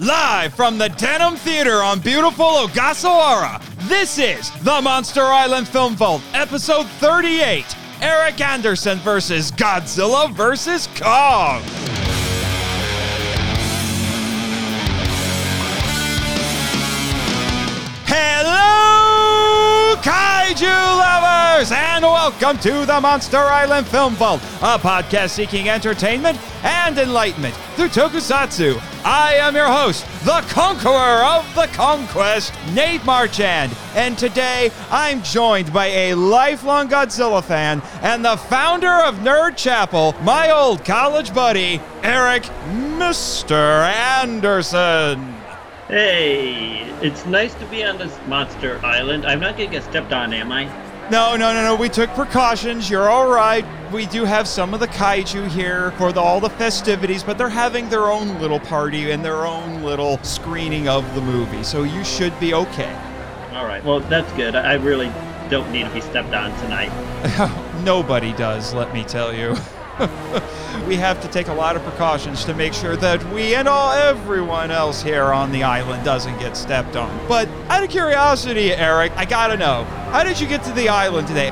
Live from the Denham Theater on beautiful Ogasawara, this is the Monster Island Film Vault, episode 38 Eric Anderson versus Godzilla versus Kong. Kaiju lovers, and welcome to the Monster Island Film Vault, a podcast seeking entertainment and enlightenment through tokusatsu. I am your host, the conqueror of the conquest, Nate Marchand, and today I'm joined by a lifelong Godzilla fan and the founder of Nerd Chapel, my old college buddy, Eric Mr. Anderson. Hey, it's nice to be on this monster island. I'm not gonna get stepped on, am I? No, no, no, no. We took precautions. You're all right. We do have some of the kaiju here for the, all the festivities, but they're having their own little party and their own little screening of the movie, so you should be okay. All right. Well, that's good. I I really don't need to be stepped on tonight. Nobody does, let me tell you. we have to take a lot of precautions to make sure that we and all everyone else here on the island doesn't get stepped on. But out of curiosity, Eric, I gotta know, how did you get to the island today?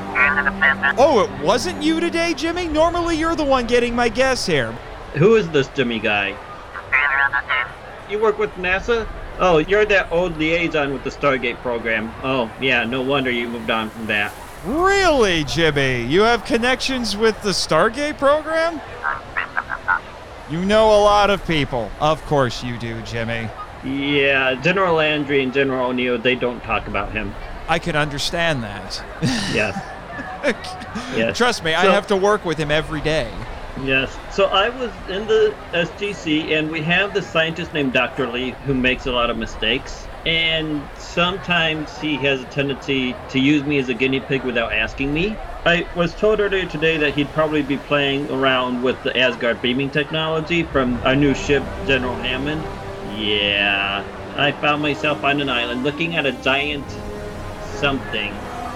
Oh, it wasn't you today, Jimmy? Normally you're the one getting my guess here. Who is this Jimmy guy? You work with NASA? Oh, you're that old liaison with the Stargate program. Oh, yeah, no wonder you moved on from that. Really, Jimmy? You have connections with the Stargate program? You know a lot of people. Of course you do, Jimmy. Yeah, General Landry and General O'Neill, they don't talk about him. I can understand that. Yes. yes. Trust me, I have to work with him every day. Yes. So I was in the SGC, and we have this scientist named Dr. Lee who makes a lot of mistakes. And sometimes he has a tendency to use me as a guinea pig without asking me. I was told earlier today that he'd probably be playing around with the Asgard beaming technology from our new ship, General Hammond. Yeah. I found myself on an island looking at a giant something.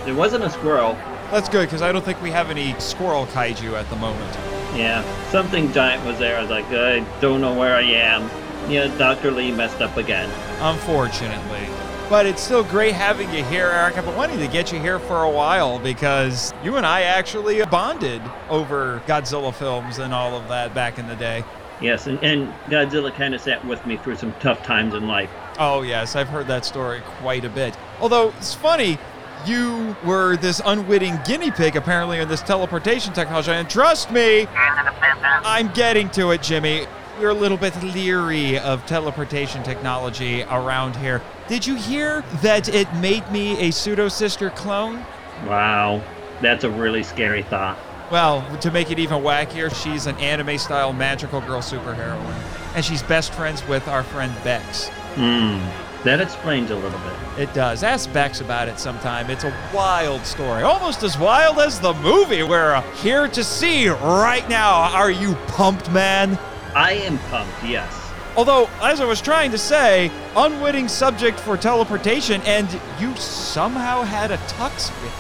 It wasn't a squirrel. That's good because I don't think we have any squirrel kaiju at the moment. Yeah, something giant was there. I was like, I don't know where I am. Yeah, Dr. Lee messed up again. Unfortunately. But it's still great having you here, Eric. I've been wanting to get you here for a while because you and I actually bonded over Godzilla films and all of that back in the day. Yes, and, and Godzilla kind of sat with me through some tough times in life. Oh, yes, I've heard that story quite a bit. Although, it's funny, you were this unwitting guinea pig apparently in this teleportation technology. And trust me, I'm getting to it, Jimmy. We're a little bit leery of teleportation technology around here. Did you hear that it made me a pseudo sister clone? Wow, that's a really scary thought. Well, to make it even wackier, she's an anime style magical girl superheroine. And she's best friends with our friend Bex. Hmm, that explains a little bit. It does. Ask Bex about it sometime. It's a wild story. Almost as wild as the movie we're here to see right now. Are you pumped, man? I am pumped, yes. Although, as I was trying to say, unwitting subject for teleportation, and you somehow had a tux with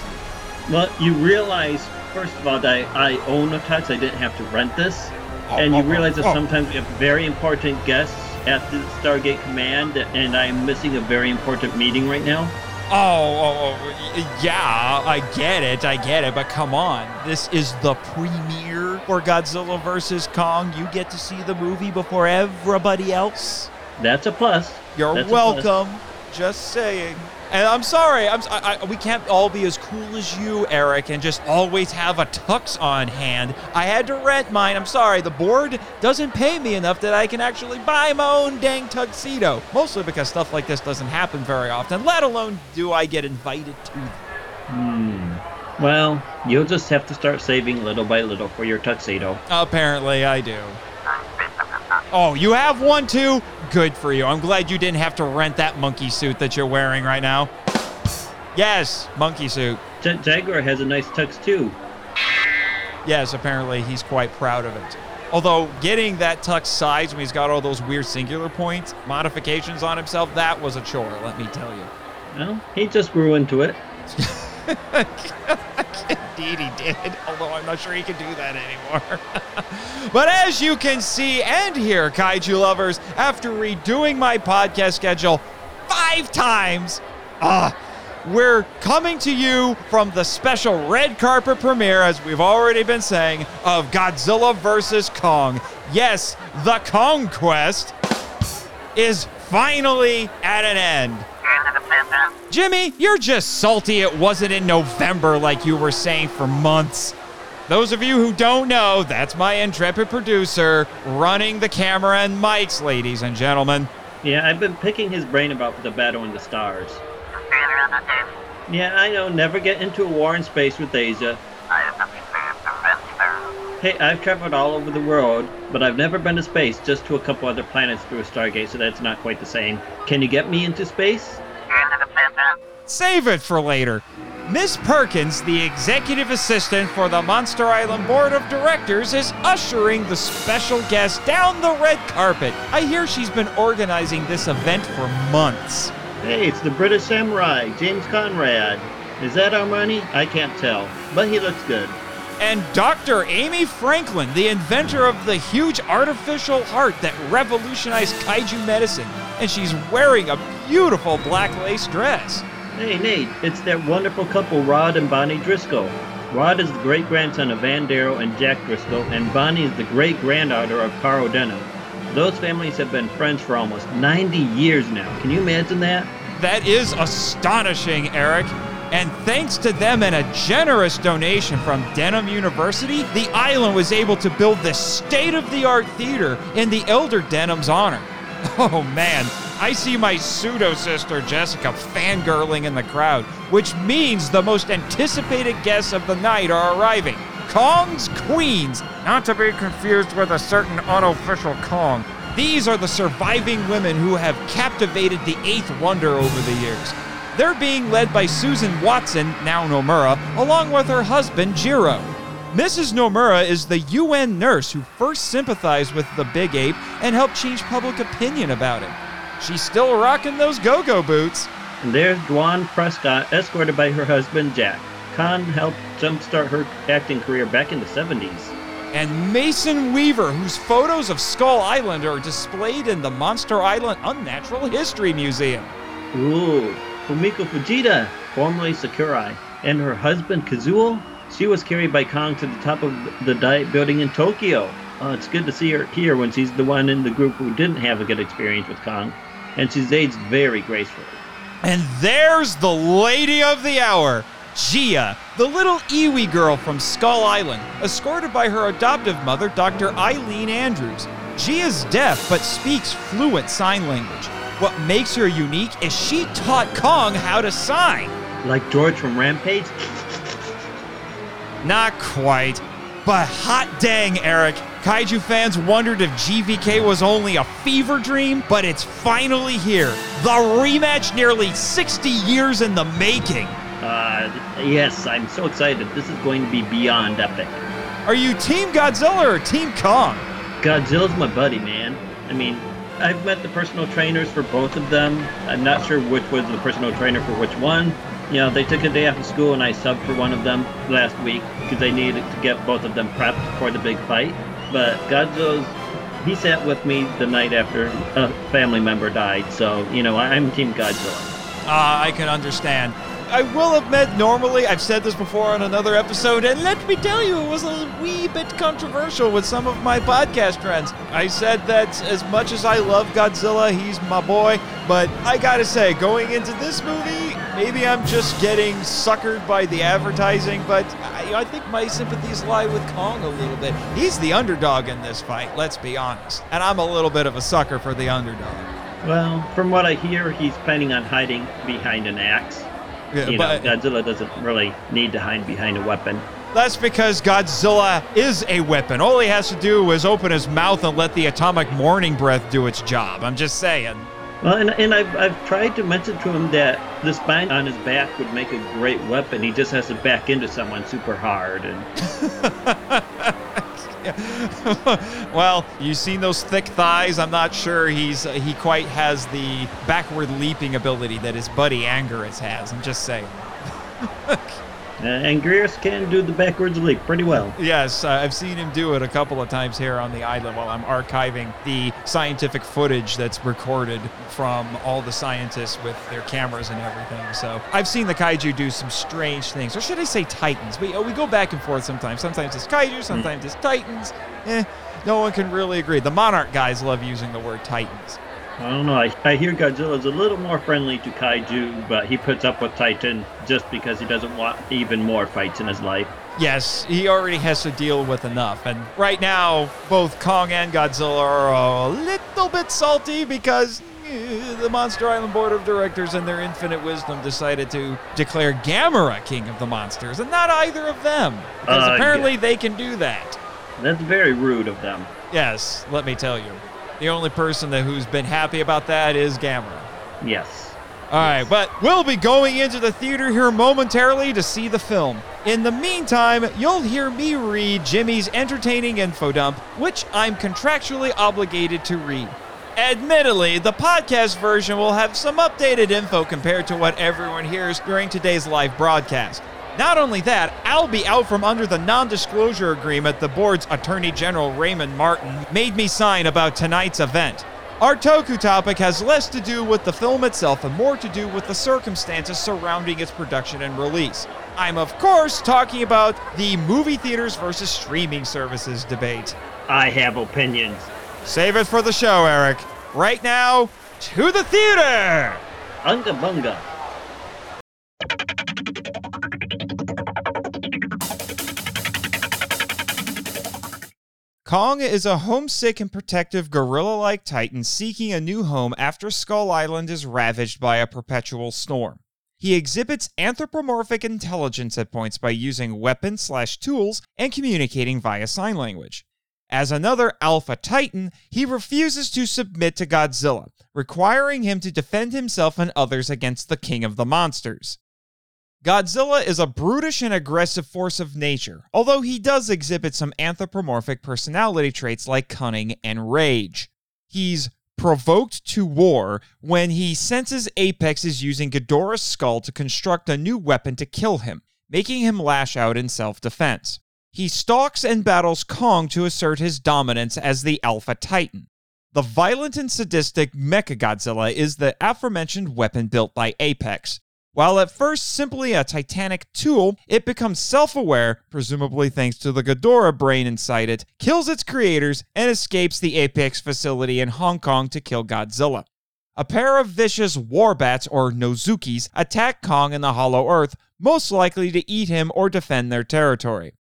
you. Well, you realize, first of all, that I, I own a tux. I didn't have to rent this. Oh, and you oh, oh, realize that Oh. sometimes we have very important guests at the Stargate Command, and I'm missing a very important meeting right now. Oh, oh, oh, yeah, I get it, I get it, but come on. This is the premiere for Godzilla vs. Kong. You get to see the movie before everybody else. That's a plus. You're That's a plus. welcome. Just saying. And I'm sorry. I'm. I, I- we can't all be as cool as you, Eric, and just always have a tux on hand. I had to rent mine. I'm sorry. The board doesn't pay me enough that I can actually buy my own dang tuxedo. Mostly because stuff like this doesn't happen very often. Let alone do I get invited to. them. Hmm. Well, you'll just have to start saving little by little for your tuxedo. Apparently, I do. Oh, you have one too? Good for you. I'm glad you didn't have to rent that monkey suit that you're wearing right now. Yes, monkey suit. Ja- Jaguar has a nice tux too. Yes, apparently he's quite proud of it. Although getting that tux size when he's got all those weird singular points, modifications on himself, that was a chore, let me tell you. Well, he just grew into it. Indeed, he did, although I'm not sure he can do that anymore. but as you can see and hear, kaiju lovers, after redoing my podcast schedule five times, ah, we're coming to you from the special red carpet premiere, as we've already been saying, of Godzilla vs. Kong. Yes, the Kong Quest is finally at an end. Jimmy, you're just salty it wasn't in November like you were saying for months. Those of you who don't know, that's my intrepid producer running the camera and mics, ladies and gentlemen. Yeah, I've been picking his brain about the battle in the stars. Yeah, I know. Never get into a war in space with Asia. Hey, I've traveled all over the world, but I've never been to space, just to a couple other planets through a Stargate, so that's not quite the same. Can you get me into space? Save it for later. Miss Perkins, the executive assistant for the Monster Island Board of Directors, is ushering the special guest down the red carpet. I hear she's been organizing this event for months. Hey, it's the British Samurai, James Conrad. Is that our money? I can't tell, but he looks good. And Dr. Amy Franklin, the inventor of the huge artificial heart that revolutionized kaiju medicine. And she's wearing a beautiful black lace dress. Hey, Nate, it's that wonderful couple, Rod and Bonnie Driscoll. Rod is the great grandson of Ann Darrow and Jack Driscoll, and Bonnie is the great granddaughter of Carl Denham. Those families have been friends for almost 90 years now. Can you imagine that? That is astonishing, Eric. And thanks to them and a generous donation from Denham University, the island was able to build this state of the art theater in the elder Denham's honor. Oh man, I see my pseudo sister Jessica fangirling in the crowd, which means the most anticipated guests of the night are arriving. Kong's Queens, not to be confused with a certain unofficial Kong. These are the surviving women who have captivated the eighth wonder over the years. They're being led by Susan Watson, now Nomura, along with her husband Jiro. Mrs. Nomura is the UN nurse who first sympathized with the big ape and helped change public opinion about him. She's still rocking those go go boots. And there's Dwan Prescott, escorted by her husband Jack. Kong helped jumpstart her acting career back in the 70s. And Mason Weaver, whose photos of Skull Island are displayed in the Monster Island Unnatural History Museum. Ooh, Fumiko Fujita, formerly Sakurai, and her husband Kazuo. She was carried by Kong to the top of the Diet Building in Tokyo. Uh, it's good to see her here when she's the one in the group who didn't have a good experience with Kong, and she's aged very gracefully. And there's the lady of the hour, Jia, the little Iwi girl from Skull Island, escorted by her adoptive mother, Dr. Ilene Andrews. Jia's deaf but speaks fluent sign language. What makes her unique is she taught Kong how to sign. Like George from Rampage? Not quite. But hot dang, Eric. Kaiju fans wondered if GVK was only a fever dream, but it's finally here. The rematch nearly 60 years in the making. Uh, yes, I'm so excited. This is going to be beyond epic. Are you Team Godzilla or Team Kong? Godzilla's my buddy, man. I mean, I've met the personal trainers for both of them. I'm not sure which was the personal trainer for which one. You know, they took a day off of school and I subbed for one of them last week because they needed to get both of them prepped for the big fight. But Godzilla's, he sat with me the night after a family member died. So, you know, I'm Team Godzilla. Uh, I can understand. I will admit, normally, I've said this before on another episode, and let me tell you, it was a wee bit controversial with some of my podcast friends. I said that as much as I love Godzilla, he's my boy, but I gotta say, going into this movie, maybe I'm just getting suckered by the advertising, but I, I think my sympathies lie with Kong a little bit. He's the underdog in this fight, let's be honest, and I'm a little bit of a sucker for the underdog. Well, from what I hear, he's planning on hiding behind an axe. Yeah, you but, know, Godzilla doesn't really need to hide behind a weapon. That's because Godzilla is a weapon. All he has to do is open his mouth and let the atomic morning breath do its job. I'm just saying. Well, and, and I've, I've tried to mention to him that the spine on his back would make a great weapon. He just has to back into someone super hard. And well, you've seen those thick thighs. I'm not sure he's uh, he quite has the backward leaping ability that his buddy Anguirus has. I'm just saying. Uh, Anguirus can do the backwards leap pretty well. Yes, uh, I've seen him do it a couple of times here on the island while I'm archiving the scientific footage that's recorded from all the scientists with their cameras and everything. So I've seen the kaiju do some strange things, or should I say titans? We, we go back and forth sometimes. Sometimes it's kaiju, sometimes it's titans. Eh, no one can really agree. The Monarch guys love using the word titans. I don't know. I, I hear Godzilla's a little more friendly to kaiju, but he puts up with Titan just because he doesn't want even more fights in his life. Yes, he already has to deal with enough. And right now, both Kong and Godzilla are a little bit salty because eh, the Monster Island Board of Directors, in their infinite wisdom, decided to declare Gamera king of the monsters, and not either of them. Because Uh, apparently they can do that. That's very rude of them. Yes, let me tell you. The only person that, who's been happy about that is Gamera. Yes. All right, but we'll be going into the theater here momentarily to see the film. In the meantime, you'll hear me read Jimmy's entertaining info dump, which I'm contractually obligated to read. Admittedly, the podcast version will have some updated info compared to what everyone hears during today's live broadcast. Not only that, I'll be out from under the non disclosure agreement the board's Attorney General Raymond Martin made me sign about tonight's event. Our Toku topic has less to do with the film itself and more to do with the circumstances surrounding its production and release. I'm, of course, talking about the movie theaters versus streaming services debate. I have opinions. Save it for the show, Eric. Right now, to the theater! Unga bunga. Kong is a homesick and protective gorilla like titan seeking a new home after Skull Island is ravaged by a perpetual storm. He exhibits anthropomorphic intelligence at points by using weapons slash tools and communicating via sign language. As another Alpha Titan, he refuses to submit to Godzilla, requiring him to defend himself and others against the King of the Monsters. Godzilla is a brutish and aggressive force of nature, although he does exhibit some anthropomorphic personality traits like cunning and rage. He's provoked to war when he senses Apex is using Ghidorah's skull to construct a new weapon to kill him, making him lash out in self defense. He stalks and battles Kong to assert his dominance as the Alpha Titan. The violent and sadistic Mechagodzilla is the aforementioned weapon built by Apex. While at first simply a titanic tool, it becomes self aware, presumably thanks to the Ghidorah brain inside it, kills its creators, and escapes the Apex facility in Hong Kong to kill Godzilla. A pair of vicious warbats, or Nozukis, attack Kong in the Hollow Earth, most likely to eat him or defend their territory.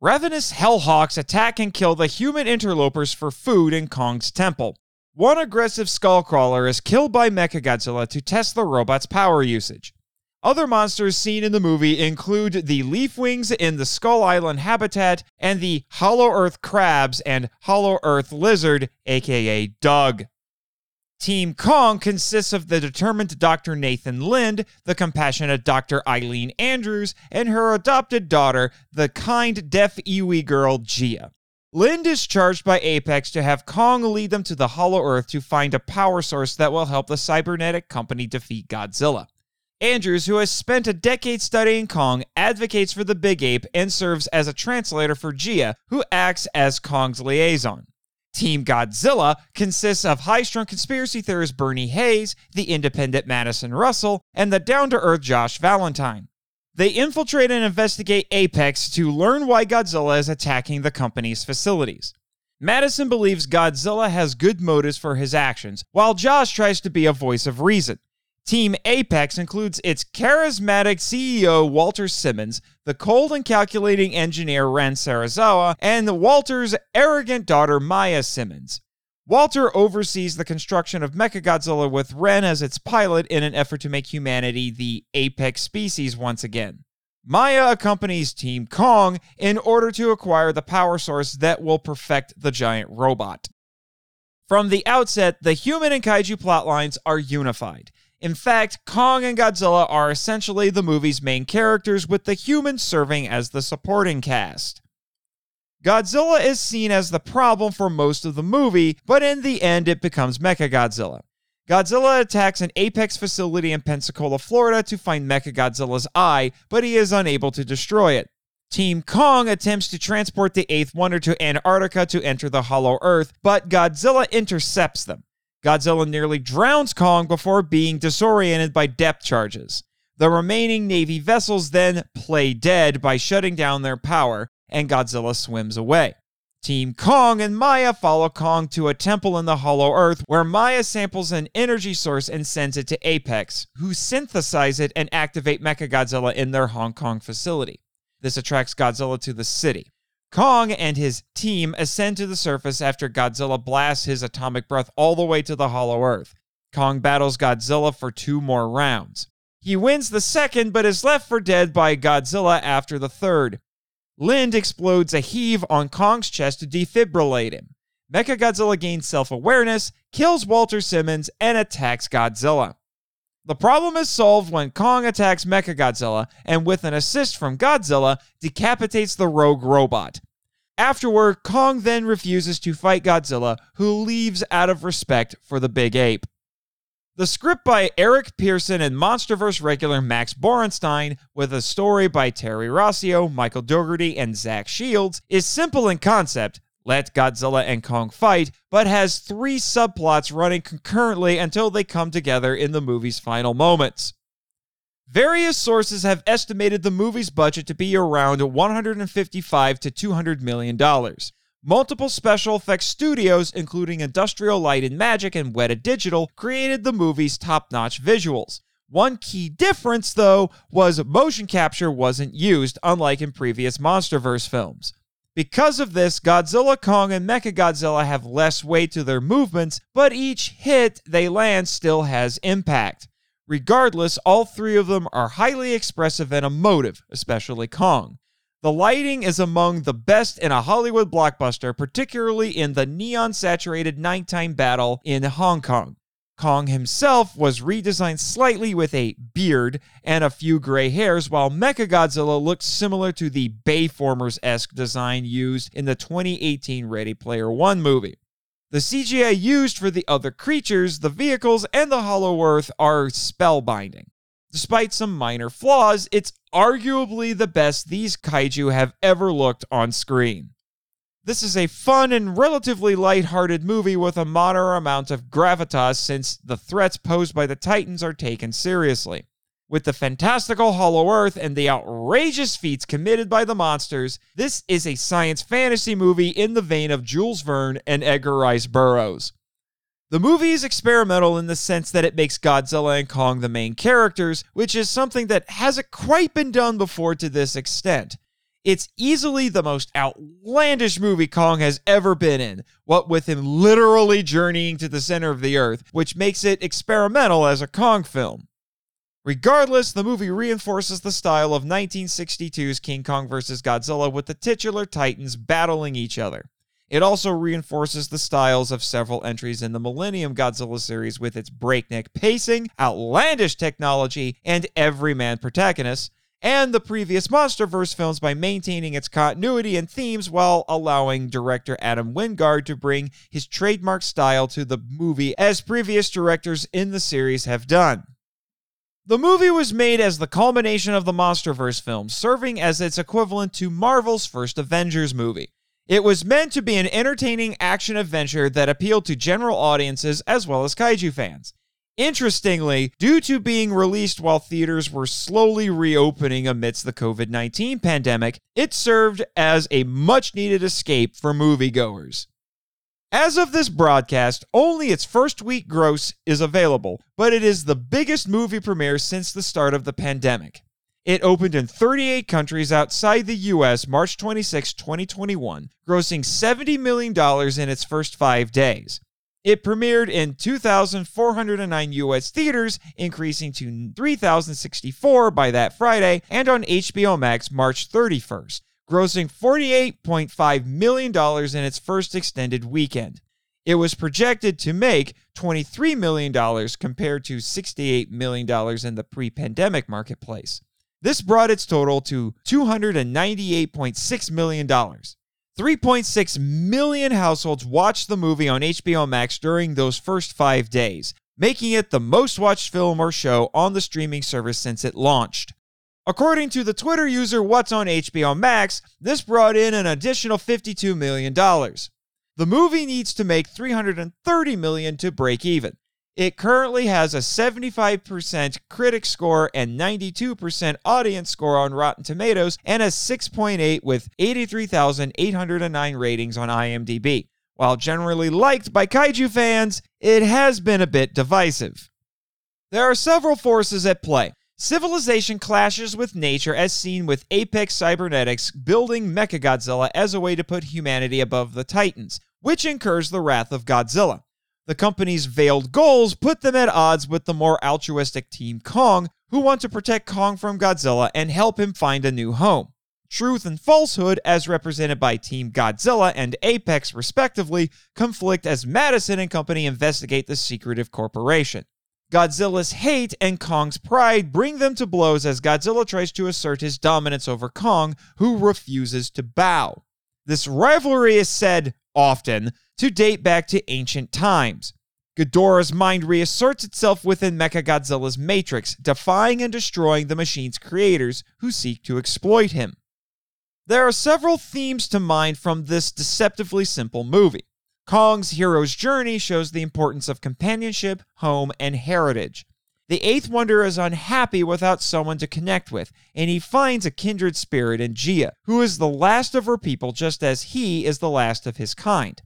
Ravenous Hellhawks attack and kill the human interlopers for food in Kong's temple. One aggressive skullcrawler is killed by Mechagodzilla to test the robot's power usage. Other monsters seen in the movie include the leafwings in the Skull Island habitat and the Hollow Earth crabs and Hollow Earth lizard, aka Doug. Team Kong consists of the determined Dr. Nathan Lind, the compassionate Dr. Ilene Andrews, and her adopted daughter, the kind deaf Iwi girl Jia. Lind is charged by Apex to have Kong lead them to the Hollow Earth to find a power source that will help the cybernetic company defeat Godzilla. Andrews, who has spent a decade studying Kong, advocates for the big ape and serves as a translator for Jia, who acts as Kong's liaison. Team Godzilla consists of high strung conspiracy theorist Bernie Hayes, the independent Madison Russell, and the down to earth Josh Valentine. They infiltrate and investigate Apex to learn why Godzilla is attacking the company's facilities. Madison believes Godzilla has good motives for his actions, while Josh tries to be a voice of reason. Team Apex includes its charismatic CEO Walter Simmons, the cold and calculating engineer Ren Serizawa, and Walter's arrogant daughter Maya Simmons. Walter oversees the construction of Mechagodzilla with Ren as its pilot in an effort to make humanity the apex species once again. Maya accompanies Team Kong in order to acquire the power source that will perfect the giant robot. From the outset, the human and kaiju plotlines are unified. In fact, Kong and Godzilla are essentially the movie's main characters, with the humans serving as the supporting cast. Godzilla is seen as the problem for most of the movie, but in the end, it becomes Mechagodzilla. Godzilla attacks an Apex facility in Pensacola, Florida to find Mechagodzilla's eye, but he is unable to destroy it. Team Kong attempts to transport the Eighth Wonder to Antarctica to enter the Hollow Earth, but Godzilla intercepts them. Godzilla nearly drowns Kong before being disoriented by depth charges. The remaining Navy vessels then play dead by shutting down their power, and Godzilla swims away. Team Kong and Maya follow Kong to a temple in the Hollow Earth where Maya samples an energy source and sends it to Apex, who synthesize it and activate Mechagodzilla in their Hong Kong facility. This attracts Godzilla to the city. Kong and his team ascend to the surface after Godzilla blasts his atomic breath all the way to the Hollow Earth. Kong battles Godzilla for two more rounds. He wins the second, but is left for dead by Godzilla after the third. Lind explodes a HEAV on Kong's chest to defibrillate him. Mechagodzilla gains self awareness, kills Walter Simmons, and attacks Godzilla. The problem is solved when Kong attacks Mechagodzilla and, with an assist from Godzilla, decapitates the rogue robot. Afterward, Kong then refuses to fight Godzilla, who leaves out of respect for the big ape. The script by Eric Pearson and Monsterverse regular Max Borenstein, with a story by Terry Rossio, Michael Dougherty, and Zach Shields, is simple in concept, let Godzilla and Kong fight, but has three subplots running concurrently until they come together in the movie's final moments. Various sources have estimated the movie's budget to be around 155 to 200 million dollars. Multiple special effects studios, including Industrial Light and Magic and Weta Digital, created the movie's top notch visuals. One key difference, though, was motion capture wasn't used, unlike in previous Monsterverse films. Because of this, Godzilla, Kong, and Mechagodzilla have less weight to their movements, but each hit they land still has impact. Regardless, all three of them are highly expressive and emotive, especially Kong. The lighting is among the best in a Hollywood blockbuster, particularly in the neon saturated nighttime battle in Hong Kong. Kong himself was redesigned slightly with a beard and a few gray hairs, while Mechagodzilla looks similar to the Bayformers esque design used in the 2018 Ready Player One movie. The CGI used for the other creatures, the vehicles, and the Hollow Earth are spellbinding. Despite some minor flaws, it's arguably the best these kaiju have ever looked on screen. This is a fun and relatively light-hearted movie with a moderate amount of gravitas since the threats posed by the Titans are taken seriously. With the fantastical Hollow Earth and the outrageous feats committed by the monsters, this is a science fantasy movie in the vein of Jules Verne and Edgar Rice Burroughs. The movie is experimental in the sense that it makes Godzilla and Kong the main characters, which is something that hasn't quite been done before to this extent. It's easily the most outlandish movie Kong has ever been in, what with him literally journeying to the center of the earth, which makes it experimental as a Kong film. Regardless, the movie reinforces the style of 1962's King Kong vs. Godzilla with the titular titans battling each other. It also reinforces the styles of several entries in the Millennium Godzilla series with its breakneck pacing, outlandish technology, and everyman protagonists, and the previous Monsterverse films by maintaining its continuity and themes while allowing director Adam Wingard to bring his trademark style to the movie as previous directors in the series have done. The movie was made as the culmination of the Monsterverse films, serving as its equivalent to Marvel's first Avengers movie. It was meant to be an entertaining action adventure that appealed to general audiences as well as kaiju fans. Interestingly, due to being released while theaters were slowly reopening amidst the COVID 19 pandemic, it served as a much needed escape for moviegoers. As of this broadcast, only its first week gross is available, but it is the biggest movie premiere since the start of the pandemic. It opened in 38 countries outside the US March 26, 2021, grossing $70 million in its first five days. It premiered in 2,409 US theaters, increasing to 3,064 by that Friday, and on HBO Max March 31st, grossing $48.5 million in its first extended weekend. It was projected to make $23 million compared to $68 million in the pre pandemic marketplace. This brought its total to $298.6 million. 3.6 million households watched the movie on HBO Max during those first five days. making it the most watched film or show on the streaming service since it launched. According to the Twitter user What's on HBO Max, this brought in an additional $52 million. The movie needs to make 330 million to break even. It currently has a 75% critic score and 92% audience score on Rotten Tomatoes and a 6.8 with 83,809 ratings on IMDb. While generally liked by kaiju fans, it has been a bit divisive. There are several forces at play. Civilization clashes with nature, as seen with Apex Cybernetics building Mechagodzilla as a way to put humanity above the Titans, which incurs the wrath of Godzilla. The company's veiled goals put them at odds with the more altruistic Team Kong, who want to protect Kong from Godzilla and help him find a new home. Truth and falsehood, as represented by Team Godzilla and Apex respectively, conflict as Madison and company investigate the secretive corporation. Godzilla's hate and Kong's pride bring them to blows as Godzilla tries to assert his dominance over Kong, who refuses to bow. This rivalry is said often to date back to ancient times. Ghidorah's mind reasserts itself within Mechagodzilla's matrix, defying and destroying the machine's creators who seek to exploit him. There are several themes to mind from this deceptively simple movie. Kong's hero's journey shows the importance of companionship, home, and heritage. The Eighth Wonder is unhappy without someone to connect with, and he finds a kindred spirit in Jia, who is the last of her people just as he is the last of his kind.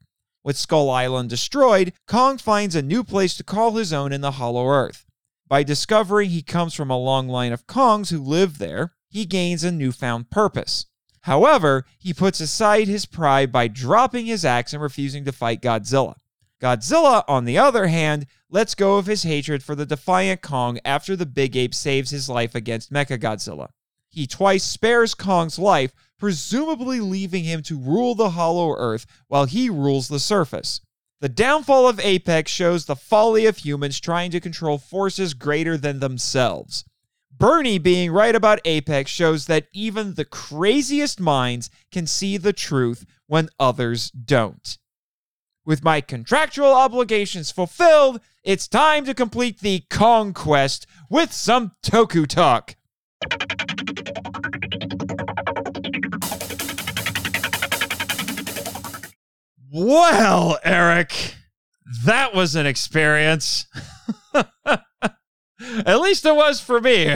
With Skull Island destroyed, Kong finds a new place to call his own in the Hollow Earth. By discovering he comes from a long line of Kongs who live there, he gains a newfound purpose. However, he puts aside his pride by dropping his axe and refusing to fight Godzilla. Godzilla, on the other hand, lets go of his hatred for the defiant Kong after the big ape saves his life against Mechagodzilla. He twice spares Kong's life, presumably leaving him to rule the hollow earth while he rules the surface. The downfall of Apex shows the folly of humans trying to control forces greater than themselves. Bernie being right about Apex shows that even the craziest minds can see the truth when others don't. With my contractual obligations fulfilled, it's time to complete the conquest with some Toku Talk. Well, Eric, that was an experience. At least it was for me.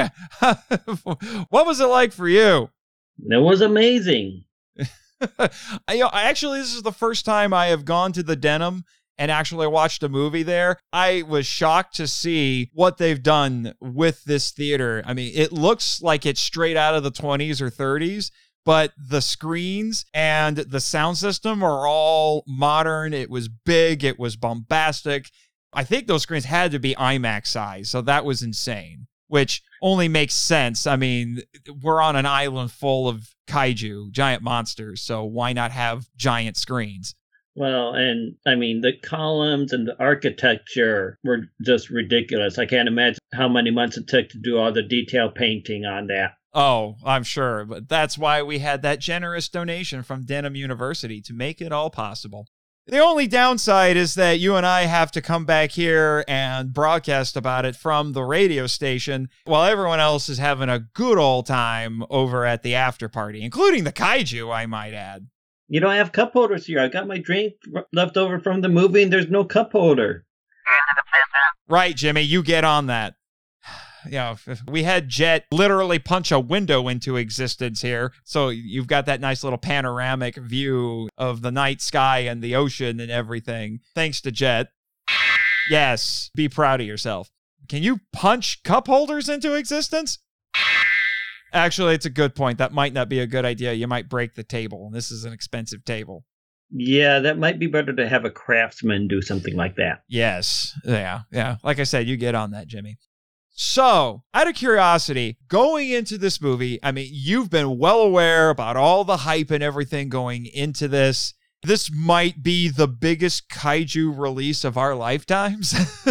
what was it like for you? It was amazing. I, I actually this is the first time I have gone to the Denham and actually watched a movie there. I was shocked to see what they've done with this theater. I mean, it looks like it's straight out of the 20s or 30s, but the screens and the sound system are all modern. It was big, it was bombastic. I think those screens had to be IMAX size, so that was insane, which only makes sense. I mean, we're on an island full of kaiju, giant monsters, so why not have giant screens? Well, and I mean, the columns and the architecture were just ridiculous. I can't imagine how many months it took to do all the detail painting on that. Oh, I'm sure. But that's why we had that generous donation from Denham University to make it all possible. The only downside is that you and I have to come back here and broadcast about it from the radio station while everyone else is having a good old time over at the after party, including the kaiju, I might add. You don't have cup holders here. I got my drink left over from the movie and there's no cup holder. Right, Jimmy, you get on that you know, we had Jet literally punch a window into existence here. So you've got that nice little panoramic view of the night sky and the ocean and everything. Thanks to Jet. Yes, be proud of yourself. Can you punch cup holders into existence? Actually, it's a good point. That might not be a good idea. You might break the table, and this is an expensive table. Yeah, that might be better to have a craftsman do something like that. Yes. Yeah. Yeah. Like I said, you get on that, Jimmy. So, out of curiosity, going into this movie, I mean, you've been well aware about all the hype and everything going into this. This might be the biggest kaiju release of our lifetimes.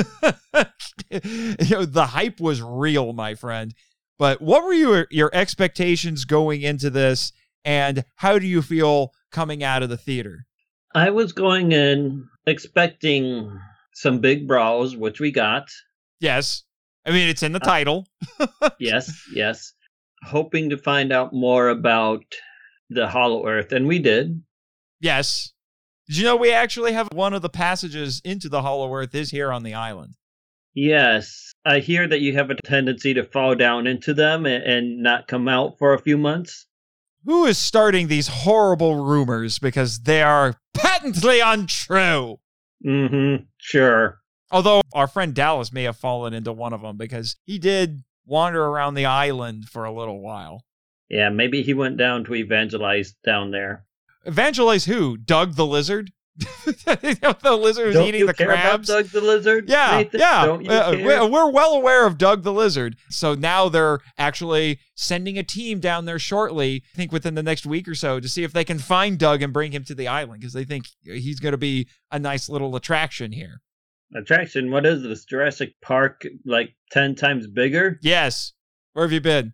you know, the hype was real, my friend. But what were your your expectations going into this and how do you feel coming out of the theater? I was going in expecting some big brawls, which we got. Yes. I mean, it's in the Uh, title. yes, yes. Hoping to find out more about the Hollow Earth, and we did. Yes. Did you know we actually have one of the passages into the Hollow Earth is here on the island? Yes, I hear that you have a tendency to fall down into them and, and not come out for a few months. Who is starting these horrible rumors because they are patently untrue? Mm-hmm. Sure. Although our friend Dallas may have fallen into one of them because he did wander around the island for a little while. Yeah, maybe he went down to evangelize down there. Evangelize who? Doug the lizard? the lizard was Don't eating you the care crabs. about Doug the Lizard? Yeah, Nathan? yeah. Uh, we're well aware of Doug the Lizard. So now they're actually sending a team down there shortly, I think within the next week or so, to see if they can find Doug and bring him to the island because they think he's going to be a nice little attraction here. Attraction. What is this? Jurassic Park, like ten times bigger? Yes. Where have you been?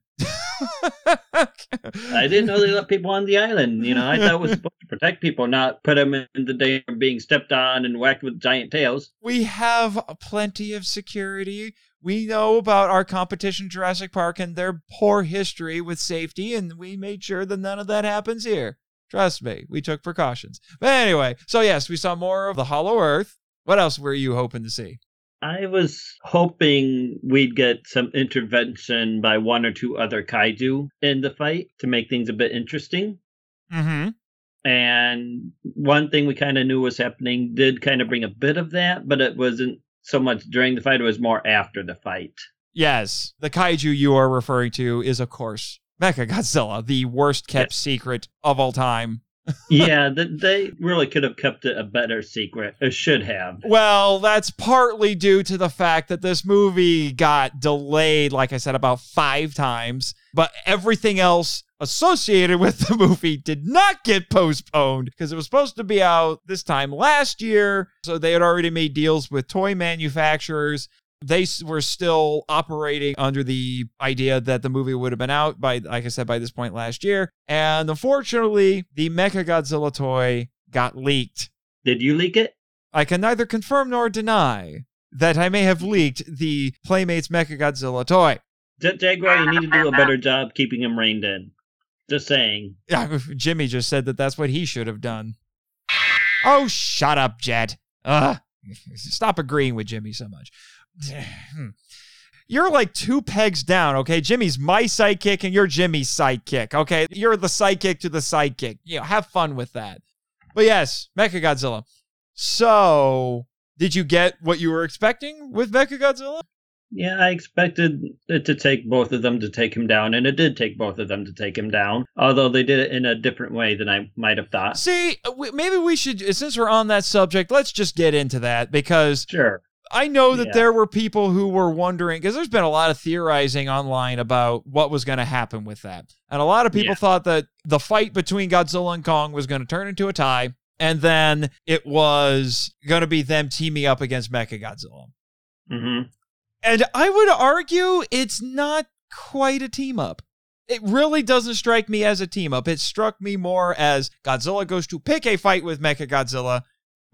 I didn't know they let people on the island. You know, I thought it was supposed to protect people, not put them in the danger of being stepped on and whacked with giant tails. we have plenty of security. We know about our competition, Jurassic Park, and their poor history with safety, and we made sure that none of that happens here. Trust me, we took precautions. But anyway, so yes, we saw more of the Hollow Earth. What else were you hoping to see? I was hoping we'd get some intervention by one or two other kaiju in the fight to make things a bit interesting. Mm-hmm. And one thing we kind of knew was happening did kind of bring a bit of that, but it wasn't so much during the fight, it was more after the fight. Yes, the kaiju you are referring to is, of course, Mecha Godzilla, the worst kept secret of all time. Yeah, th- they really could have kept it a better secret, or should have. Well, that's partly due to the fact that this movie got delayed, like I said, about five times, but everything else associated with the movie did not get postponed because it was supposed to be out this time last year. So they had already made deals with toy manufacturers. They were still operating under the idea that the movie would have been out by, like I said, by this point last year. And unfortunately, the Mecha Godzilla toy got leaked. Did you leak it? I can neither confirm nor deny that I may have leaked the Playmates Mecha Godzilla toy. Jaguar, you need to do a better job keeping him reined in. Just saying. Jimmy just said that that's what he should have done. Oh, shut up, Jet. Ugh. Stop agreeing with Jimmy so much. You're like two pegs down, okay? Jimmy's my sidekick and you're Jimmy's sidekick, okay? You're the sidekick to the sidekick. You know, have fun with that. But yes, Mecha Godzilla. So, did you get what you were expecting with Mecha Godzilla? Yeah, I expected it to take both of them to take him down, and it did take both of them to take him down. Although they did it in a different way than I might have thought. See, maybe we should, since we're on that subject, let's just get into that because Sure. I know that Yeah. there were people who were wondering because there's been a lot of theorizing online about what was going to happen with that. And a lot of people Yeah. thought that the fight between Godzilla and Kong was going to turn into a tie and then it was going to be them teaming up against Mechagodzilla. hmm And I would argue it's not quite a team up. It really doesn't strike me as a team up. It struck me more as Godzilla goes to pick a fight with Mechagodzilla.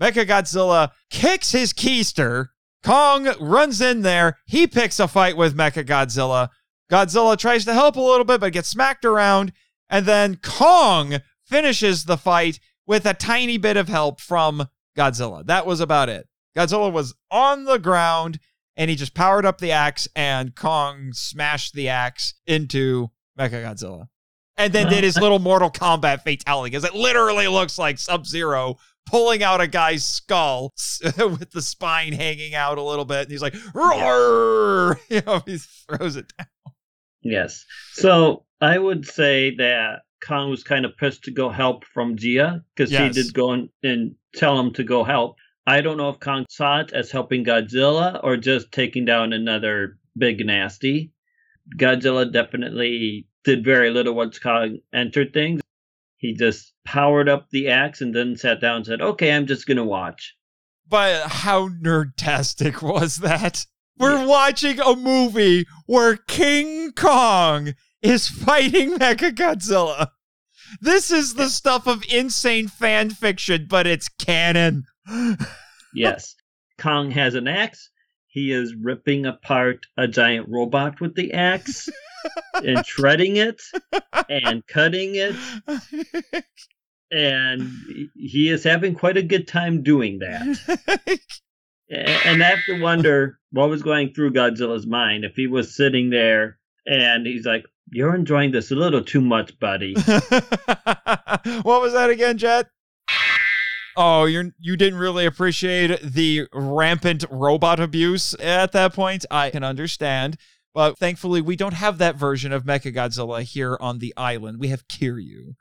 Mechagodzilla kicks his keister. Kong runs in there. He picks a fight with Mechagodzilla. Godzilla Godzilla tries to help a little bit, but gets smacked around. And then Kong finishes the fight with a tiny bit of help from Godzilla. That was about it. Godzilla was on the ground and he just powered up the axe and Kong smashed the axe into Mechagodzilla. And then did his little Mortal Kombat fatality because it literally looks like Sub Zero pulling out a guy's skull with the spine hanging out a little bit. And he's like, roar! You know, he throws it down. Yes. So I would say that Kong was kind of pissed to go help from Jia because Yes. he did go in and tell him to go help. I don't know if Kong saw it as helping Godzilla or just taking down another big nasty. Godzilla definitely did very little once Kong entered things. He just powered up the axe and then sat down and said, Okay, I'm just going to watch. But how nerdtastic was that? We're Yeah. watching a movie where King Kong is fighting Mechagodzilla. This is the stuff of insane fan fiction, but it's canon. Yes. Kong has an axe, he is ripping apart a giant robot with the axe and shredding it and cutting it. And he is having quite a good time doing that. and I have to wonder what was going through Godzilla's mind if he was sitting there and he's like, You're enjoying this a little too much, buddy. what was that again, Jet? Oh, you're you didn't really appreciate the rampant robot abuse at that point. I can understand. But thankfully, we don't have that version of Mechagodzilla here on the island. We have Kiryu.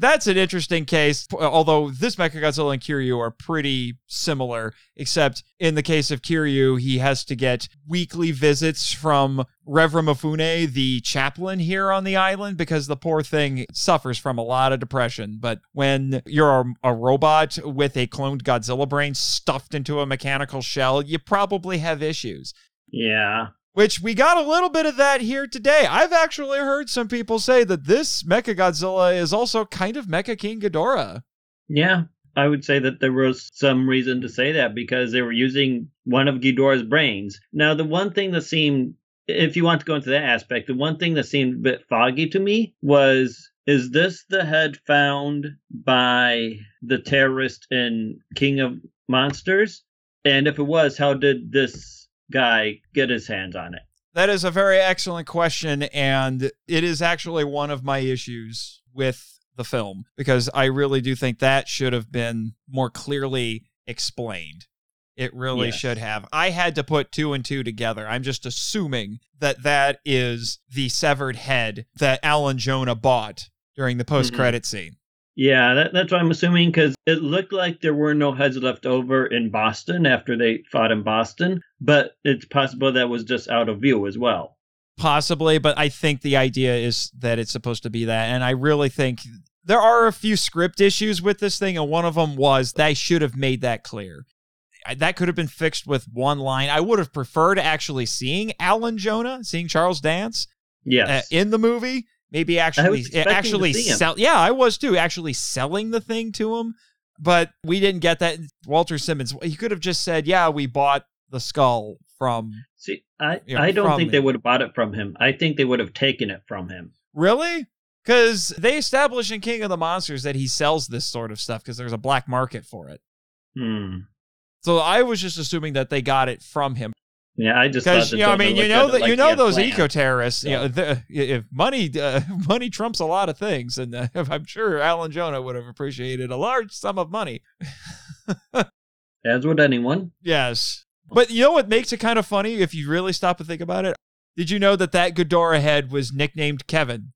That's an interesting case, although this Mechagodzilla and Kiryu are pretty similar, except in the case of Kiryu, he has to get weekly visits from Reverend Mafune, the chaplain here on the island, because the poor thing suffers from a lot of depression. But when you're a, a robot with a cloned Godzilla brain stuffed into a mechanical shell, you probably have issues. Yeah which we got a little bit of that here today. I've actually heard some people say that this Mecha Godzilla is also kind of Mecha King Ghidorah. Yeah, I would say that there was some reason to say that because they were using one of Ghidorah's brains. Now, the one thing that seemed, if you want to go into that aspect, the one thing that seemed a bit foggy to me was is this the head found by the terrorist in King of Monsters? And if it was, how did this guy get his hands on it? That is a very excellent question. And it is actually one of my issues with the film because I really do think that should have been more clearly explained. It really yes. should have. I had to put two and two together. I'm just assuming that that is the severed head that Alan Jonah bought during the post credit mm-hmm. scene. Yeah, that, that's what I'm assuming because it looked like there were no heads left over in Boston after they fought in Boston, but it's possible that was just out of view as well. Possibly, but I think the idea is that it's supposed to be that. And I really think there are a few script issues with this thing, and one of them was they should have made that clear. That could have been fixed with one line. I would have preferred actually seeing Alan Jonah, seeing Charles Dance yes. Uh, in the movie maybe actually actually sell yeah i was too actually selling the thing to him but we didn't get that. Walter simmons he could have just said yeah we bought the skull from see i you know, i don't think him. they would have bought it from him. I think they would have taken it from him. Really? Because they establish in king of the monsters that he sells this sort of stuff because there's a black market for it. Hmm. So I was just assuming that they got it from him. Yeah, I just because you know, I mean, you know that like you know those eco terrorists. You know, if money uh, money trumps a lot of things, and uh, I'm sure Alan Jonah would have appreciated a large sum of money. As would anyone. Yes, but you know what makes it kind of funny if you really stop and think about it. Did you know that that Ghidorah head was nicknamed Kevin?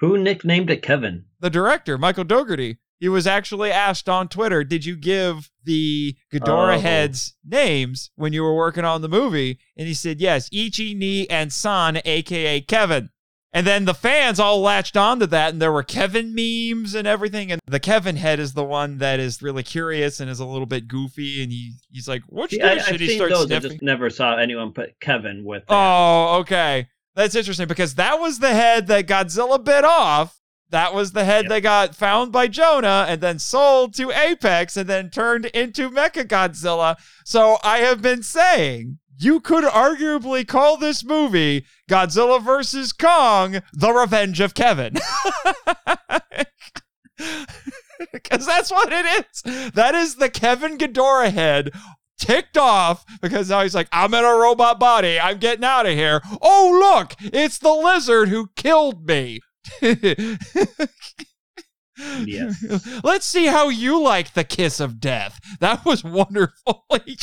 Who nicknamed it Kevin? The director, Michael Dougherty. He was actually asked on Twitter, "Did you give the Ghidorah oh. heads names when you were working on the movie?" And he said, "Yes, Ichi, Ni, and San, aka Kevin." And then the fans all latched onto that, and there were Kevin memes and everything. And the Kevin head is the one that is really curious and is a little bit goofy. And he he's like, "What you Should he start those, sniffing? I just never saw anyone put Kevin with. That. Oh, okay, that's interesting because that was the head that Godzilla bit off that was the head yep. that got found by Jonah and then sold to Apex and then turned into Mecha Godzilla. So I have been saying you could arguably call this movie Godzilla vs. Kong The Revenge of Kevin. Because that's what it is. That is the Kevin Ghidorah head ticked off because now he's like, I'm in a robot body. I'm getting out of here. Oh, look, it's the lizard who killed me yes. Let's see how you like the kiss of death. That was wonderful. he,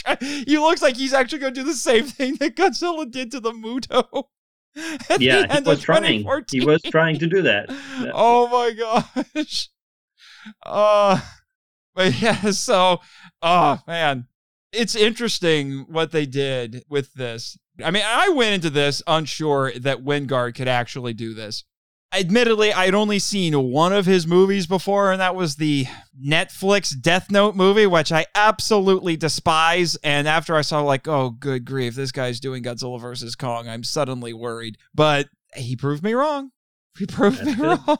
he looks like he's actually going to do the same thing that Godzilla did to the Muto. yeah, he was trying. He was trying to do that. oh my gosh. Uh, but yeah, so, oh man, it's interesting what they did with this. I mean, I went into this unsure that Wingard could actually do this admittedly, I'd only seen one of his movies before, and that was the Netflix Death Note movie, which I absolutely despise. And after I saw, like, oh, good grief, this guy's doing Godzilla versus Kong, I'm suddenly worried. But he proved me wrong. He proved That's me good. wrong.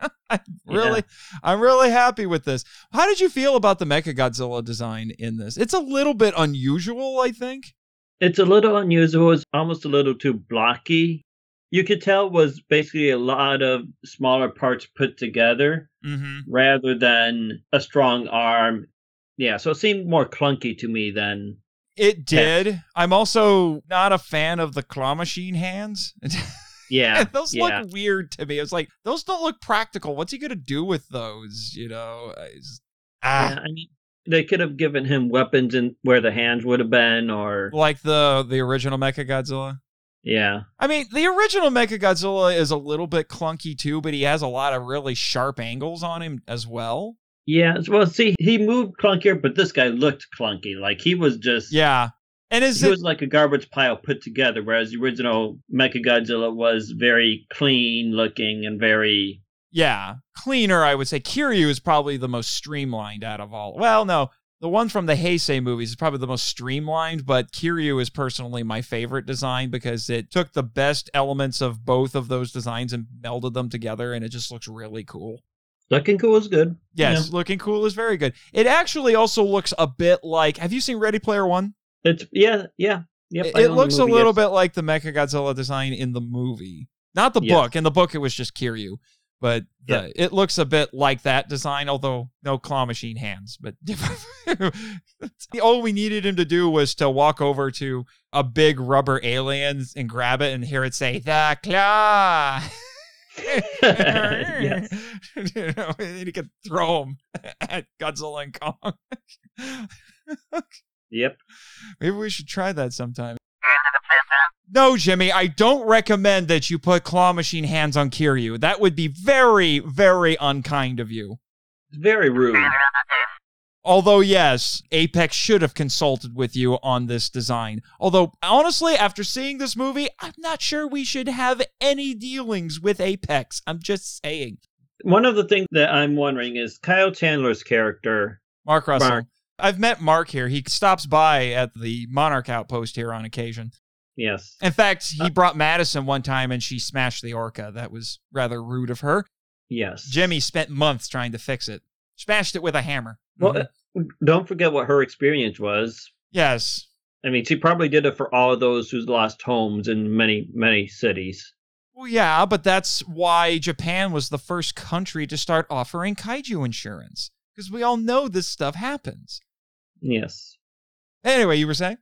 I'm really, I'm really happy with this. How did you feel about the Mecha Godzilla design in this? It's a little bit unusual, I think. It's a little unusual. It's almost a little too blocky. You could tell was basically a lot of smaller parts put together Mm-hmm. rather than a strong arm. Yeah, so it seemed more clunky to me than It did. I'm also not a fan of the claw machine hands. yeah. those yeah. look weird to me. It's like those don't look practical. What's he gonna do with those? You know, just- ah, Yeah, I mean, they could have given him weapons in where the hands would have been, or like the the original Mechagodzilla. Yeah, I mean, the original Mechagodzilla is a little bit clunky too, but he has a lot of really sharp angles on him as well. yeah. Well, see, he moved clunkier, but this guy looked clunky. Like he was just Yeah, and is he it? was like a garbage pile put together, whereas the original Mechagodzilla was very clean looking and very Yeah, cleaner. I would say Kiryu is probably the most streamlined out of all. Well, no, the one from the Heisei movies is probably the most streamlined, but Kiryu is personally my favorite design because it took the best elements of both of those designs and melded them together, and it just looks really cool. looking cool. is good. Yes, looking cool is very good. It actually also looks a bit like. Have you seen Ready Player One? It's yeah, yeah, yep. It, it looks a little yes. bit like the Mechagodzilla design in the movie, not the Yes. book. In the book, it was just Kiryu, but the, it looks a bit like that design, although no claw machine hands. But all we needed him to do was to walk over to a big rubber alien and grab it and hear it say "the claw." yes. you know, and he could throw him at Godzilla and Kong. Yep. Maybe we should try that sometime. No, Jimmy, I don't recommend that you put claw machine hands on Kiryu. That would be very, very unkind of you. Very rude. Although, yes, Apex should have consulted with you on this design. Although, honestly, after seeing this movie, I'm not sure we should have any dealings with Apex. I'm just saying. One of the things that I'm wondering is Kyle Chandler's character. Mark Russell. Mark. I've met Mark here. He stops by at the Monarch Outpost here on occasion. Yes. In fact, he brought Madison one time and she smashed the orca. That was rather rude of her. Yes. Jimmy spent months trying to fix it. Smashed it with a hammer. Well, Mhm. uh, don't forget what her experience was. yes. I mean, she probably did it for all of those who's lost homes in many, many cities. Well, yeah, but that's why Japan was the first country to start offering kaiju insurance. Because we all know this stuff happens. Yes. Anyway, you were saying?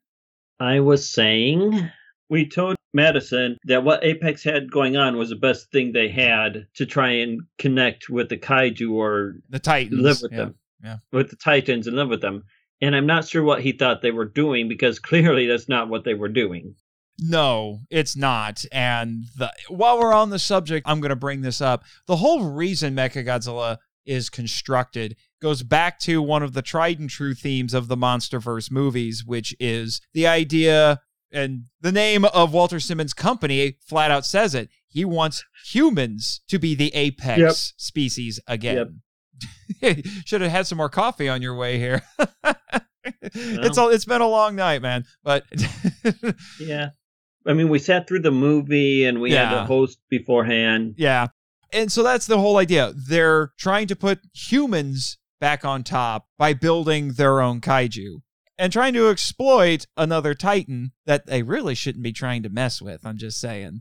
I was saying we told Madison that what Apex had going on was the best thing they had to try and connect with the kaiju or The Titans. live with yeah. them, yeah. with the Titans and live with them. And I'm not sure what he thought they were doing because clearly that's not what they were doing. No, it's not. And the, while we're on the subject, I'm going to bring this up. The whole reason Mechagodzilla is constructed goes back to one of the tried and true themes of the MonsterVerse movies, which is the idea and the name of Walter Simmons' company flat out says it. He wants humans to be the apex Yep. species again. Should have had some more coffee on your way here. it's all it's been a long night, man. But Yeah. I mean, we sat through the movie and we had Yeah. a host beforehand. Yeah. And so that's the whole idea. They're trying to put humans back on top by building their own kaiju and trying to exploit another Titan that they really shouldn't be trying to mess with. I'm just saying.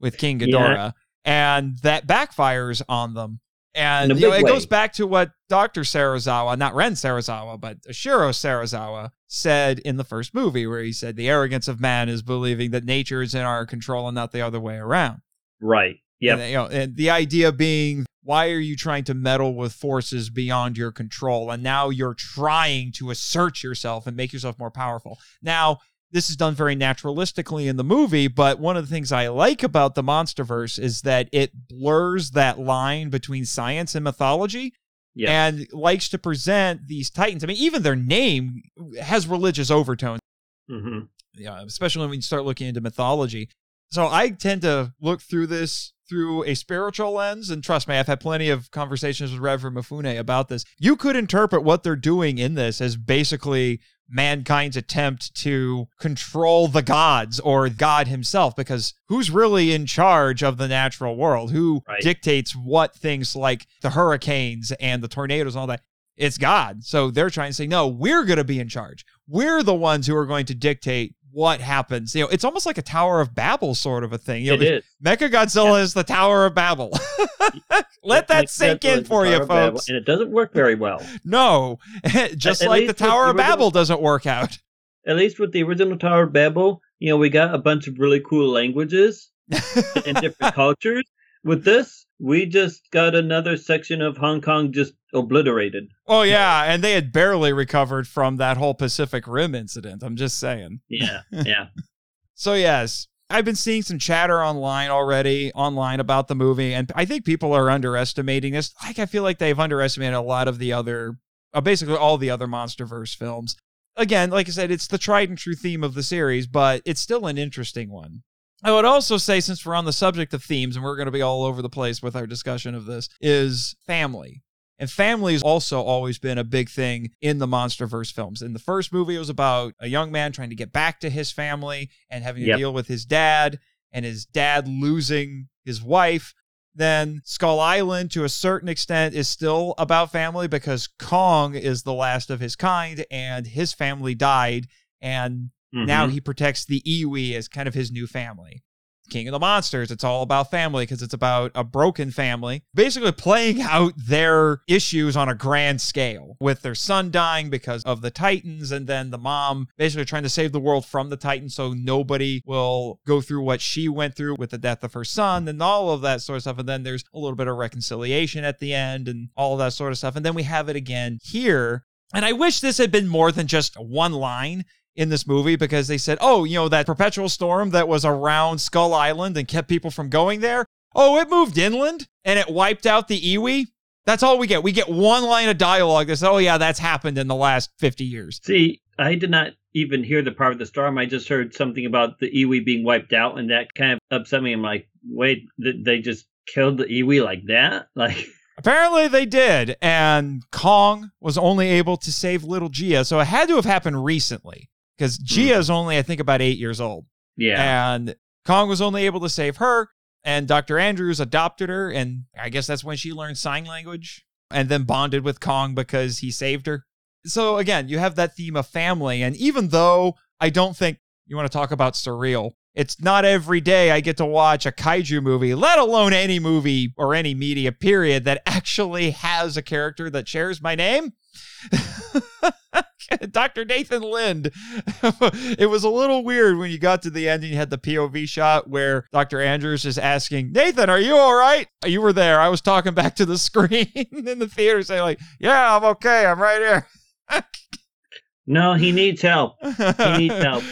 With King Yeah. Ghidorah. And that backfires on them. And you know, it way. goes back to what Dr. Serizawa, not Ren Serizawa, but Ishiro Serizawa said in the first movie, where he said, The arrogance of man is believing that nature is in our control and not the other way around. Right. Yeah. You know, and the idea being, why are you trying to meddle with forces beyond your control? And now you're trying to assert yourself and make yourself more powerful. Now, this is done very naturalistically in the movie, but one of the things I like about the Monsterverse is that it blurs that line between science and mythology Yes. and likes to present these titans. I mean, even their name has religious overtones hmm yeah, especially when you start looking into mythology. So I tend to look through this through a spiritual lens, and trust me, I've had plenty of conversations with Reverend Mafune about this. You could interpret what they're doing in this as basically mankind's attempt to control the gods or God himself, because who's really in charge of the natural world? Who Right. dictates what things like the hurricanes and the tornadoes and all that? It's God. So they're trying to say, no, we're going to be in charge. We're the ones who are going to dictate what happens. You know, it's almost like a Tower of Babel sort of a thing. You know, It is. Mecha Godzilla is the Tower of Babel. Let that sink Godzilla in for you, Tower of Babel, folks. and it doesn't work very well. No, just At like the Tower the of original- Babel doesn't work out. At least with the original Tower of Babel, you know, we got a bunch of really cool languages and different cultures. With this, we just got another section of Hong Kong just obliterated. Oh yeah, and they had barely recovered from that whole Pacific Rim incident. I'm just saying. Yeah, yeah. So yes, I've been seeing some chatter online already online about the movie, and I think people are underestimating this. Like I feel like they've underestimated a lot of the other, uh, basically all the other MonsterVerse films. Again, like I said, it's the tried and true theme of the series, but it's still an interesting one. I would also say, since we're on the subject of themes, and we're going to be all over the place with our discussion of this, is family. And family has also always been a big thing in the MonsterVerse films. In the first movie, it was about a young man trying to get back to his family and having to Yep. deal with his dad and his dad losing his wife. Then Skull Island, to a certain extent, is still about family because Kong is the last of his kind and his family died. And now Mhm. he protects the Iwi as kind of his new family. King of the Monsters, it's all about family because it's about a broken family, basically playing out their issues on a grand scale with their son dying because of the Titans, and then the mom basically trying to save the world from the Titans so nobody will go through what she went through with the death of her son and all of that sort of stuff. And then there's a little bit of reconciliation at the end and all of that sort of stuff. And then we have it again here. And I wish this had been more than just one line in this movie because they said, oh, you know, that perpetual storm that was around Skull Island and kept people from going there. Oh, it moved inland and it wiped out the Iwi. That's all we get. We get one line of dialogue that says, oh, yeah, that's happened in the last 50 years. See, I did not even hear the part of the storm. I just heard something about the Iwi being wiped out, and that kind of upset me. I'm like, wait, th- they just killed the Iwi like that? Like, Apparently they did. And Kong was only able to save little Jia. So it had to have happened recently because mm. Jia is only, I think, about eight years old. yeah. And Kong was only able to save her, and Dr. Andrews adopted her, and I guess that's when she learned sign language and then bonded with Kong because he saved her. So again, you have that theme of family, and even though I don't think you want to talk about surreal, it's not every day I get to watch a kaiju movie, let alone any movie or any media period that actually has a character that shares my name. Dr. Nathan Lind. it was a little weird when you got to the end and you had the POV shot where Dr. Andrews is asking, Nathan, are you all right? You were there. I was talking back to the screen in the theater saying, like, yeah, I'm okay. I'm right here. no, he needs help. He needs help.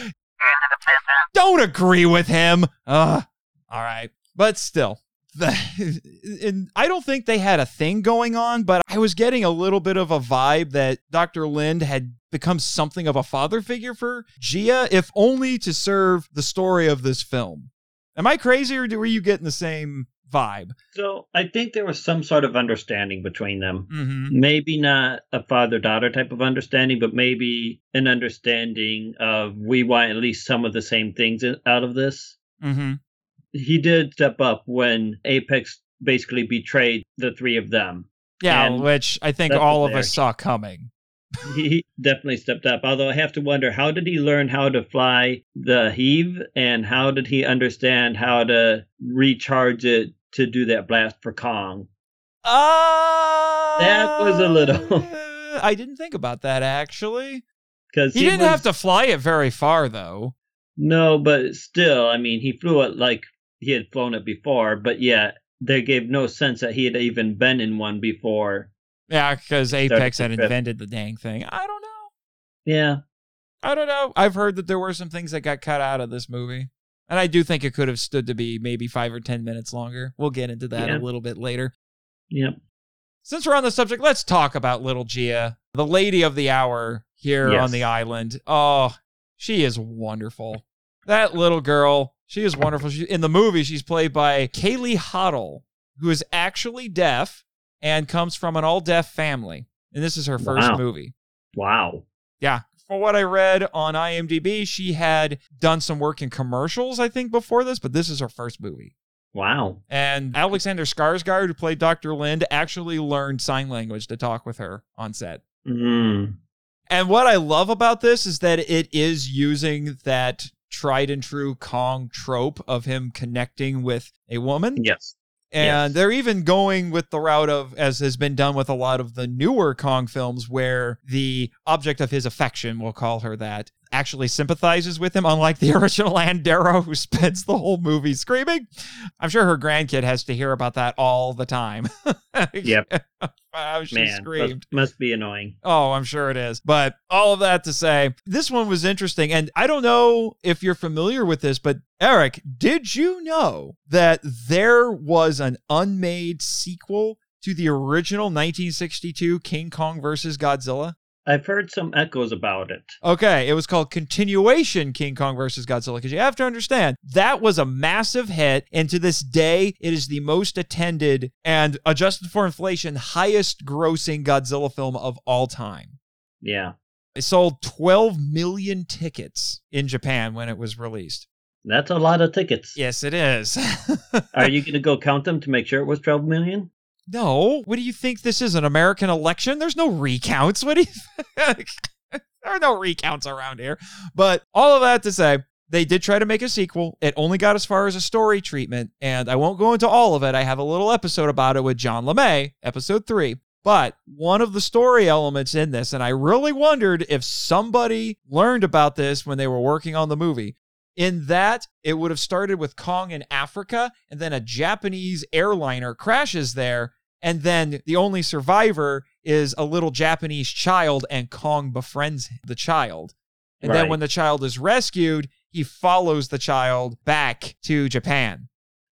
Don't agree with him. Uh, all right. But still, the, and I don't think they had a thing going on, but I was getting a little bit of a vibe that Dr. Lind had become something of a father figure for Jia, if only to serve the story of this film. Am I crazy or were you getting the same vibe? So I think there was some sort of understanding between them. Mm-hmm. Maybe not a father daughter type of understanding, but maybe an understanding of we want at least some of the same things out of this. Mm-hmm. He did step up when Apex basically betrayed the three of them. Yeah, And which I think all was of us saw coming. He definitely stepped up. Although I have to wonder how did he learn how to fly the HEAV and how did he understand how to recharge it to do that blast for Kong? Uh, That was a little- I didn't think about that actually. Because He, didn't have to fly it very far though. No, but still, I mean, he flew it like he had flown it before, but yet they gave no sense that he had even been in one before. Yeah, because Apex had invented the dang thing. I don't know. Yeah. I don't know. I've heard that there were some things that got cut out of this movie. And I do think it could have stood to be maybe five or 10 minutes longer. We'll get into that Yeah. a little bit later. Yep. Since we're on the subject, let's talk about little Jia, the lady of the hour here Yes. on the island. Oh, she is wonderful. That little girl, she is wonderful. She, in the movie, she's played by Kaylee Hottle, who is actually deaf and comes from an all deaf family. And this is her first Wow. movie. Wow. Yeah. For what I read on IMDb, she had done some work in commercials, I think, before this, but this is her first movie. Wow. And Alexander Skarsgård, who played Dr. Lind, actually learned sign language to talk with her on set. Mm. And what I love about this is that it is using that tried and true Kong trope of him connecting with a woman. Yes. And Yes. they're even going with the route of, as has been done with a lot of the newer Kong films, where the object of his affection, we'll call her that, actually sympathizes with him, unlike the original Ann Darrow, who spends the whole movie screaming. I'm sure her grandkid has to hear about that all the time. Yep. How she Man, screamed. must, must be annoying. Oh, I'm sure it is. But all of that to say, this one was interesting. And I don't know if you're familiar with this, but Eric, did you know that there was an unmade sequel to the original 1962 King Kong versus Godzilla? I've heard some echoes about it. Okay, it was called Continuation King Kong versus Godzilla because you have to understand that was a massive hit, and to this day, it is the most attended and adjusted for inflation, highest grossing Godzilla film of all time. Yeah. It sold 12 million tickets in Japan when it was released. That's a lot of tickets. Yes, it is. Are you going to go count them to make sure it was 12 million? No, what do you think this is? An American election? There's no recounts. What do you think? there are no recounts around here. But all of that to say, they did try to make a sequel. It only got as far as a story treatment, and I won't go into all of it. I have a little episode about it with John LeMay, episode three. But one of the story elements in this, and I really wondered if somebody learned about this when they were working on the movie. In that, it would have started with Kong in Africa, and then a Japanese airliner crashes there, and then the only survivor is a little Japanese child, and Kong befriends the child. And then when the child is rescued, he follows the child back to Japan.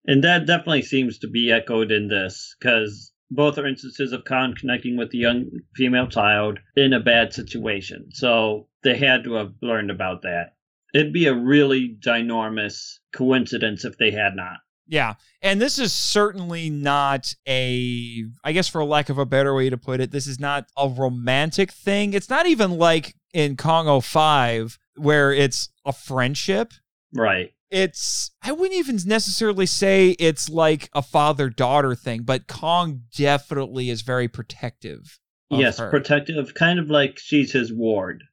And that definitely seems to be echoed in this because both are instances of Kong connecting with the young female child in a bad situation. So they had to have learned about that. It'd be a really ginormous coincidence if they had not. Yeah. And this is certainly not a, I guess, for lack of a better way to put it, this is not a romantic thing. It's not even like in Kong 05 where it's a friendship. Right. It's, I wouldn't even necessarily say it's like a father daughter thing, but Kong definitely is very protective. of yes, her. protective, kind of like she's his ward.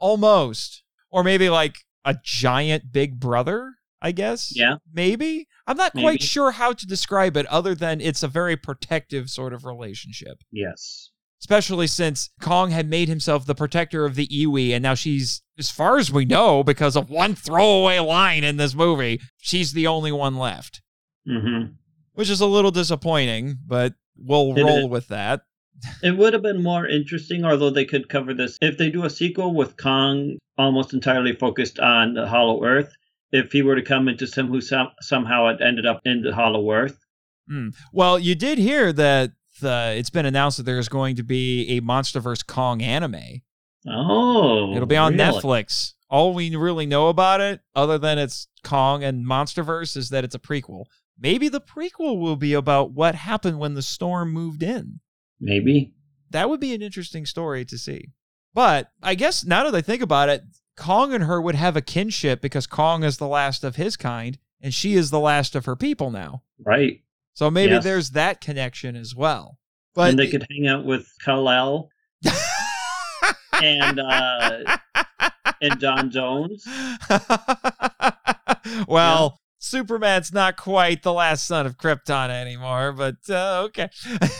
Almost. Or maybe like a giant big brother, I guess. Yeah. Maybe. I'm not quite sure how to describe it other than it's a very protective sort of relationship. Yes. Especially since Kong had made himself the protector of the Iwi, and now she's, as far as we know, because of one throwaway line in this movie, she's the only one left. hmm Which is a little disappointing, but we'll It roll is. with that. It would have been more interesting, although they could cover this if they do a sequel with Kong almost entirely focused on the Hollow Earth. If he were to come into some who some, somehow had ended up in the Hollow Earth, Mm. Well, you did hear that the, it's been announced that there's going to be a MonsterVerse Kong anime. oh, It'll be on really? Netflix. All we really know about it, other than it's Kong and MonsterVerse, is that it's a prequel. Maybe the prequel will be about what happened when the storm moved in. Maybe. That would be an interesting story to see. But I guess now that I think about it, Kong and her would have a kinship because Kong is the last of his kind and she is the last of her people now. Right. So maybe Yes. there's that connection as well. But and they could hang out with Kal-El and uh, and John Jones. well, Superman's not quite the last son of Krypton anymore, but uh, okay.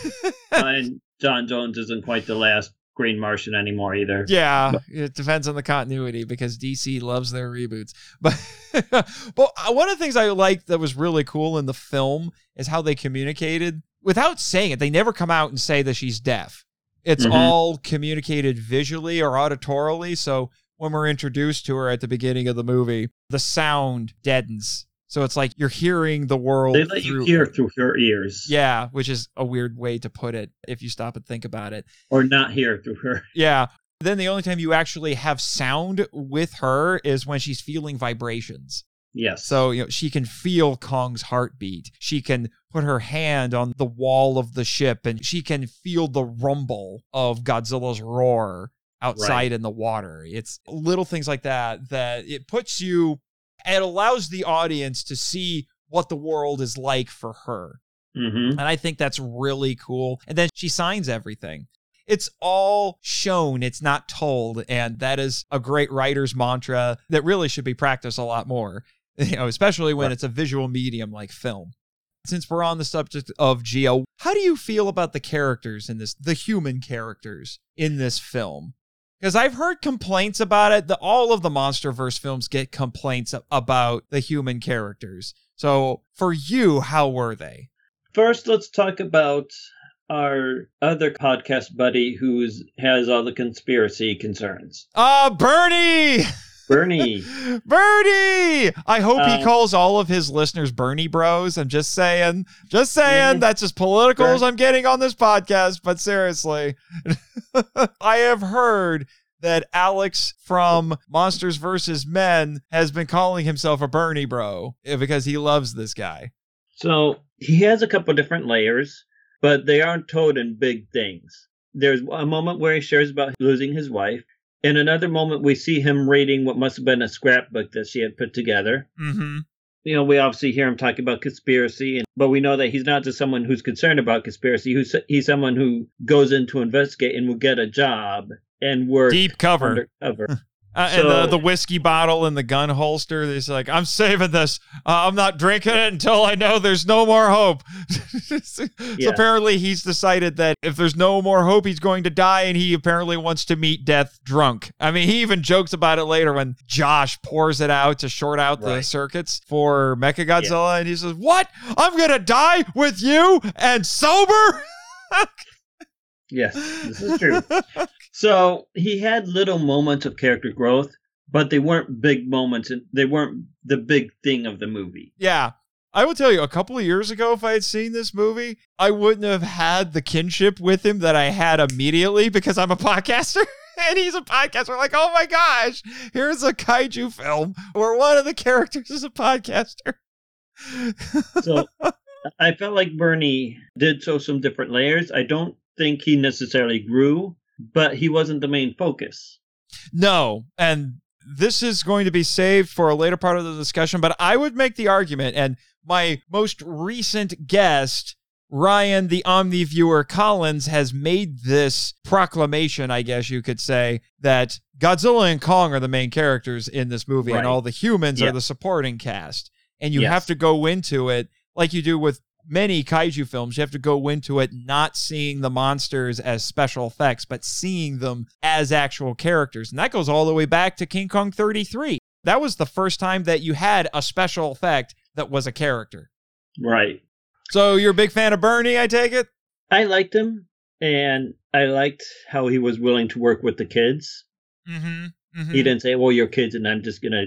and John Jones isn't quite the last Green Martian anymore either. yeah, it depends on the continuity because DC loves their reboots. But but one of the things I liked that was really cool in the film is how they communicated without saying it. They never come out and say that she's deaf. It's Mhm. all communicated visually or auditorily. So when we're introduced to her at the beginning of the movie, the sound deadens. So it's like you're hearing the world. They let you hear through her ears. Yeah, which is a weird way to put it if you stop and think about it. Or not hear through her. Yeah. Then the only time you actually have sound with her is when she's feeling vibrations. Yes. So, you know, she can feel Kong's heartbeat. She can put her hand on the wall of the ship and she can feel the rumble of Godzilla's roar. outside Right. in the water. It's little things like that that it puts you it allows the audience to see what the world is like for her. hmm And I think that's really cool. And then she signs everything. It's all shown, it's not told. And that is a great writer's mantra that really should be practiced a lot more, you know, especially when it's a visual medium like film. Since we're on the subject of Jia, how do you feel about the characters in this, the human characters in this film? Because I've heard complaints about it. The, all of the MonsterVerse films get complaints about the human characters. So for you, how were they? First, let's talk about our other podcast buddy who has all the conspiracy concerns. Ah, Bernie! Bernie. Bernie! I hope he Uh, calls all of his listeners Bernie bros. I'm just saying, just saying, Mhm. that's as political as I'm getting on this podcast, but seriously. I have heard that Alex from Monsters vs. Men has been calling himself a Bernie bro eh, because he loves this guy. So he has a couple different layers, but they aren't told in big things. There's a moment where he shares about losing his wife. In another moment, we see him reading what must have been a scrapbook that she had put together. Mm-hmm. You know, we obviously hear him talking about conspiracy, and, but we know that he's not just someone who's concerned about conspiracy. Who's, he's someone who goes in to investigate and will get a job and work Deep cover. undercover. Uh, and the, the whiskey bottle and the gun holster. He's like, I'm saving this. Uh, I'm not drinking it until I know there's no more hope. so Yeah. apparently, he's decided that if there's no more hope, he's going to die, and he apparently wants to meet death drunk. I mean, he even jokes about it later when Josh pours it out to short out the circuits for Mechagodzilla, and he says, "What? I'm gonna die with you and sober." Yes, this is true. So he had little moments of character growth, but they weren't big moments, and they weren't the big thing of the movie. Yeah. I will tell you, a couple of years ago, if I had seen this movie, I wouldn't have had the kinship with him that I had immediately because I'm a podcaster and he's a podcaster. Like, oh my gosh, here's a kaiju film where one of the characters is a podcaster. So I felt like Bernie did show some different layers. I don't think he necessarily grew, but he wasn't the main focus. No, and this is going to be saved for a later part of the discussion, but I would make the argument, and my most recent guest, Ryan, the Omniviewer Collins, has made this proclamation, I guess you could say, that Godzilla and Kong are the main characters in this movie, and all the humans Yeah. are the supporting cast. And you Yes. have to go into it like you do with many kaiju films, you have to go into it not seeing the monsters as special effects, but seeing them as actual characters. And that goes all the way back to King Kong 33. That was the first time that you had a special effect that was a character. Right. So you're a big fan of Bernie, I take it? I liked him, and I liked how he was willing to work with the kids. Mm-hmm. He didn't say, "Well, you're kids, and I'm just gonna,"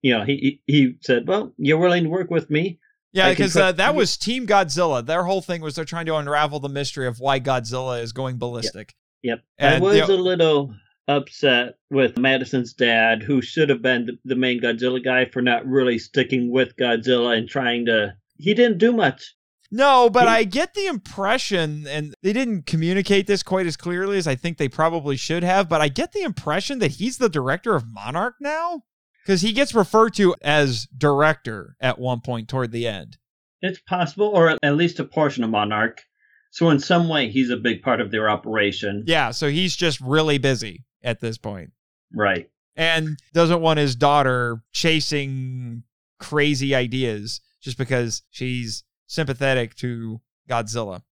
you know. He, he said, "Well, you're willing to work with me." Yeah, because uh, that was Team Godzilla. Their whole thing was they're trying to unravel the mystery of why Godzilla is going ballistic. Yep. I And, was you know- a little upset with Madison's dad, who should have been the, main Godzilla guy, for not really sticking with Godzilla and trying to. He didn't do much. No, but I get the impression, and they didn't communicate this quite as clearly as I think they probably should have, but I get the impression that he's the director of Monarch now. Because he gets referred to as director at one point toward the end. It's possible, or at least a portion of Monarch. So in some way, he's a big part of their operation. Yeah, so he's just really busy at this point Right. and doesn't want his daughter chasing crazy ideas just because she's sympathetic to Godzilla.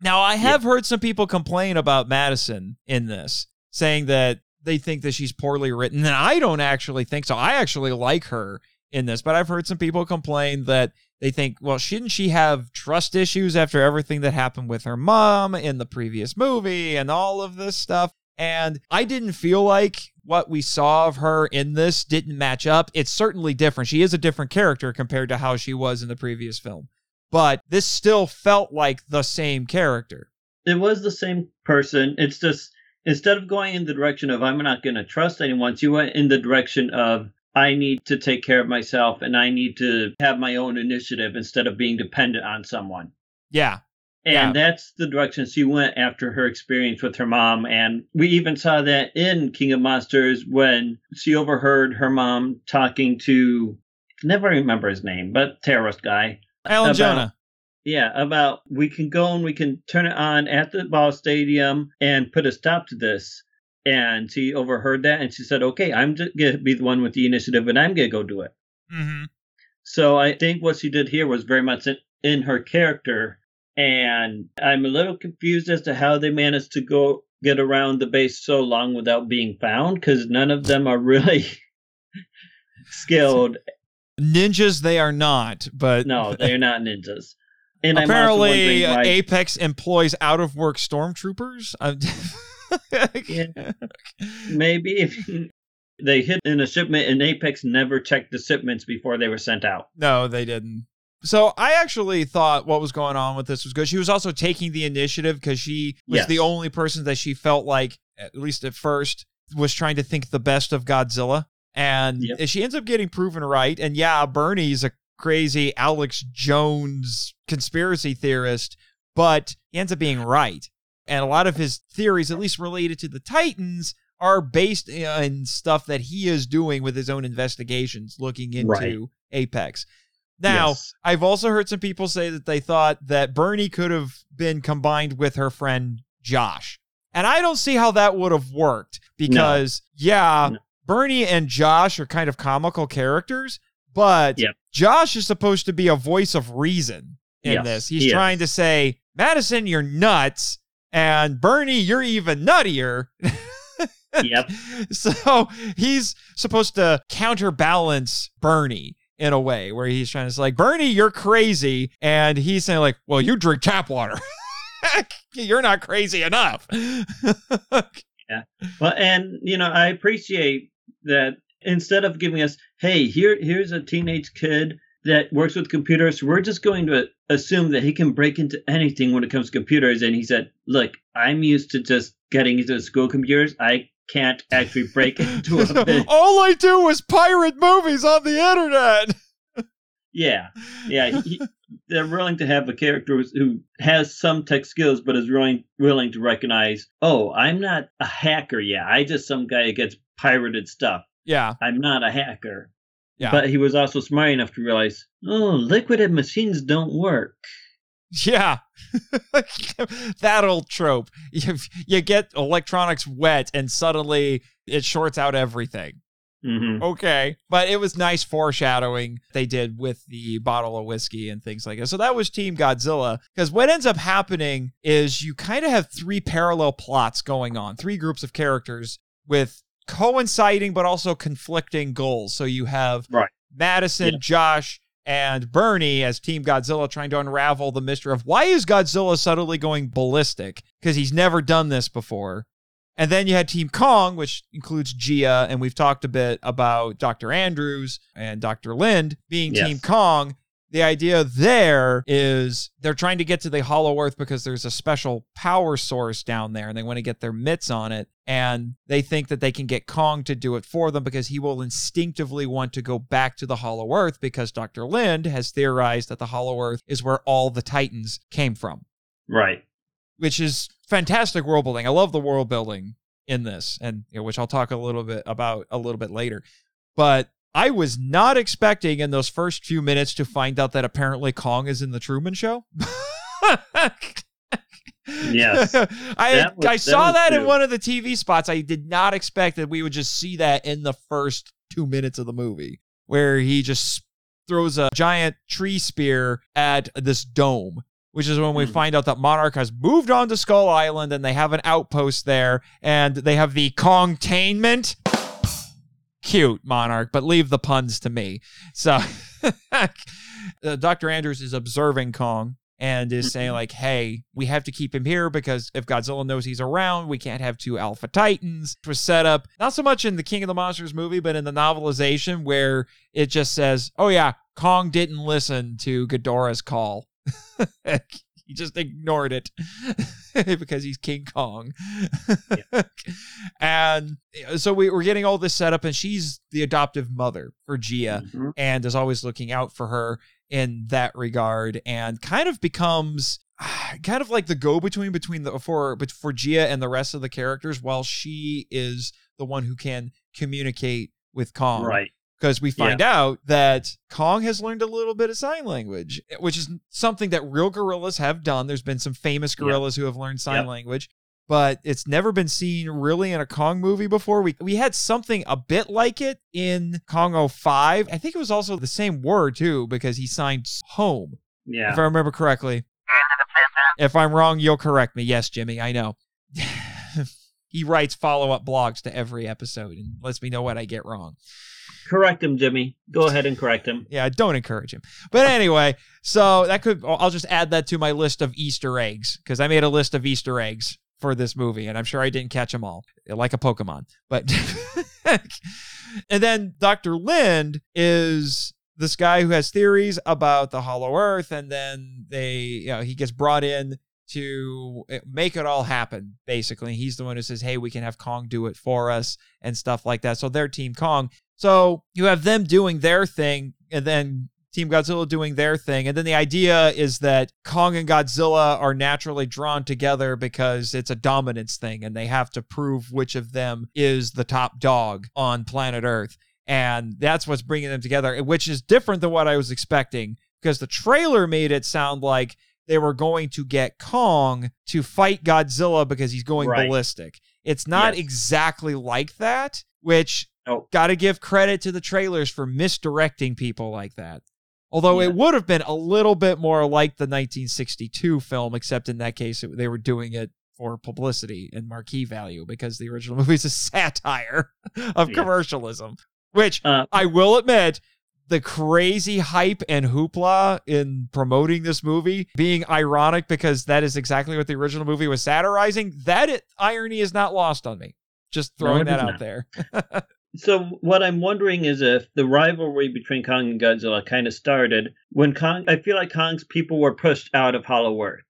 Now, I have heard some people complain about Madison in this, saying that they think that she's poorly written. And I don't actually think so. I actually like her in this, but I've heard some people complain that they think, well, shouldn't she have trust issues after everything that happened with her mom in the previous movie and all of this stuff? And I didn't feel like what we saw of her in this didn't match up. It's certainly different. She is a different character compared to how she was in the previous film. But this still felt like the same character. It was the same person. It's just instead of going in the direction of I'm not going to trust anyone, you went in the direction of I need to take care of myself and I need to have my own initiative instead of being dependent on someone. Yeah. And Yeah. that's the direction she went after her experience with her mom. And we even saw that in King of Monsters when she overheard her mom talking to, never remember his name, but terrorist guy. Alan About- Jonah. Yeah, about we can go and we can turn it on at the ball stadium and put a stop to this. And she overheard that and she said, okay, I'm just going to be the one with the initiative and I'm going to go do it. Mm-hmm. So I think what she did here was very much in, in her character. And I'm a little confused as to how they managed to go get around the base so long without being found because none of them are really skilled. Ninjas, they are not, but No, they're not ninjas. And apparently why- uh, Apex employs out of work stormtroopers. Yeah. maybe if they hit in a shipment and Apex never checked the shipments before they were sent out. No, they didn't. So I actually thought what was going on with this was good. She was also taking the initiative because she was Yes. the only person that she felt like, at least at first, was trying to think the best of Godzilla. And Yep. she ends up getting proven right. And yeah, Bernie's a crazy Alex Jones conspiracy theorist, but he ends up being right. And a lot of his theories, at least related to the Titans, are based in stuff that he is doing with his own investigations, looking into Right. Apex. Now, Yes. I've also heard some people say that they thought that Bernie could have been combined with her friend Josh. And I don't see how that would have worked because, yeah, No. Bernie and Josh are kind of comical characters, but Yep. Josh is supposed to be a voice of reason in Yes, this. He's he trying is. to say, Madison, you're nuts. And Bernie, you're even nuttier. Yep. So he's supposed to counterbalance Bernie in a way where he's trying to say, like, Bernie, you're crazy. And he's saying, like, well, you drink tap water. you're not crazy enough. Yeah. Well, and you know, I appreciate that instead of giving us, hey, here here's a teenage kid that works with computers, we're just going to assume that he can break into anything when it comes to computers. And he said, look, I'm used to just getting into school computers. I can't actually break into a. All I do is pirate movies on the internet. Yeah, yeah. He, they're willing to have a character who has some tech skills, but is willing willing to recognize, oh, I'm not a hacker. Yeah, I just some guy who gets pirated stuff. Yeah. I'm not a hacker. Yeah. But he was also smart enough to realize, oh, liquid machines don't work. Yeah. that old trope. You, you get electronics wet and suddenly it shorts out everything. hmm Okay. But it was nice foreshadowing they did with the bottle of whiskey and things like that. So that was Team Godzilla. Because what ends up happening is you kind of have three parallel plots going on, three groups of characters with coinciding but also conflicting goals. So you have Right. Madison, Yeah. Josh, and Bernie as Team Godzilla trying to unravel the mystery of why is Godzilla suddenly going ballistic? Because he's never done this before. And then you had Team Kong, which includes Jia, and we've talked a bit about Dr. Andrews and Dr. Lind being Yes. Team Kong. The idea there is they're trying to get to the Hollow Earth because there's a special power source down there and they want to get their mitts on it. And they think that they can get Kong to do it for them because he will instinctively want to go back to the Hollow Earth because Dr. Lind has theorized that the Hollow Earth is where all the Titans came from Right. which is fantastic world building. I love the world building in this, and you know, which I'll talk a little bit about a little bit later. But I was not expecting in those first few minutes to find out that apparently Kong is in the Truman Show. Yes. I was- I saw was that in one of the TV spots. I did not expect that we would just see that in the first two minutes of the movie, where he just throws a giant tree spear at this dome. Which is when we Mhm. find out that Monarch has moved on to Skull Island and they have an outpost there and they have the Kongtainment. Cute, Monarch, but leave the puns to me. So, uh, Dr. Andrews is observing Kong and is saying, like, hey, we have to keep him here because if Godzilla knows he's around, we can't have two Alpha Titans. It was set up not so much in the King of the Monsters movie, but in the novelization where it just says, oh, yeah, Kong didn't listen to Ghidorah's call. he just ignored it because he's King Kong. and uh, so we, we're getting all this set up, and she's the adoptive mother for Jia Mhm. and is always looking out for her in that regard and kind of becomes kind of like the go between between the for for Jia and the rest of the characters while she is the one who can communicate with Kong. Right. Because we find out that Kong has learned a little bit of sign language, eh, which is something that real gorillas have done. There's been some famous gorillas who have learned sign language, but it's never been seen really in a Kong movie before. We we had something a bit like it in Kong 05. I think it was also the same word too, because he signed home Yeah. if I remember correctly. If I'm wrong, you'll correct me. Yes, Jimmy, I know. he writes follow up blogs to every episode and lets me know what I get wrong. Correct him, Jimmy. Go ahead and correct him. Yeah, don't encourage him. But anyway, so that could, I'll just add that to my list of Easter eggs because I made a list of Easter eggs for this movie and I'm sure I didn't catch them all like a Pokemon. But, and then Dr. Lind is this guy who has theories about the hollow earth and then they you know he gets brought in to make it all happen basically he's the one who says hey we can have kong do it for us and stuff like that so they're team kong so you have them doing their thing and then team godzilla doing their thing and then the idea is that kong and godzilla are naturally drawn together because it's a dominance thing and they have to prove which of them is the top dog on planet earth and that's what's bringing them together which is different than what i was expecting because the trailer made it sound like they were going to get kong to fight godzilla because he's going Right. ballistic it's not Yes. exactly like that which Oh. gotta give credit to the trailers for misdirecting people like that although Yeah. it would have been a little bit more like the 1962 film except in that case it, they were doing it for publicity and marquee value because the original movie is a satire of Yeah. commercialism which Uh, I will admit, the crazy hype and hoopla in promoting this movie being ironic because that is exactly what the original movie was satirizing. That it, irony is not lost on me. Just throwing it that out not. there. So what I'm wondering is if the rivalry between Kong and Godzilla kind of started when Kong. I feel like Kong's people were pushed out of Hollow Earth.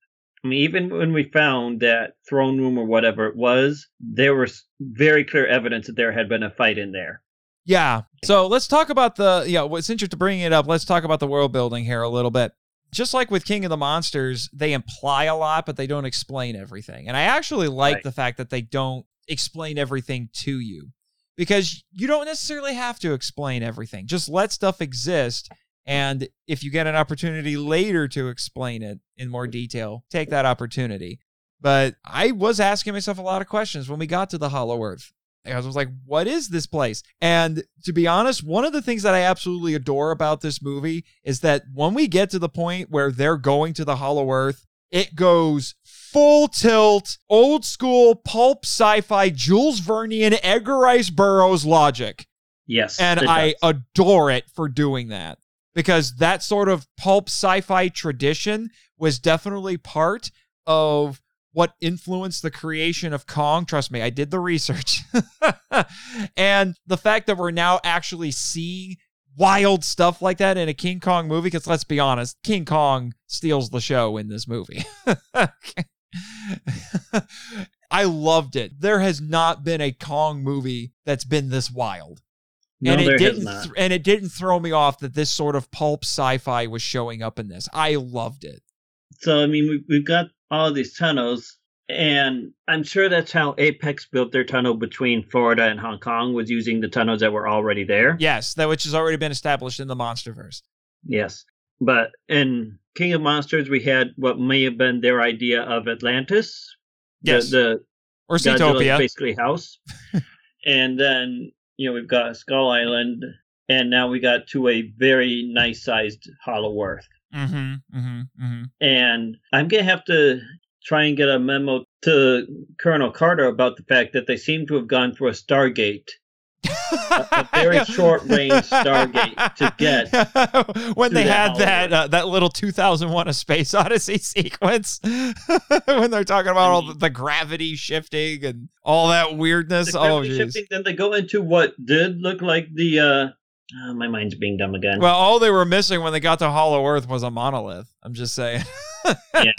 I mean, even when we found that throne room or whatever it was, there was very clear evidence that there had been a fight in there. Yeah. So let's talk about the yeah. Since you're to bringing it up, let's talk about the world building here a little bit. Just like with King of the Monsters, they imply a lot, but they don't explain everything. And I actually like Right. the fact that they don't explain everything to you because you don't necessarily have to explain everything. Just let stuff exist. And if you get an opportunity later to explain it in more detail, take that opportunity. But I was asking myself a lot of questions when we got to the Hollow Earth. I was like, what is this place? And to be honest, one of the things that I absolutely adore about this movie is that when we get to the point where they're going to the Hollow Earth, it goes full tilt, old school pulp sci-fi, Jules Verne and Edgar Rice Burroughs logic. Yes, And I does. adore it for doing that because that sort of pulp sci-fi tradition was definitely part of what influenced the creation of Kong. Trust me, I did the research. and the fact that we're now actually seeing wild stuff like that in a King Kong movie, because let's be honest, King Kong steals the show in this movie. I loved it. There has not been a Kong movie that's been this wild no, and it didn't th- and it didn't throw me off that this sort of pulp sci-fi was showing up in this. I loved it. So I mean, we, we've got all of these tunnels, and I'm sure that's how Apex built their tunnel between Florida and Hong Kong was using the tunnels that were already there. Yes, that which has already been established in the MonsterVerse. Yes, but in King of Monsters, we had what may have been their idea of Atlantis. Yes, the, or the Godzilla's Zootopia. basically house, and then you know we've got Skull Island, and now we got to a very nice sized Hollow Earth. Mm-hmm. Mm-hmm. Mm-hmm. and I'm gonna have to try and get a memo to Colonel Carter about the fact that they seem to have gone through a Stargate, a very short range Stargate to get when to they the had that uh, that little 2001: A Space Odyssey sequence when they're talking about all the, the gravity shifting and all that weirdness. the Oh, shifting. Then they go into what did look like the. uh oh, my mind's being dumb again. Well, all they were missing when they got to Hollow Earth was a monolith. I'm just saying. yeah.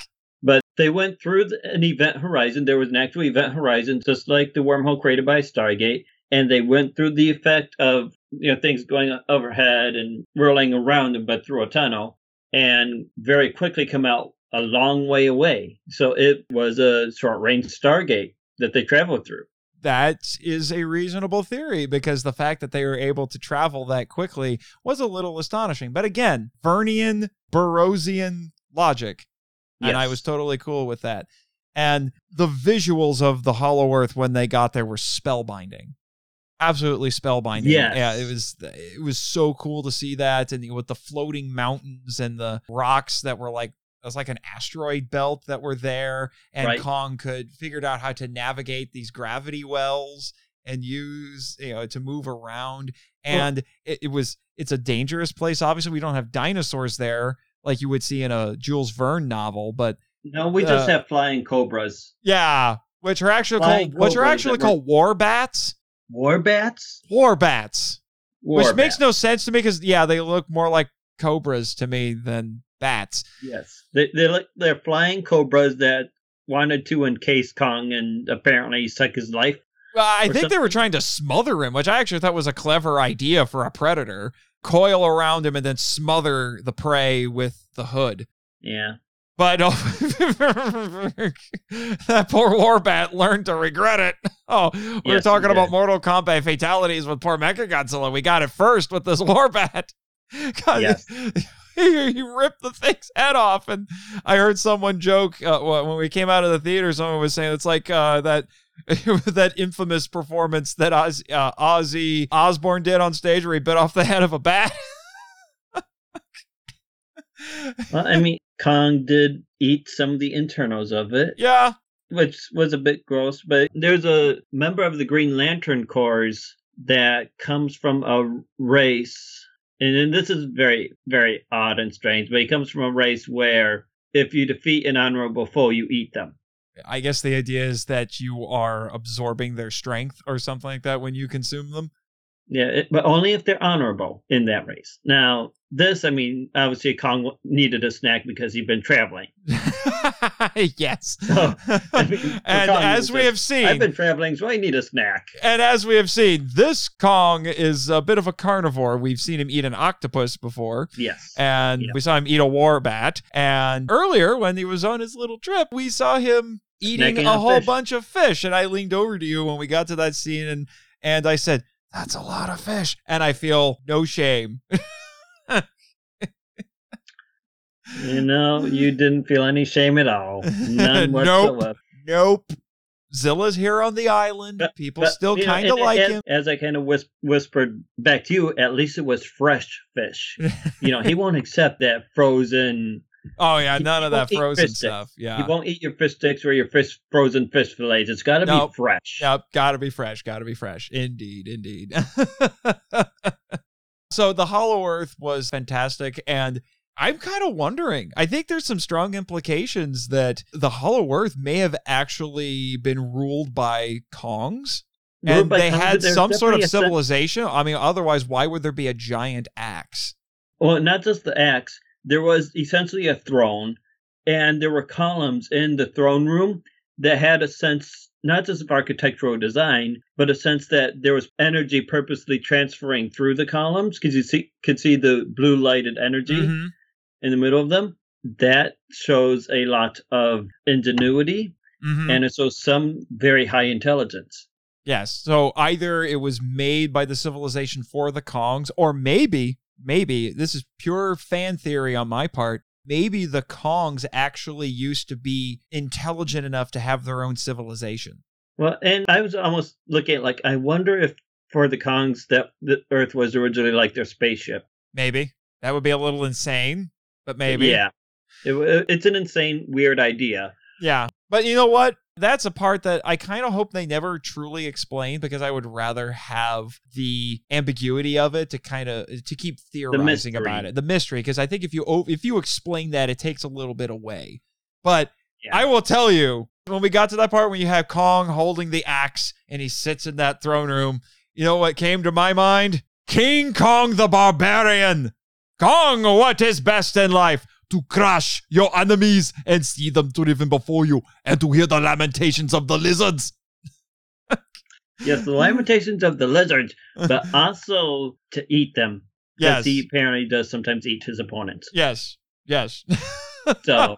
But they went through the, an event horizon. There was an actual event horizon, just like the wormhole created by Stargate. And they went through the effect of you know things going overhead and whirling around them, but through a tunnel, and very quickly come out a long way away. So it was a short range Stargate that they traveled through. That is a reasonable theory because the fact that they were able to travel that quickly was a little astonishing. But again, Vernian, Burroughsian logic. And I was totally cool with that. And the visuals of the Hollow Earth when they got there were spellbinding. Absolutely spellbinding. Yes. Yeah, it was it was so cool to see that and with the floating mountains and the rocks that were like it was like an asteroid belt that were there and Right. Kong could figured out how to navigate these gravity wells and use you know to move around and it, it was it's a dangerous place obviously we don't have dinosaurs there like you would see in a Jules Verne novel but No, we just Uh, have flying cobras. yeah which are actually Flying called which are actually that were- called war bats War bats? war bats which makes no sense to me because yeah they look more like cobras to me than bats Yes. They, they're, like, they're flying cobras that wanted to encase Kong and apparently he took his life. Well, I think they were trying to smother him, which I actually thought was a clever idea for a predator. Coil around him and then smother the prey with the hood. Yeah. But no, that poor Warbat learned to regret it. Oh, we were Yes, talking about. Mortal Kombat fatalities with poor Mechagodzilla. We got it first with this Warbat. God, Yes. he, he ripped the thing's head off, and I heard someone joke uh, when we came out of the theater. Someone was saying it's like uh, that that infamous performance that Oz, uh, Ozzy Osbourne did on stage, where he bit off the head of a bat. Well, I mean, Kong did eat some of the internals of it, yeah, which was a bit gross, but there's a member of the Green Lantern Corps that comes from a race, and then this is very, very odd and strange, but he comes from a race where if you defeat an honorable foe, you eat them. I guess the idea is that you are absorbing their strength or something like that when you consume them. Yeah, it, but only if they're honorable in that race. Now, this, I mean, obviously Kong needed a snack because he'd been traveling. yes. So, I mean, and as we have seen, I've been traveling, so I need a snack. and as we have seen, this Kong is a bit of a carnivore. We've seen him eat an octopus before. Yes. And Yeah. we saw him eat a war bat. And earlier, when he was on his little trip, we saw him eating Snacking a whole fish. bunch of fish. And I leaned over to you when we got to that scene and and I said, That's a lot of fish. And I feel no shame. You know, you didn't feel any shame at all. None Nope. whatsoever. nope. Zilla's here on the island. But- People But, still kind of like and him. As I kind of whis- whispered back to you, at least it was fresh fish. you know, he won't accept that frozen. Oh yeah, none of that frozen stuff. Yeah. you won't eat your fish sticks or your fish frozen fish fillets. It's got to Nope. be fresh. Yep, gotta be fresh, gotta be fresh. Indeed, indeed. so the Hollow Earth was fantastic, and I'm kind of wondering. I think there's some strong implications that the Hollow Earth may have actually been ruled by Kongs. Ruled And by they Kong, had some sort of definitely a sen- civilization. I mean, otherwise, why would there be a giant axe? Well, not just the axe. There was essentially a throne, and there were columns in the throne room that had a sense not just of architectural design, but a sense that there was energy purposely transferring through the columns because you see could see the blue lighted energy Mhm. in the middle of them. That shows a lot of ingenuity, Mhm. and it shows some very high intelligence. Yes. So either it was made by the civilization for the Kongs, or maybe, maybe, this is pure fan theory on my part, maybe the Kongs actually used to be intelligent enough to have their own civilization. Well, and I was almost looking at like I wonder if for the Kongs that the Earth was originally like their spaceship. Maybe. That would be a little insane, but maybe. Yeah, it, it's an insane, weird idea. Yeah. But you know what? That's a part that I kind of hope they never truly explain because I would rather have the ambiguity of it to kind of to keep theorizing mystery. about it. The mystery because I think if you if you explain that it takes a little bit away. But Yeah. I will tell you when we got to that part when you have Kong holding the axe and he sits in that throne room, you know what came to my mind? King Kong the Barbarian. Kong, what is best in life? To crush your enemies and see them driven before you, and to hear the lamentations of the lizards. Yes, the lamentations of the lizards, but also to eat them. Yes. he apparently does sometimes eat his opponents. Yes. Yes. So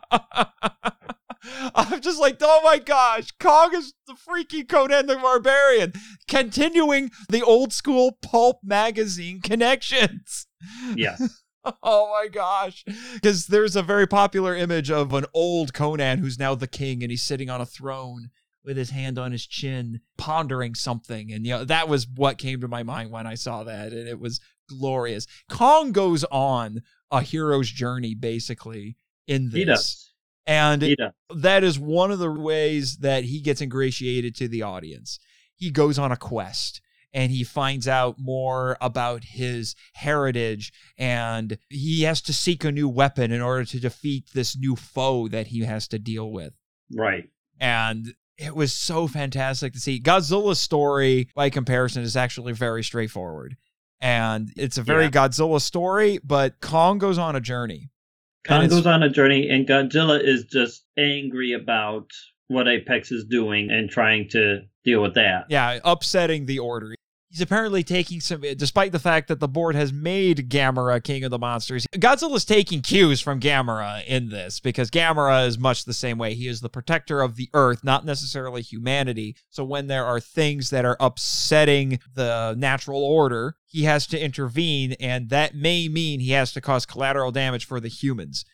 I'm just like, oh my gosh, Kong is the freaky Conan the Barbarian, continuing the old school pulp magazine connections. yes, Oh my gosh. Because there's a very popular image of an old Conan who's now the king and he's sitting on a throne with his hand on his chin, pondering something. And, you know, that was what came to my mind when I saw that. And it was glorious. Kong goes on a hero's journey, basically, in this. And that is one of the ways that he gets ingratiated to the audience. He goes on a quest and he finds out more about his heritage and he has to seek a new weapon in order to defeat this new foe that he has to deal with. Right. And it was so fantastic to see. Godzilla's story, by comparison, is actually very straightforward. And it's a very Yeah. Godzilla story, but Kong goes on a journey. Kong goes on a journey, and Godzilla is just angry about what Apex is doing and trying to deal with that. yeah, upsetting the order. He's apparently taking some, despite the fact that the board has made Gamera king of the monsters. Godzilla's taking cues from Gamera in this because Gamera is much the same way. He is the protector of the earth, not necessarily humanity. So when there are things that are upsetting the natural order, he has to intervene, and that may mean he has to cause collateral damage for the humans.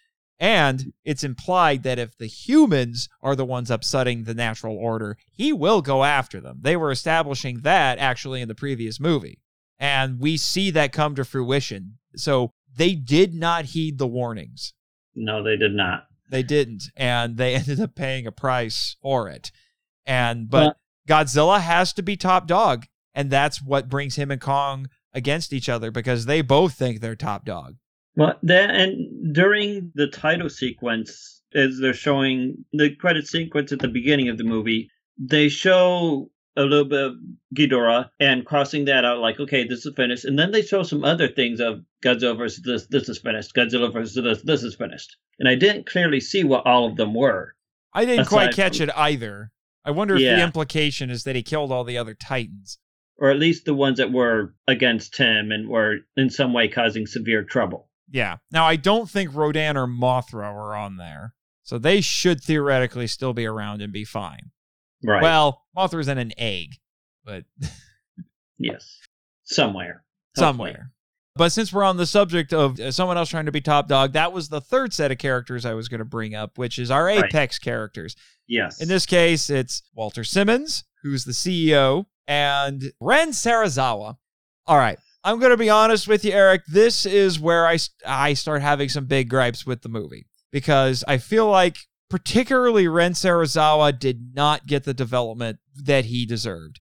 And it's implied that if the humans are the ones upsetting the natural order, he will go after them. They were establishing that actually in the previous movie. And we see that come to fruition. So they did not heed the warnings. No, they did not. They didn't. And they ended up paying a price for it. And, but Godzilla has to be top dog. And that's what brings him and Kong against each other because they both think they're top dog. Well, that and during the title sequence, as they're showing the credit sequence at the beginning of the movie, they show a little bit of Ghidorah and crossing that out, like, okay, this is finished. And then they show some other things of Godzilla versus this, this is finished. Godzilla versus this, this is finished. And I didn't clearly see what all of them were. I didn't quite catch from- it either. I wonder if the implication is that he killed all the other Titans. Or at least the ones that were against him and were in some way causing severe trouble. Yeah. Now I don't think Rodan or Mothra were on there. So they should theoretically still be around and be fine. Right. Well, Mothra's in an egg, but yes. Somewhere. Hopefully. somewhere. But since we're on the subject of uh, someone else trying to be top dog, that was the third set of characters I was going to bring up, which is our Right. Apex characters. Yes. In this case, it's Walter Simmons, who's the CEO, and Ren Serizawa. All right. I'm going to be honest with you, Eric. This is where I, I start having some big gripes with the movie because I feel like, particularly Ren Serizawa, did not get the development that he deserved.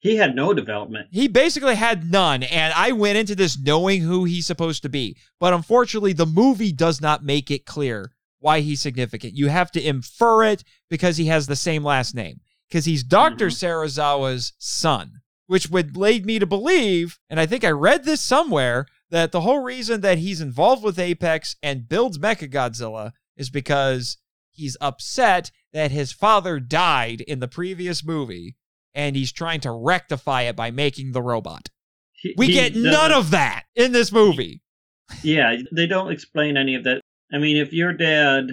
he had no development. He basically had none, and I went into this knowing who he's supposed to be. But unfortunately, the movie does not make it clear why he's significant. You have to infer it because he has the same last name, because he's doctor mm-hmm. Serizawa's son, which would lead me to believe, and I think I read this somewhere, that the whole reason that he's involved with Apex and builds Mechagodzilla is because he's upset that his father died in the previous movie and he's trying to rectify it by making the robot. He- We he get none of that in this movie. Yeah, they don't explain any of that. I mean, if your dad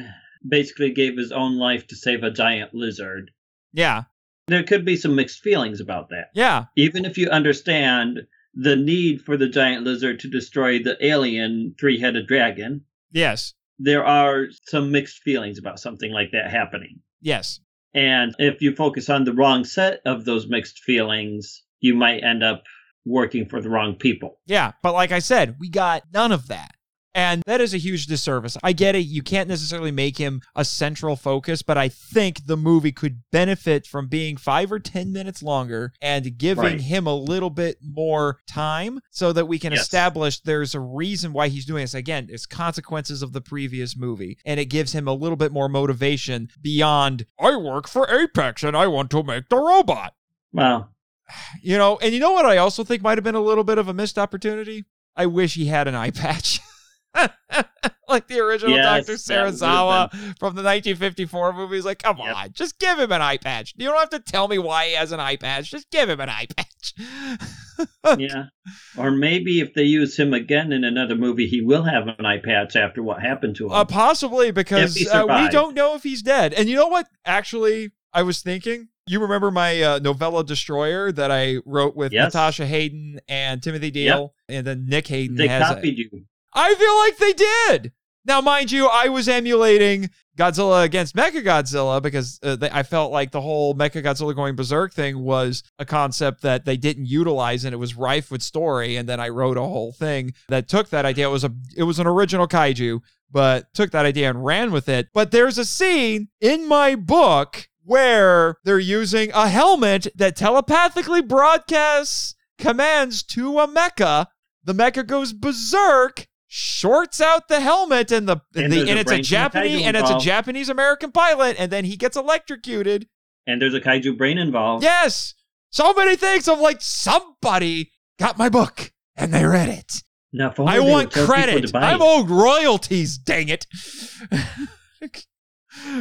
basically gave his own life to save a giant lizard, Yeah, there could be some mixed feelings about that. yeah, Even if you understand the need for the giant lizard to destroy the alien three headed dragon, yes, there are some mixed feelings about something like that happening. yes. And if you focus on the wrong set of those mixed feelings, you might end up working for the wrong people. Yeah, but like I said, we got none of that. And that is a huge disservice. I get it. You can't necessarily make him a central focus, but I think the movie could benefit from being five or 10 minutes longer and giving Right. him a little bit more time so that we can Yes. establish there's a reason why he's doing this. Again, it's consequences of the previous movie, and it gives him a little bit more motivation beyond, I work for Apex and I want to make the robot. Well, You know, and you know what I also think might have been a little bit of a missed opportunity? I wish he had an eye patch. like the original Yes, Dr. Serizawa from the 1954 movie. He's like, come Yep. on, just give him an eye patch. You don't have to tell me why he has an eye patch. Just give him an eye patch. yeah. Or maybe if they use him again in another movie, he will have an eye patch after what happened to him. Uh, possibly because uh, we don't know if he's dead. And you know what? Actually, I was thinking. You remember my uh, novella Destroyer that I wrote with Yes. Natasha Hayden and Timothy Deal, and then Nick Hayden they has. a- copied you. I feel like they did. Now, mind you, I was emulating Godzilla against Mechagodzilla because uh, they, I felt like the whole Mechagodzilla going berserk thing was a concept that they didn't utilize, and it was rife with story. And then I wrote a whole thing that took that idea. It was a it was an original kaiju, but took that idea and ran with it. But there's a scene in my book where they're using a helmet that telepathically broadcasts commands to a mecha. The mecha goes berserk, shorts out the helmet, and the, And the and a it's a brain from the Japanese and it's a. Japanese American pilot, and then he gets electrocuted. And there's a kaiju brain involved. Yes, so many things. I'm like, somebody got my book and they read it. Now, I want credit. I'm owed royalties. Dang it.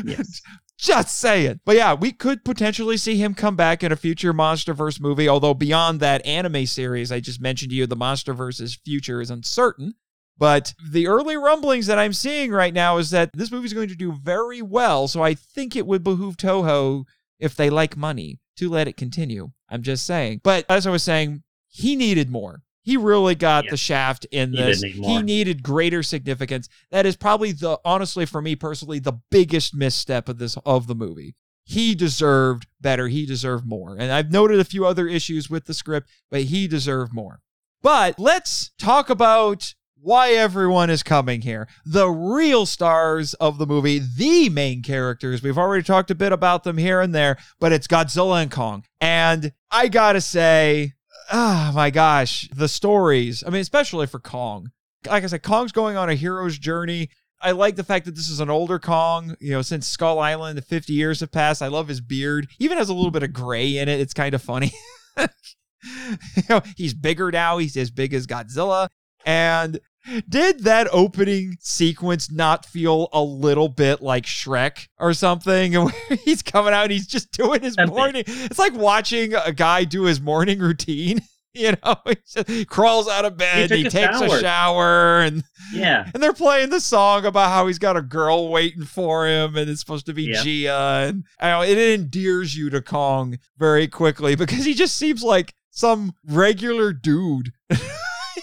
Yes. Just saying. But yeah, we could potentially see him come back in a future MonsterVerse movie. Although beyond that anime series I just mentioned to you, the MonsterVerse's future is uncertain. But the early rumblings that I'm seeing right now is that this movie is going to do very well. So I think it would behoove Toho, if they like money, to let it continue. I'm just saying. But as I was saying, he needed more. He really got Yeah. the shaft in He this. need He needed greater significance. That is probably the honestly for me personally the biggest misstep of this of the movie. He deserved better. He deserved more. And I've noted a few other issues with the script, but he deserved more. But let's talk about why everyone is coming here. The real stars of the movie, the main characters. We've already talked a bit about them here and there, but it's Godzilla and Kong. And I gotta say, oh my gosh, the stories. I mean, especially for Kong. Like I said, Kong's going on a hero's journey. I like the fact that this is an older Kong. You know, since Skull Island, the 50 years have passed. I love his beard. Even has a little bit of gray in it. It's kind of funny. you know, he's bigger now. He's as big as Godzilla. And did that opening sequence not feel a little bit like Shrek or something? Where he's coming out, and he's just doing his morning. It's like watching a guy do his morning routine. You know, he just crawls out of bed, took he a takes a shower. shower, and Yeah. and they're playing the song about how he's got a girl waiting for him, and it's supposed to be Yep. Jia, and I know it endears you to Kong very quickly because he just seems like some regular dude,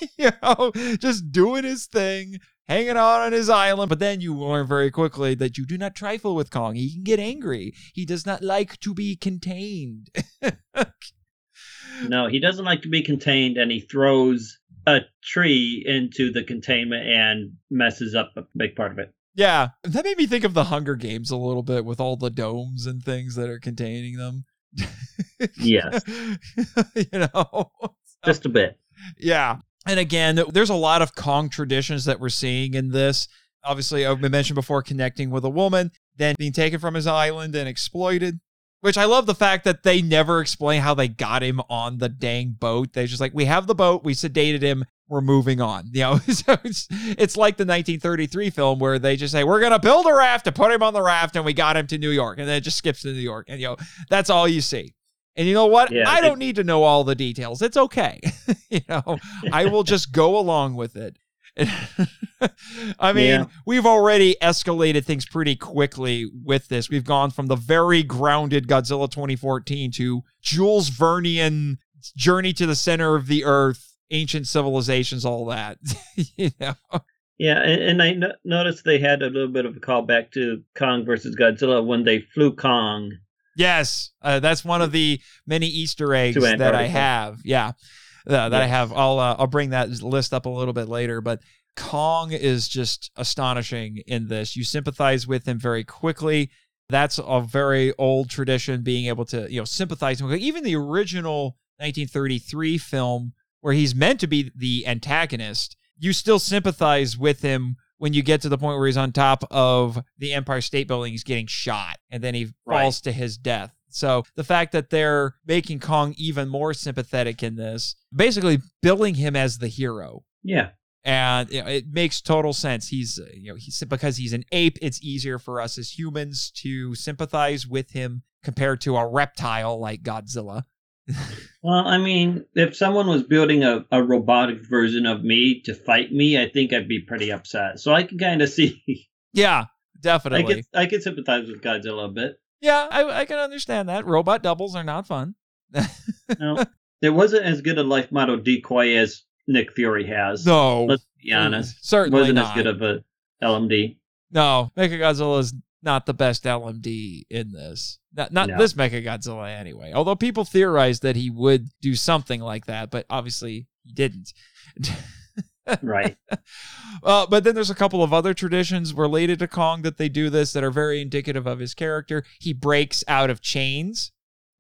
you know, just doing his thing, hanging out on his island. But then you learn very quickly that you do not trifle with Kong. He can get angry. He does not like to be contained. No, he doesn't like to be contained, and he throws a tree into the containment and messes up a big part of it. Yeah, that made me think of the Hunger Games a little bit with all the domes and things that are containing them. Yes, you know? just a bit. Yeah. And again, there's a lot of Kong traditions that we're seeing in this. Obviously, I've mentioned before connecting with a woman, then being taken from his island and exploited. Which I love the fact that they never explain how they got him on the dang boat. They're just like, we have the boat, we sedated him, we're moving on. You know, so it's it's like the 1933 film where they just say, We're gonna build a raft to put him on the raft, and we got him to New York. And then it just skips to New York. And you know, that's all you see. And you know what? Yeah, I don't need to know all the details. It's okay. you know, I will just go along with it. I mean, Yeah. we've already escalated things pretty quickly with this. We've gone from the very grounded Godzilla 2014 to Jules Vernian journey to the center of the earth, ancient civilizations, all that. you know? Yeah, and, and I no- noticed they had a little bit of a callback to Kong versus Godzilla when they flew Kong. Yes, uh, that's one of the many Easter eggs that I have. Yeah, uh, that I have. I'll uh, I'll bring that list up a little bit later. But Kong is just astonishing in this. You sympathize with him very quickly. That's a very old tradition, being able to you know sympathize with him. Even the original 1933 film, where he's meant to be the antagonist, you still sympathize with him when you get to the point where he's on top of the Empire State Building, he's getting shot, and then he Right. falls to his death. So the fact that they're making Kong even more sympathetic in this, basically billing him as the hero. Yeah, And you know, it makes total sense. He's, uh, you know, he's because he's an ape. It's easier for us as humans to sympathize with him compared to a reptile like Godzilla. Well, I mean, if someone was building a, a robotic version of me to fight me, I think I'd be pretty upset. So I can kind of see. Yeah, definitely. I can I can sympathize with Godzilla a bit. Yeah, I, I can understand that. Robot doubles are not fun. no, there wasn't as good a life model decoy as Nick Fury has. No, let's be honest. Certainly wasn't not. as good of a LMD. No, Mechagodzilla is not the best LMD in this. Not, not no. this Mechagodzilla anyway. Although people theorized that he would do something like that, but obviously he didn't. right. Uh, but then there's a couple of other traditions related to Kong that they do this that are very indicative of his character. He breaks out of chains.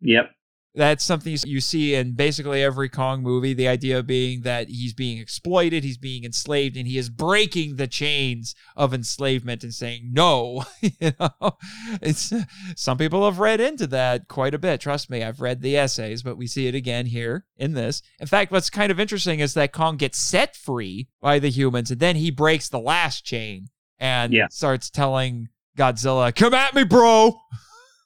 Yep. That's something you see in basically every Kong movie. The idea being that he's being exploited, he's being enslaved, and he is breaking the chains of enslavement and saying no. you know, it's some people have read into that quite a bit. Trust me, I've read the essays, but we see it again here in this. In fact, what's kind of interesting is that Kong gets set free by the humans, and then he breaks the last chain and yeah. starts telling Godzilla, "Come at me, bro."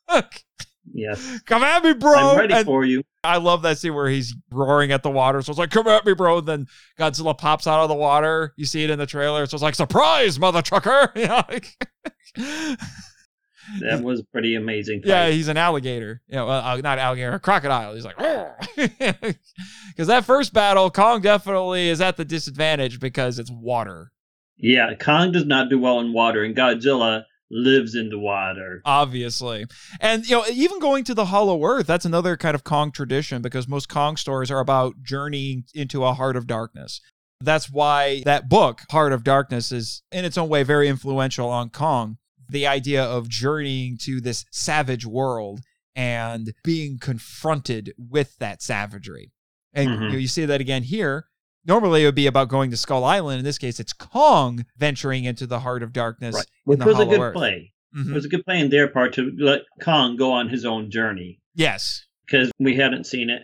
Yes. Come at me, bro. I'm ready and for you. I love that scene where he's roaring at the water. So it's like, come at me, bro. And then Godzilla pops out of the water. You see it in the trailer. So it's like, surprise, mother trucker. that was pretty amazing. Fight. Yeah, he's an alligator. You know, uh, not alligator, a crocodile. He's like, because that first battle, Kong definitely is at the disadvantage because it's water. Yeah, Kong does not do well in water, and Godzilla lives in the water. Obviously. And you know, even going to the Hollow Earth, that's another kind of Kong tradition because most Kong stories are about journeying into a heart of darkness. That's why that book, Heart of Darkness, is in its own way very influential on Kong. The idea of journeying to this savage world and being confronted with that savagery. And mm-hmm. you, know, you see that again here normally it would be about going to Skull Island. In this case, it's Kong venturing into the heart of darkness. Right. Which was a good Earth. play. Mm-hmm. It was a good play in their part to let Kong go on his own journey. Yes. Because we hadn't seen it.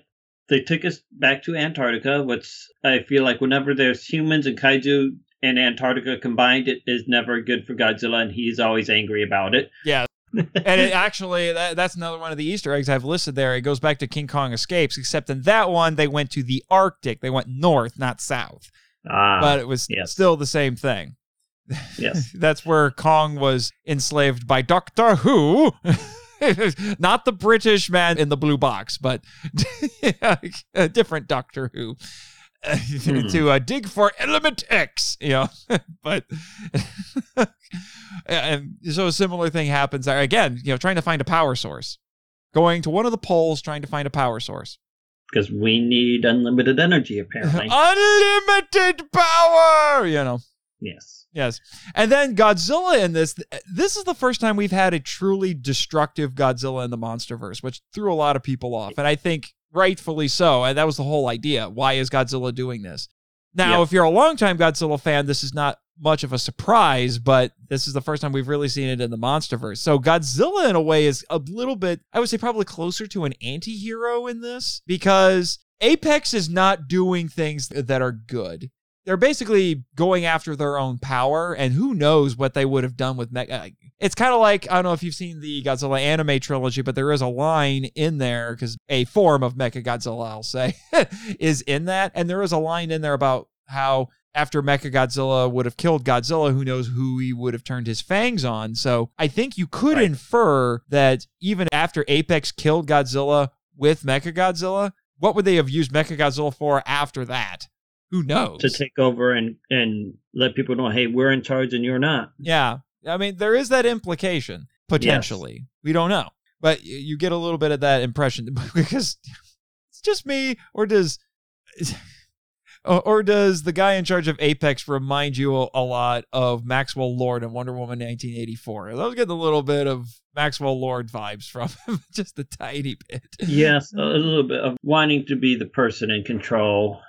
They took us back to Antarctica, which I feel like whenever there's humans and kaiju and Antarctica combined, it is never good for Godzilla, and he's always angry about it. Yeah, and it actually that, that's another one of the Easter eggs I've listed there. It goes back to King Kong Escapes, except in that one they went to the Arctic. They went north, not south. Ah, but it was yes. still the same thing. Yes. that's where Kong was enslaved by Doctor Who. not the British man in the blue box, but a different Doctor Who. Hmm. to uh, dig for element X, you know, but and so a similar thing happens again, you know, trying to find a power source, going to one of the poles, trying to find a power source. Because we need unlimited energy, apparently. unlimited power, you know. Yes. Yes. And then Godzilla in this, this is the first time we've had a truly destructive Godzilla in the MonsterVerse, which threw a lot of people off. And I think rightfully so. And that was the whole idea. Why is Godzilla doing this? Now, yep. if you're a longtime Godzilla fan, this is not much of a surprise, but this is the first time we've really seen it in the MonsterVerse. So Godzilla, in a way, is a little bit, I would say, probably closer to an anti hero in this because Apex is not doing things that are good. They're basically going after their own power, and who knows what they would have done with Mecha. it's kind of like I don't know if you've seen the Godzilla anime trilogy, but there is a line in there because a form of Mecha Godzilla, I'll say, is in that, and there is a line in there about how after Mecha Godzilla would have killed Godzilla, who knows who he would have turned his fangs on. So I think you could right. infer that even after Apex killed Godzilla with Mecha Godzilla, what would they have used Mecha Godzilla for after that? Who knows? To take over and and let people know, hey, we're in charge and you're not. Yeah. I mean, there is that implication potentially. Yes. We don't know, but you get a little bit of that impression because it's just me, or does. Or does the guy in charge of Apex remind you a lot of Maxwell Lord in Wonder Woman 1984? I was getting a little bit of Maxwell Lord vibes from him, just a tiny bit. Yes, a little bit of wanting to be the person in control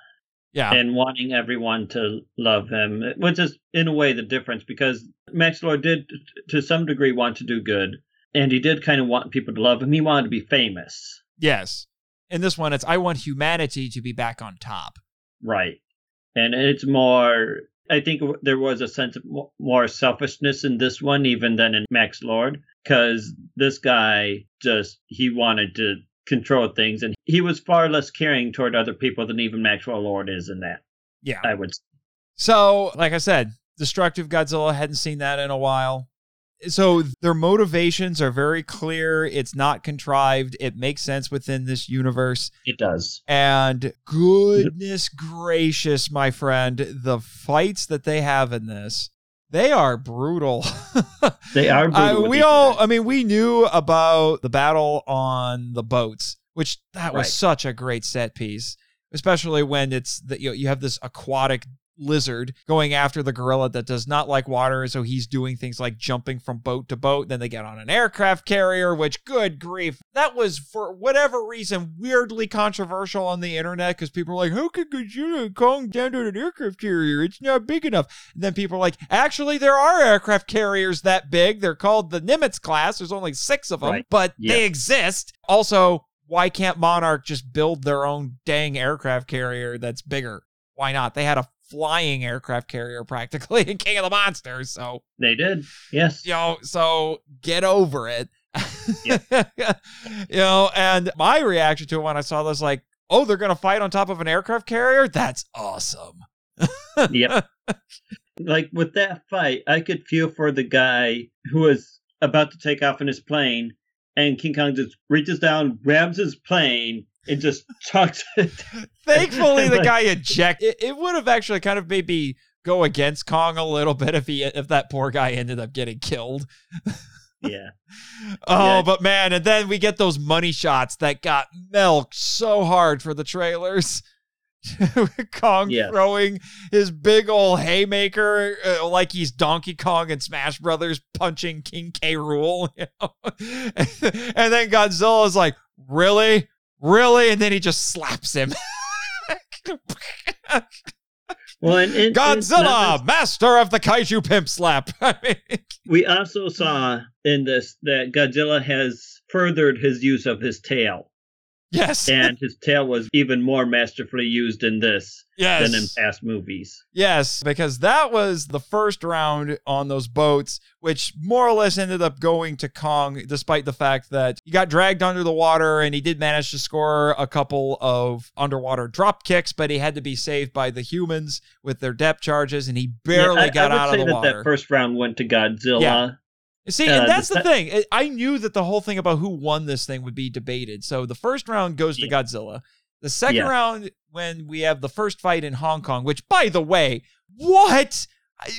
yeah. And wanting everyone to love him, which is in a way the difference because Max Lord did to some degree want to do good. And he did kind of want people to love him. He wanted to be famous. Yes. In this one, it's I want humanity to be back on top. Right. And it's more I think there was a sense of more selfishness in this one, even than in Max Lord, because this guy just he wanted to control things, and he was far less caring toward other people than even Maxwell Lord is in that. Yeah, I would. So, like I said, destructive Godzilla hadn't seen that in a while so their motivations are very clear. It's not contrived. It makes sense within this universe. It does. And goodness gracious, my friend, the fights that they have in this, they are brutal. they are brutal. We all, I mean, we knew about the battle on the boats, which that was right. such a great set piece especially when it's that you, know, you have this aquatic lizard going after the gorilla that does not like water. So he's doing things like jumping from boat to boat. Then they get on an aircraft carrier, which, good grief, that was for whatever reason weirdly controversial on the internet because people are like, how could Godzilla Kong down to an aircraft carrier? It's not big enough. And then people are like, actually, there are aircraft carriers that big. They're called the Nimitz class. There's only six of them, right. but yep. they exist. Also, why can't Monarch just build their own dang aircraft carrier that's bigger? Why not? They had a flying aircraft carrier practically in King of the Monsters. So they did, yes. You know, so get over it. you know, and my reaction to it when I saw this, like, oh, they're gonna fight on top of an aircraft carrier. That's awesome. yep. Like with that fight, I could feel for the guy who was about to take off in his plane, and King Kong just reaches down, grabs his plane, and just chucks it. Thankfully, the guy ejected. It, it would have actually kind of maybe go against Kong a little bit if he if that poor guy ended up getting killed. Yeah. oh, yeah. but man, and then we get those money shots that got milked so hard for the trailers. Kong yes. throwing his big old haymaker uh, like he's Donkey Kong and Smash Brothers punching King K. Rool, You know? and then Godzilla is like, "Really? Really? And then he just slaps him. well, and, and Godzilla, and master of the kaiju pimp slap. we also saw in this that Godzilla has furthered his use of his tail. Yes. and his tail was even more masterfully used in this yes. than in past movies. Yes, because that was the first round on those boats, which more or less ended up going to Kong, despite the fact that he got dragged under the water and he did manage to score a couple of underwater drop kicks, but he had to be saved by the humans with their depth charges, and he barely yeah, I, got I out of the that water. That first round went to Godzilla. Yeah. See, uh, and that's the, thing. I knew that the whole thing about who won this thing would be debated. So the first round goes to Godzilla. The second yeah. round, when we have the first fight in Hong Kong, which, by the way, what?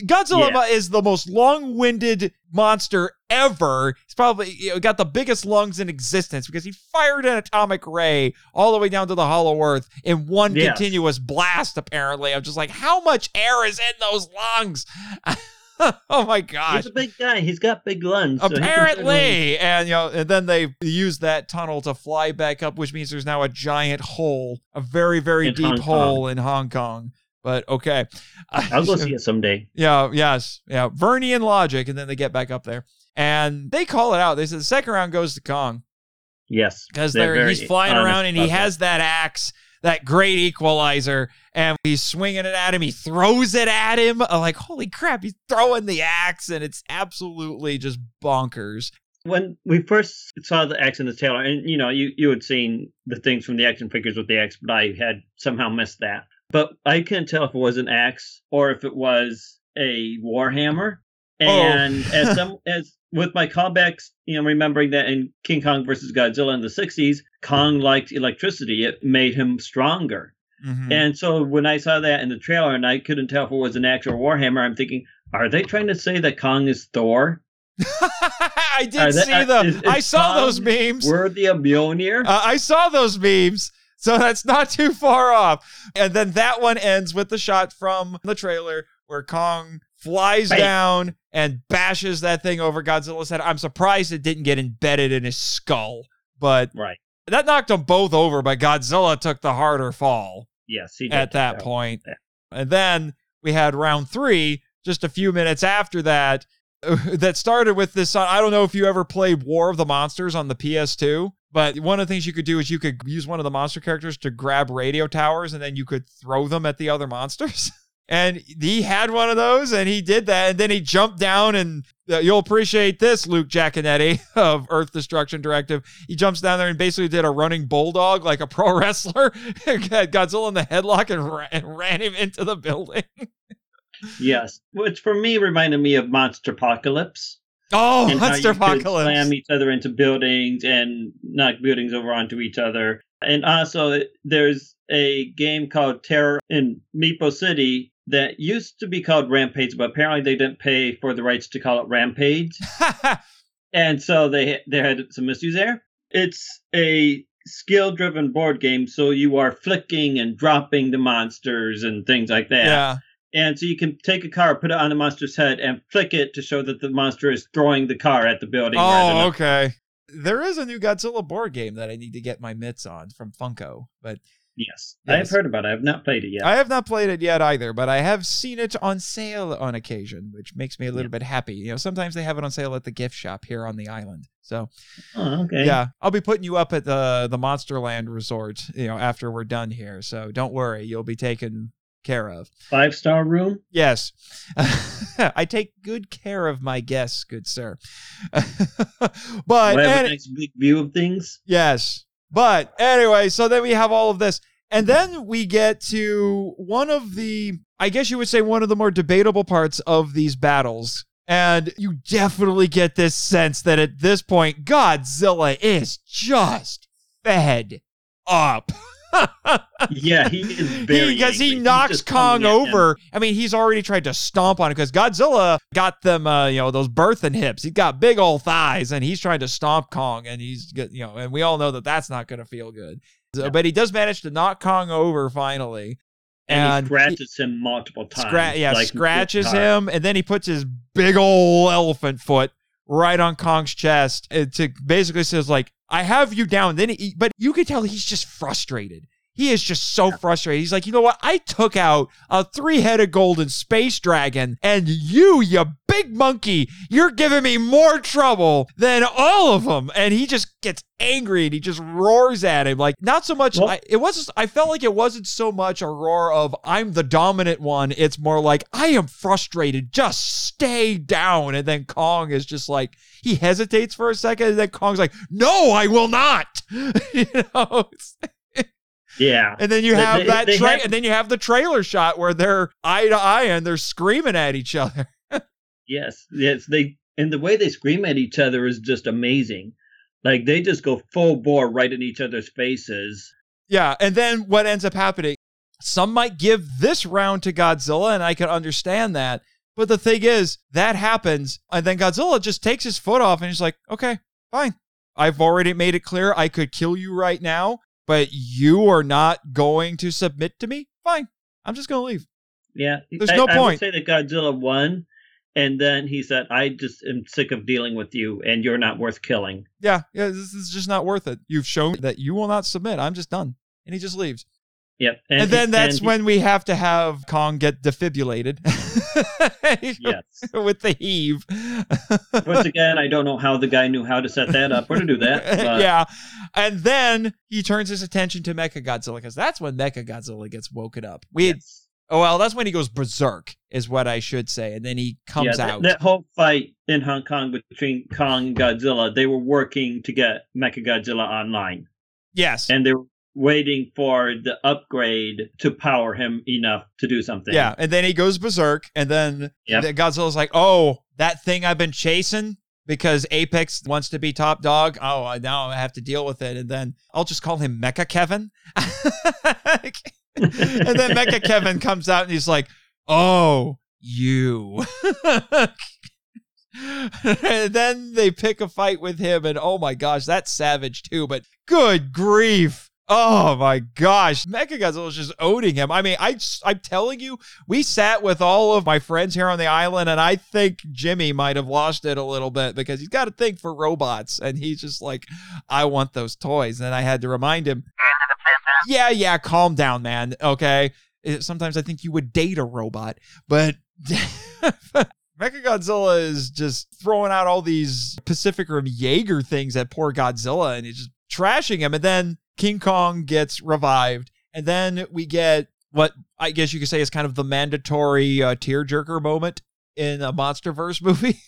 Godzilla yeah. is the most long-winded monster ever. He's probably you know, got the biggest lungs in existence because he fired an atomic ray all the way down to the Hollow Earth in one yes. continuous blast. Apparently, I'm just like, how much air is in those lungs? oh my gosh. He's a big guy. He's got big lungs. Apparently. So and you know, and then they use that tunnel to fly back up, which means there's now a giant hole, a very, very in deep hole in Hong Kong. But okay. I'll go see it someday. Yeah, yes. Yeah. Vernian logic, and then they get back up there. And they call it out. They said the second round goes to Kong. Yes. Because he's flying around and he has that axe that great equalizer and he's swinging it at him. He throws it at him. I'm like, holy crap, he's throwing the axe and it's absolutely just bonkers. When we first saw the axe in the tail, and you know, you, you had seen the things from the action figures with the axe, but I had somehow missed that. But I couldn't tell if it was an axe or if it was a warhammer. Oh. And oh. as some as with my callbacks, you know, remembering that in King Kong versus Godzilla in the 60s, Kong liked electricity. It made him stronger. Mm-hmm. And so when I saw that in the trailer and I couldn't tell if it was an actual Warhammer, I'm thinking, are they trying to say that Kong is Thor? I did see them. Is, is I saw Kong those memes. Worthy of Mjolnir? Uh, I saw those memes. So that's not too far off. And then that one ends with the shot from the trailer where Kong flies Bam. down and bashes that thing over Godzilla's head. I'm surprised it didn't get embedded in his skull, but right. that knocked them both over, but Godzilla took the harder fall. Yes, he at that, that point. Yeah. And then we had round three just a few minutes after that that started with this. I don't know if you ever played War of the Monsters on the PS2, but one of the things you could do is you could use one of the monster characters to grab radio towers and then you could throw them at the other monsters. And he had one of those and he did that. And then he jumped down and uh, you'll appreciate this, Luke Giaconetti of Earth Destruction Directive. He jumps down there and basically did a running bulldog like a pro wrestler. Got Godzilla in the headlock and, ra- and ran him into the building. Yes, which for me reminded me of Monsterpocalypse. Oh, and Monsterpocalypse. Slam each other into buildings and knock buildings over onto each other. And also, there's a game called Terror in Meeple City that used to be called Rampage, but apparently they didn't pay for the rights to call it Rampage, and so they they had some issues there. It's a skill-driven board game, so you are flicking and dropping the monsters and things like that. yeah. And so you can take a car, put it on the monster's head, and flick it to show that the monster is throwing the car at the building. Oh, okay. There is a new Godzilla board game that I need to get my mitts on from Funko, but Yes. Yes. I've heard about it. I've not played it yet. I have not played it yet either, but I have seen it on sale on occasion, which makes me a little bit happy. You know, sometimes they have it on sale at the gift shop here on the island. So, oh, okay. yeah, I'll be putting you up at the the Monsterland Resort, you know, after we're done here. So, don't worry, you'll be taken care of. Five star room? Yes. I take good care of my guests, good sir. but Will I have any- a nice big view of things? Yes. But anyway, so then we have all of this. And then we get to one of the, I guess you would say, one of the more debatable parts of these battles. And you definitely get this sense that at this point, Godzilla is just fed up. Yeah, he is because he. He's knocks Kong over. I mean, he's already tried to stomp on it because Godzilla got them, uh, you know, those birthing hips. He's got big old thighs, and he's trying to stomp Kong, and he's, you know, and we all know that that's not going to feel good. So- Yeah. But he does manage to knock Kong over finally, And, and he scratches him multiple times. Scra- yeah, like scratches him, and then he puts his big old elephant foot right on Kong's chest and to basically says like, "I have you down." Then he, but you can tell he's just frustrated. He is just so frustrated. He's like, you know what? I took out a three-headed golden space dragon, and you, you big monkey, you're giving me more trouble than all of them. And he just gets angry and he just roars at him. Like, not so much. Well- I, it wasn't. I felt like it wasn't so much a roar of "I'm the dominant one." It's more like I am frustrated. Just stay down. And then Kong is just like he hesitates for a second, and then Kong's like, "No, I will not." you know. Yeah. and then you have they- that they tra- have- and then you have the trailer shot where they're eye to eye and they're screaming at each other. Yes. Yes. They and the way they scream at each other is just amazing. Like they just go full bore right in each other's faces. Yeah, and then what ends up happening? Some might give this round to Godzilla, and I can understand that. But the thing is, that happens, and then Godzilla just takes his foot off and he's like, okay, fine. I've already made it clear I could kill you right now, but you are not going to submit to me? Fine. I'm just going to leave. Yeah. There's I, no I point. would say that Godzilla won, and then he said, "I just am sick of dealing with you, and you're not worth killing." Yeah, yeah, this is just not worth it. You've shown that you will not submit. I'm just done. And he just leaves. Yep. And, then that's he- when we have to have Kong get defibrillated Yes. with the HEAV. Once again, I don't know how the guy knew how to set that up or to do that. But yeah. And then he turns his attention to Mecha Godzilla because that's when Mecha Godzilla gets woken up. We yes. oh well, that's when he goes berserk, is what I should say, and then he comes yeah, that, out. that whole fight in Hong Kong between Kong and Godzilla, they were working to get Mecha Godzilla online, yes. and they were waiting for the upgrade to power him enough to do something. yeah, and then he goes berserk, and then Yep. Godzilla's like, "Oh, that thing I've been chasing because Apex wants to be top dog. Oh, now I have to deal with it." And then I'll just call him Mecha Kevin. and then Mecha Kevin comes out and he's like, "Oh, you." and then they pick a fight with him, and oh my gosh, that's savage too. But good grief. Oh my gosh, Mechagodzilla is just owning him. I mean, I I'm telling you, we sat with all of my friends here on the island, and I think Jimmy might have lost it a little bit because he's got a thing for robots, and he's just like, I want those toys. And I had to remind him, yeah, yeah, calm down, man. Okay. Sometimes I think you would date a robot, but Mechagodzilla is just throwing out all these Pacific Rim Jaeger things at poor Godzilla and he's just trashing him. And then King Kong gets revived. And then we get what I guess you could say is kind of the mandatory uh, tearjerker moment in a MonsterVerse movie.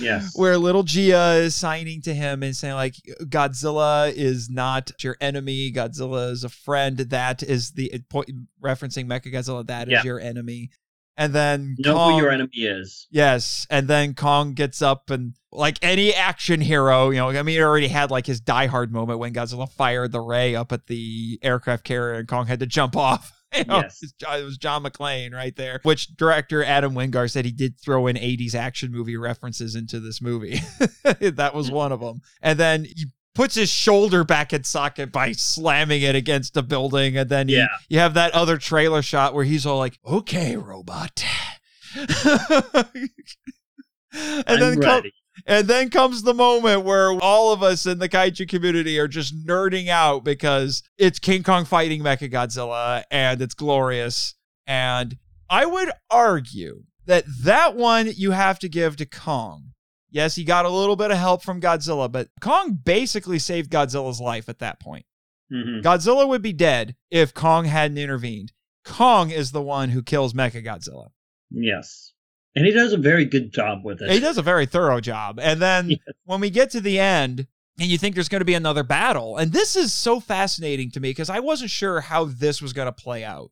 yes. Where little Jia is signing to him and saying, like, Godzilla is not your enemy. Godzilla is a friend. That is the point, referencing Mecha Godzilla. That is Yeah. your enemy. And then Know Kong, who your enemy is. Yes, and then Kong gets up and like any action hero, you know, I mean, he already had like his Die Hard moment when Godzilla fired the ray up at the aircraft carrier and Kong had to jump off. You know, Yes. it was John McClane right there. Which director Adam Wingard said he did throw in 80s action movie references into this movie. that was mm. one of them. And then he puts his shoulder back in socket by slamming it against a building. And then he- Yeah. you have that other trailer shot where he's all like, okay, robot. and I'm then and then comes the moment where all of us in the kaiju community are just nerding out because it's King Kong fighting Mechagodzilla and it's glorious. And I would argue that that one you have to give to Kong. Yes, he got a little bit of help from Godzilla, but Kong basically saved Godzilla's life at that point. Mhm. Godzilla would be dead if Kong hadn't intervened. Kong is the one who kills Mechagodzilla. Yes. And he does a very good job with it. He does a very thorough job. And then Yes. when we get to the end, and you think there's going to be another battle, and this is so fascinating to me because I wasn't sure how this was going to play out.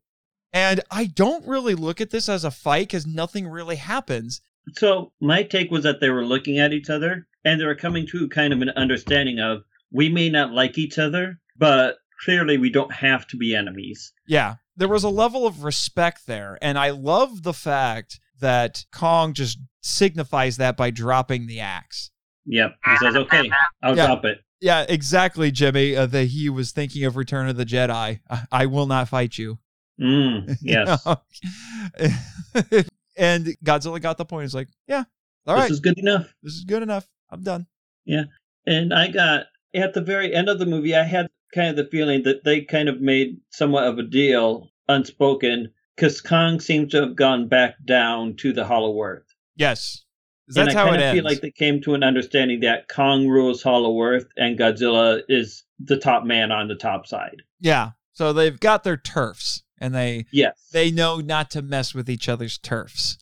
And I don't really look at this as a fight because nothing really happens. So my take was that they were looking at each other and they were coming to kind of an understanding of we may not like each other, but clearly we don't have to be enemies. Yeah, there was a level of respect there. And I love the fact that Kong just signifies that by dropping the axe. Yep. He says, "Okay, I'll Yeah. drop it." Yeah, exactly, Jimmy. Uh, that he was thinking of Return of the Jedi. I, I will not fight you. Mm, yes. and Godzilla got the point. He's like, yeah, all this right, is good enough. this is good enough. I'm done. Yeah. And I got at the very end of the movie, I had kind of the feeling that they kind of made somewhat of a deal unspoken because Kong seems to have gone back down to the Hollow Earth. Yes, and that's I how kind it of ends. feel like they came to an understanding that Kong rules Hollow Earth and Godzilla is the top man on the top side. yeah, so they've got their turfs, and they Yes. they know not to mess with each other's turfs.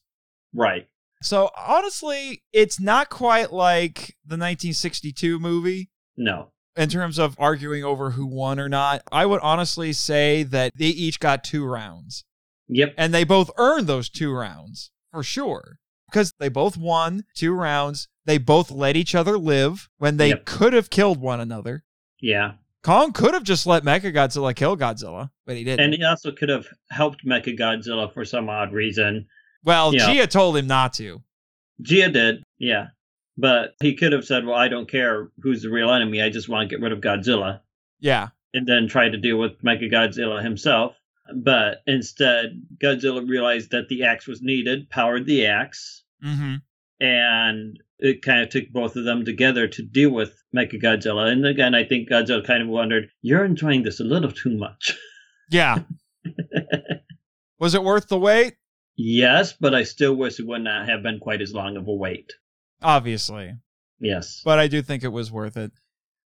right. So honestly, it's not quite like the 1962 movie. No. in terms of arguing over who won or not, I would honestly say that they each got two rounds. Yep. And they both earned those two rounds for sure. Because they both won two rounds. They both let each other live when they Yep. could have killed one another. Yeah. Kong could have just let Mechagodzilla kill Godzilla, but he didn't. And he also could have helped Mechagodzilla for some odd reason. well, yeah. Jia told him not to. Jia did. Yeah. But he could have said, well, I don't care who's the real enemy. I just want to get rid of Godzilla. Yeah. and then tried to deal with Mechagodzilla himself. But instead, Godzilla realized that the axe was needed, powered the axe, Mm-hmm. and it kind of took both of them together to deal with Mechagodzilla. And again, I think Godzilla kind of wondered, "You're enjoying this a little too much." Yeah. Was it worth the wait? yes, but I still wish it would not have been quite as long of a wait. Obviously. Yes. but I do think it was worth it.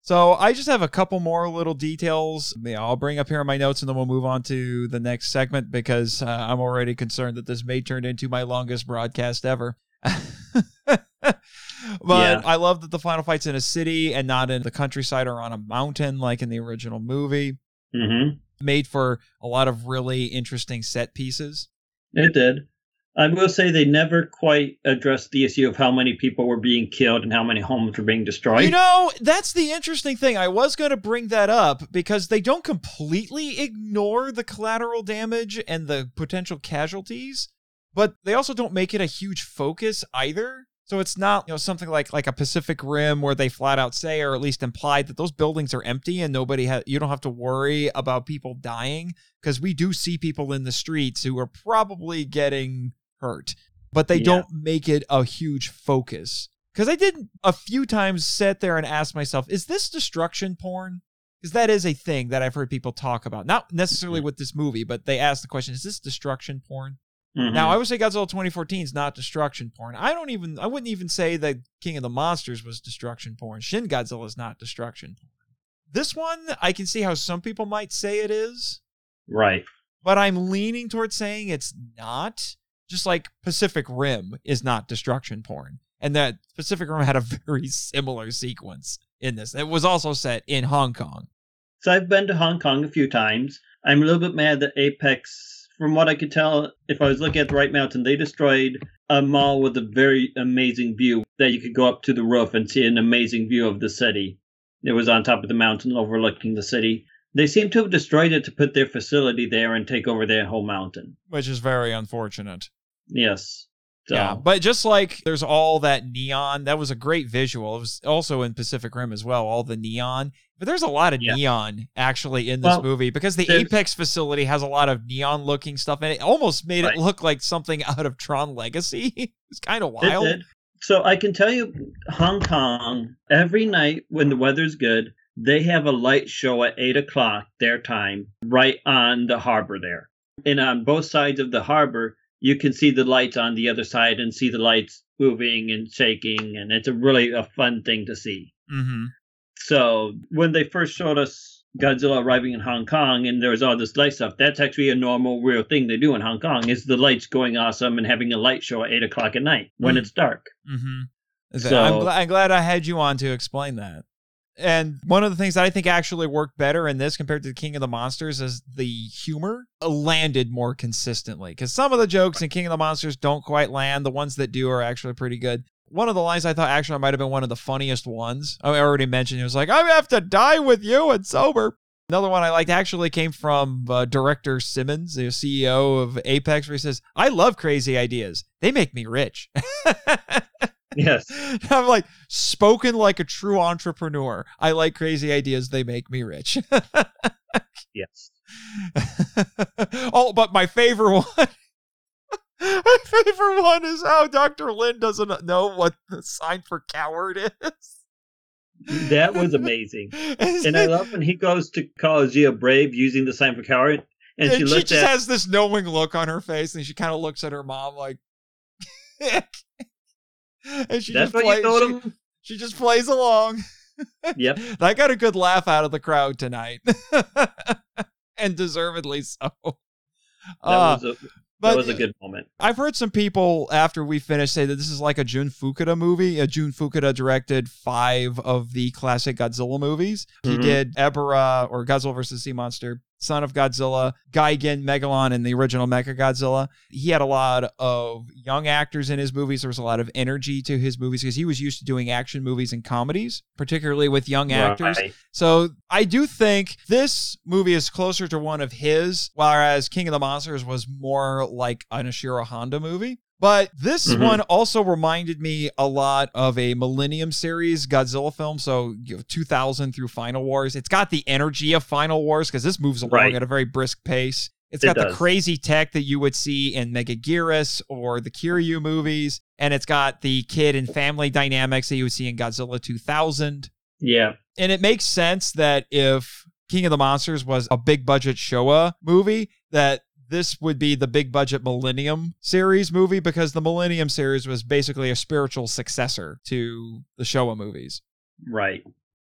So I just have a couple more little details. I'll bring up here in my notes, and then we'll move on to the next segment because uh, I'm already concerned that this may turn into my longest broadcast ever. but Yeah. I love that the final fight's in a city and not in the countryside or on a mountain like in the original movie. Mm-hmm. Made for a lot of really interesting set pieces. It did. I will say they never quite addressed the issue of how many people were being killed and how many homes were being destroyed. You know, that's the interesting thing. I was going to bring that up because they don't completely ignore the collateral damage and the potential casualties, but they also don't make it a huge focus either. So it's not, you know, something like like a Pacific Rim where they flat out say or at least implied that those buildings are empty and nobody has you don't have to worry about people dying because we do see people in the streets who are probably getting hurt, but they Yeah. don't make it a huge focus. Because I did a few times sit there and ask myself, is this destruction porn? Because that is a thing that I've heard people talk about. Not necessarily with this movie, but they ask the question, is this destruction porn? Mhm. Now, I would say Godzilla 2014 is not destruction porn. I don't even, I wouldn't even say that King of the Monsters was destruction porn. Shin Godzilla is not destruction porn. This one, I can see how some people might say it is. right. but I'm leaning towards saying it's not. Just like Pacific Rim is not destruction porn. And that Pacific Rim had a very similar sequence in this. It was also set in Hong Kong. So I've been to Hong Kong a few times. I'm a little bit mad that Apex, from what I could tell, if I was looking at the right mountain, they destroyed a mall with a very amazing view that you could go up to the roof and see an amazing view of the city. It was on top of the mountain overlooking the city. They seem to have destroyed it to put their facility there and take over their whole mountain. Which is very unfortunate. Yes. So. Yeah, but just like there's all that neon, that was a great visual. It was also in Pacific Rim as well, all the neon. But there's a lot of yeah. neon actually in this well, movie because the Apex facility has a lot of neon looking stuff and it almost made right. it look like something out of Tron Legacy. it's kind of wild. So I can tell you, Hong Kong, every night when the weather's good, they have a light show at 8 o'clock their time right on the harbor there. And on both sides of the harbor, you can see the lights on the other side and see the lights moving and shaking, and it's a really a fun thing to see. Mm-hmm. So when they first showed us Godzilla arriving in Hong Kong and there was all this light stuff, that's actually a normal, real thing they do in Hong Kong. Is the lights going awesome and having a light show at eight o'clock at night when mm. it's dark. Mm-hmm. So, I'm, gl- I'm glad I had you on to explain that. And one of the things that I think actually worked better in this compared to the King of the Monsters is the humor landed more consistently. Because some of the jokes in King of the Monsters don't quite land. The ones that do are actually pretty good. One of the lines I thought actually might have been one of the funniest ones. I already mentioned it was like, I have to die with you and sober. Another one I liked actually came from uh, director Simmons, the CEO of Apex, where he says, I love crazy ideas. They make me rich. Yes. I'm like, spoken like a true entrepreneur. I like crazy ideas. They make me rich. yes. oh, but my favorite one. my favorite one is how Dr. Lind doesn't know what the sign for coward is. That was amazing. and I love when he goes to call Jia brave using the sign for coward. And, and she, she just at- has this knowing look on her face, and she kind of looks at her mom like, and she That's just plays. She, she, just plays along. Yep. I got a good laugh out of the crowd tonight, and deservedly so. That uh, was a that was a good moment. I've heard some people after we finished say that this is like a Jun Fukuda movie. A Jun Fukuda directed five of the classic Godzilla movies. Mm-hmm. He did Ebirah or Godzilla versus Sea Monster, Son of Godzilla, Gigan, Megalon, and the original Mecha Godzilla. He had a lot of young actors in his movies. There was a lot of energy to his movies because he was used to doing action movies and comedies, particularly with young actors. So I do think this movie is closer to one of his, whereas King of the Monsters was more like an Ishiro Honda movie. But this mm-hmm. one also reminded me a lot of a Millennium series Godzilla film. So you know, 2000 through Final Wars. It's got the energy of Final Wars because this moves along right. at a very brisk pace. It's got the crazy tech that you would see in Megaguirus or the Kiryu movies. And it's got the kid and family dynamics that you would see in Godzilla 2000. Yeah. And it makes sense that if King of the Monsters was a big budget Showa movie, that this would be the big budget Millennium series movie because the Millennium series was basically a spiritual successor to the Showa movies. Right.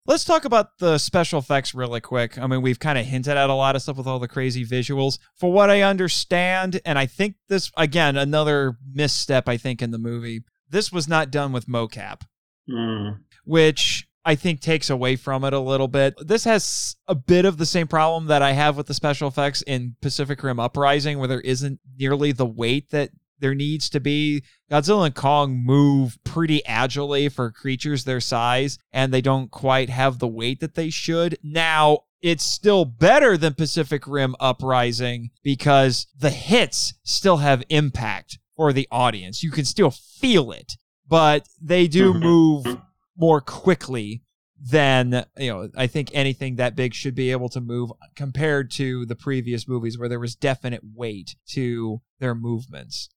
Let's talk about the special effects really quick. I mean, we've kind of hinted at a lot of stuff with all the crazy visuals. For what I understand, and I think this, again, another misstep, I think, in the movie, this was not done with mocap, mm. which I think takes away from it a little bit. This has a bit of the same problem that I have with the special effects in Pacific Rim Uprising, where there isn't nearly the weight that there needs to be. Godzilla and Kong move pretty agilely for creatures their size, and they don't quite have the weight that they should. Now, it's still better than Pacific Rim Uprising because the hits still have impact for the audience. You can still feel it, but they do mm-hmm. move more quickly than you know i think anything that big should be able to move compared to the previous movies where there was definite weight to their movements.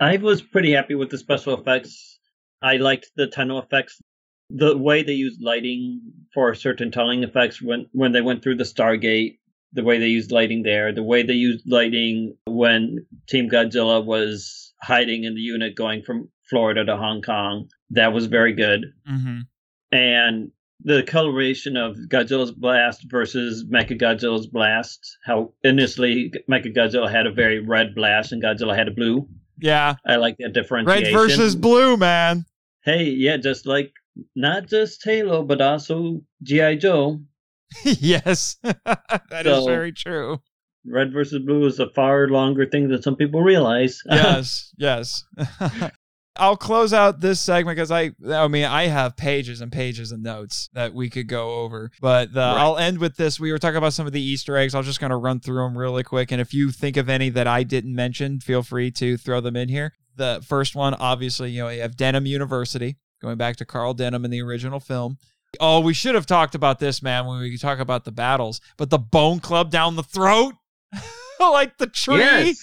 I was pretty happy with the special effects. I liked the tunnel effects. The way they used lighting for certain tunneling effects when when they went through the stargate the way they used lighting there the way they used lighting when team godzilla was hiding in the unit going from florida to hong kong that was very good. Mm-hmm. And the coloration of Godzilla's blast versus Mechagodzilla's blast. How initially Mechagodzilla had a very red blast and Godzilla had a blue. Yeah. I like that differentiation. Red versus blue, man. Hey, yeah, just like not just Halo, but also G.I. Joe. yes. that is So- very true. Red versus blue is a far longer thing than some people realize. yes, yes. I'll close out this segment because I, I mean, I have pages and pages of notes that we could go over. But uh, Right. I'll end with this. We were talking about some of the Easter eggs. I'm just going to run through them really quick. And if you think of any that I didn't mention, feel free to throw them in here. The first one, obviously, you know, you have Denham University, going back to Carl Denham in the original film. Oh, we should have talked about this, man, when we talk about the battles. But the Bone Club down the throat, like the tree Yes.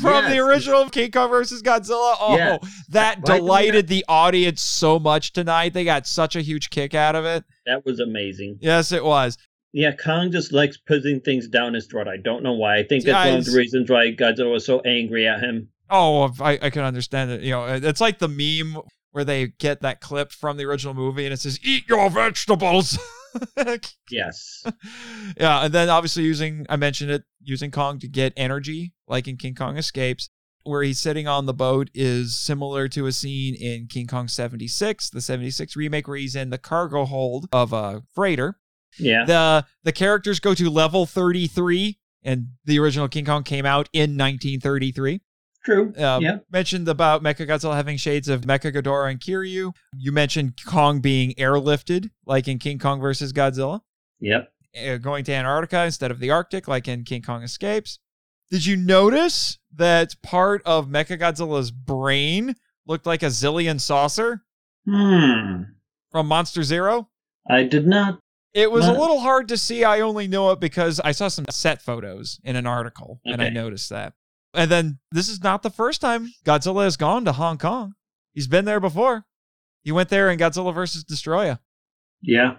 from the Yes. original King Kong versus Godzilla. Oh, Yeah. that Why didn't delighted the audience so much tonight. They got such a huge kick out of it. That was amazing. Yes, it was. Yeah, Kong just likes putting things down his throat. I don't know why. I think that's one of the reasons why Godzilla was so angry at him. Oh, I, I can understand it. You know, it's like the meme where they get that clip from the original movie and it says, Eat your vegetables. Yes. yeah, and then obviously using I mentioned it using Kong to get energy, like in King Kong Escapes, where he's sitting on the boat is similar to a scene in King Kong 76, the 76 remake where he's in the cargo hold of a freighter. Yeah. The the characters go to level 33 and the original King Kong came out in 1933. True. Um, yeah. Mentioned about Mechagodzilla having shades of Mecha Mechagodora and Kiryu. You mentioned Kong being airlifted, like in King Kong versus Godzilla Yep. uh, going to Antarctica instead of the Arctic, like in King Kong Escapes. Did you notice that part of Mechagodzilla's brain looked like a Xilien saucer Hmm. from Monster Zero? I did not. It was a little hard to see. I only know it because I saw some set photos in an article and I noticed that. And then this is not the first time Godzilla has gone to Hong Kong. He's been there before. He went there in Godzilla versus Destoroyah. Yeah.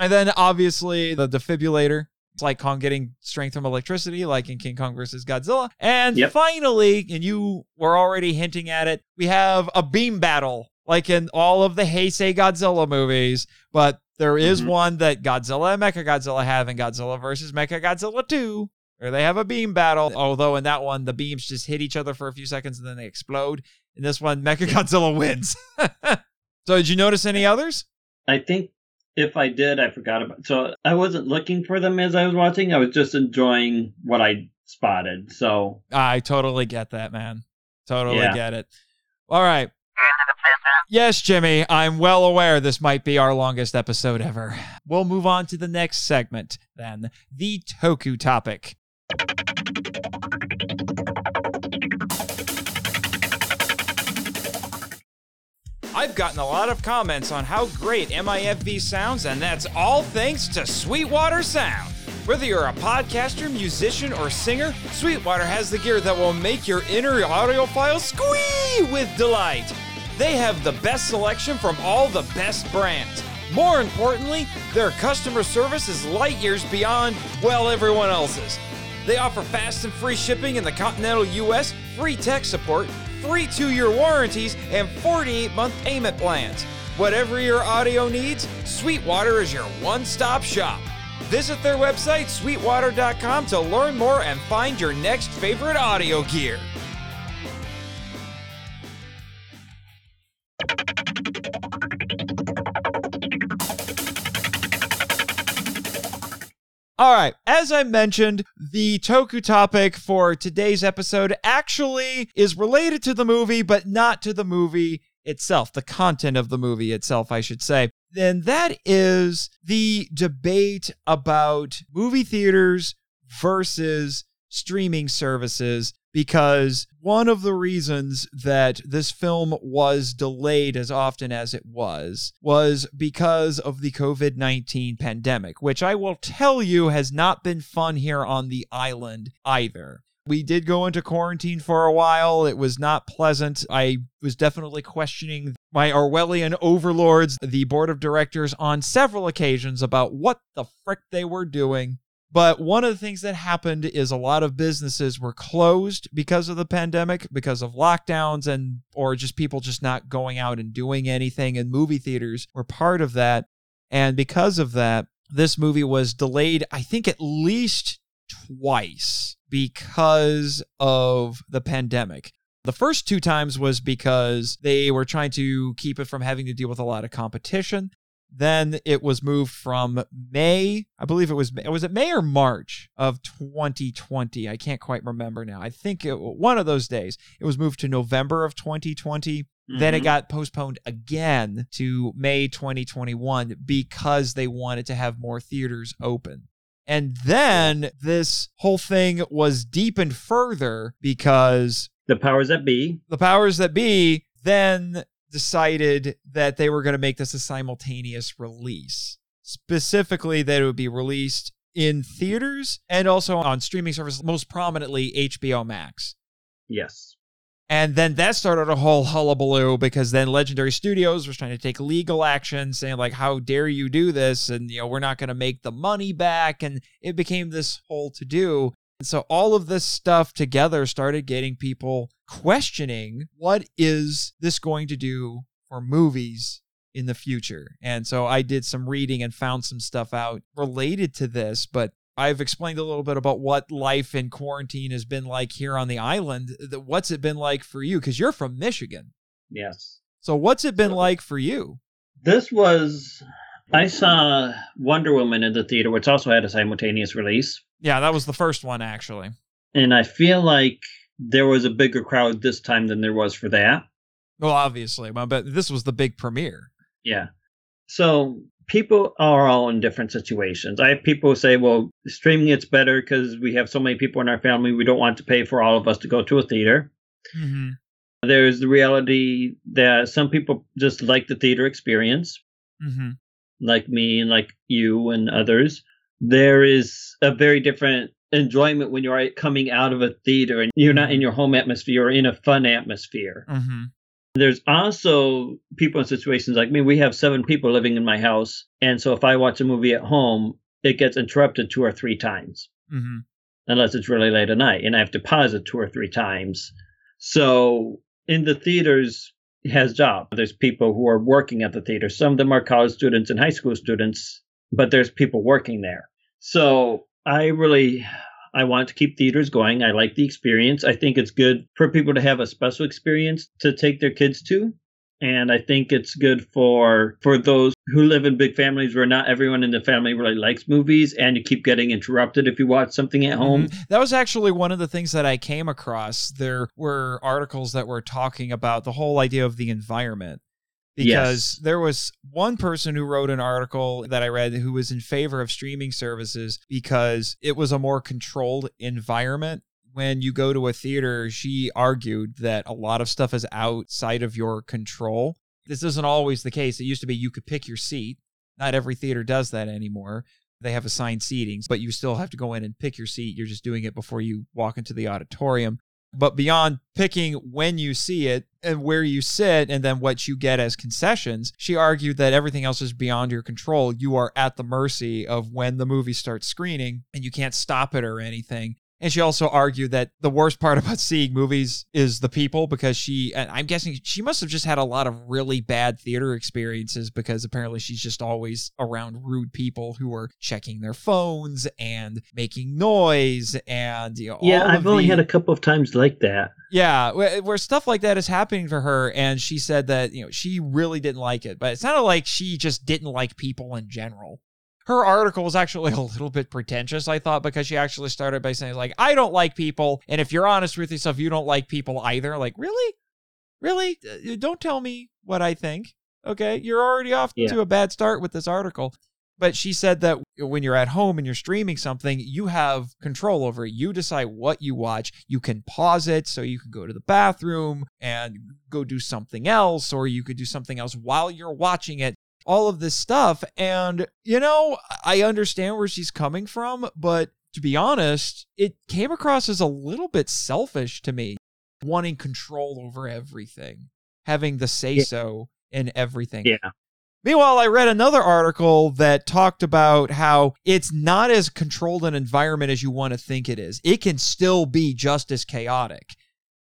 And then obviously the defibrillator. It's like Kong getting strength from electricity, like in King Kong versus Godzilla. And Yep. finally, and you were already hinting at it, we have a beam battle, like in all of the Heisei Godzilla movies. But there is Mhm. one that Godzilla and Mechagodzilla have in Godzilla versus Mechagodzilla 2, where they have a beam battle. Although in that one, the beams just hit each other for a few seconds and then they explode. In this one, Mechagodzilla wins. so did you notice any others? I think if I did, I forgot about. So I wasn't looking for them as I was watching. I was just enjoying what I spotted. So I totally get that, man. Totally Yeah. get it. All right. Yes, Jimmy, I'm well aware this might be our longest episode ever. We'll move on to the next segment then the Toku topic. I've gotten a lot of comments on how great MIFV sounds, and that's all thanks to Sweetwater Sound. Whether you're a podcaster, musician, or singer, Sweetwater has the gear that will make your inner audiophile squee with delight. They have the best selection from all the best brands. More importantly, their customer service is light years beyond, well, everyone else's. They offer fast and free shipping in the continental US, free tech support, free two year warranties, and 48 month payment plans. Whatever your audio needs, Sweetwater is your one stop shop. Visit their website, sweetwater.com, to learn more and find your next favorite audio gear. All right. As I mentioned, the Toku topic for today's episode actually is related to the movie, but not to the movie itself, the content of the movie itself, I should say. Then that is the debate about movie theaters versus streaming services because one of the reasons that this film was delayed as often as it was was because of the COVID 19 pandemic, which I will tell you has not been fun here on the island either. We did go into quarantine for a while. It was not pleasant. I was definitely questioning my Orwellian overlords, the board of directors, on several occasions about what the frick they were doing. But one of the things that happened is a lot of businesses were closed because of the pandemic, because of lockdowns and or just people just not going out and doing anything and movie theaters were part of that. And because of that, this movie was delayed, I think, at least twice because of the pandemic. The first two times was because they were trying to keep it from having to deal with a lot of competition. Then it was moved from May, I believe it was was it May or March of 2020. I can't quite remember now. I think it, one of those days it was moved to November of 2020. Mm-hmm. Then it mm-hmm. got postponed again to May 2021 because they wanted to have more theaters open. And then this whole thing was deepened further because the powers that be, the powers that be, then decided that they were going to make this a simultaneous release. Specifically, that it would be released in theaters and also on streaming services, most prominently HBO Max. Yes. And then that started a whole hullabaloo because then Legendary Studios was trying to take legal action, saying, like, how dare you do this? And, you know, we're not going to make the money back. And it became this whole to do. And so all of this stuff together started getting people questioning what is this going to do for movies in the future. And so I did some reading and found some stuff out related to this, but I've explained a little bit about what life in quarantine has been like here on the island. What's it been like for you? Because you're from Michigan. Yes. So what's it been like for you? This was I saw Wonder Woman in the theater, which also had a simultaneous release. Yeah, that was the first one actually. And I feel like there was a bigger crowd this time than there was for that. Well, obviously, but this was the big premiere. Yeah. So people are all in different situations. I have people say, well, streaming it's better because we have so many people in our family. We don't want to pay for all of us to go to a theater. Mm-hmm. There's the reality that some people just like the theater experience, mm-hmm. Like me and like you and others. There is a very different enjoyment when you're coming out of a theater and you're not in mm-hmm. your home atmosphere or in a fun atmosphere. Mm-hmm. There's also people in situations like me. We have seven people living in my house. And so if I watch a movie at home, it gets interrupted two or three times, mm-hmm. unless it's really late at night. And I have to pause it two or three times. So in the theaters, has jobs. There's people who are working at the theater. Some of them are college students and high school students, but there's people working there. So I really I want to keep theaters going. I like the experience. I think it's good for people to have a special experience to take their kids to. And I think it's good for for those who live in big families where not everyone in the family really likes movies and you keep getting interrupted if you watch something at home. Mm-hmm. That was actually one of the things that I came across. There were articles that were talking about the whole idea of the environment because yes. there was one person who wrote an article that I read who was in favor of streaming services because it was a more controlled environment. When you go to a theater, she argued that a lot of stuff is outside of your control. This isn't always the case. It used to be you could pick your seat. Not every theater does that anymore. They have assigned seatings, but you still have to go in and pick your seat. You're just doing it before you walk into the auditorium. But beyond picking when you see it and where you sit and then what you get as concessions, she argued that everything else is beyond your control. You are at the mercy of when the movie starts screening and you can't stop it or anything. And she also argued that the worst part about seeing movies is the people because she, and I'm guessing she must have just had a lot of really bad theater experiences because apparently she's just always around rude people who are checking their phones and making noise and, you know, yeah, I've only the, had a couple of times like that. Yeah, where, where stuff like that is happening to her. And she said that, you know, she really didn't like it, but it sounded like she just didn't like people in general her article was actually a little bit pretentious, I thought, because she actually started by saying, like, I don't like people. And if you're honest with yourself, you don't like people either. Like, really? Really? Uh, don't tell me what I think. Okay. You're already off yeah. to a bad start with this article. But she said that when you're at home and you're streaming something, you have control over it. You decide what you watch. You can pause it so you can go to the bathroom and go do something else, or you could do something else while you're watching it all of this stuff. And, you know, I understand where she's coming from, but to be honest, it came across as a little bit selfish to me, wanting control over everything, having the say so in everything. Yeah. Meanwhile, I read another article that talked about how it's not as controlled an environment as you want to think it is. It can still be just as chaotic.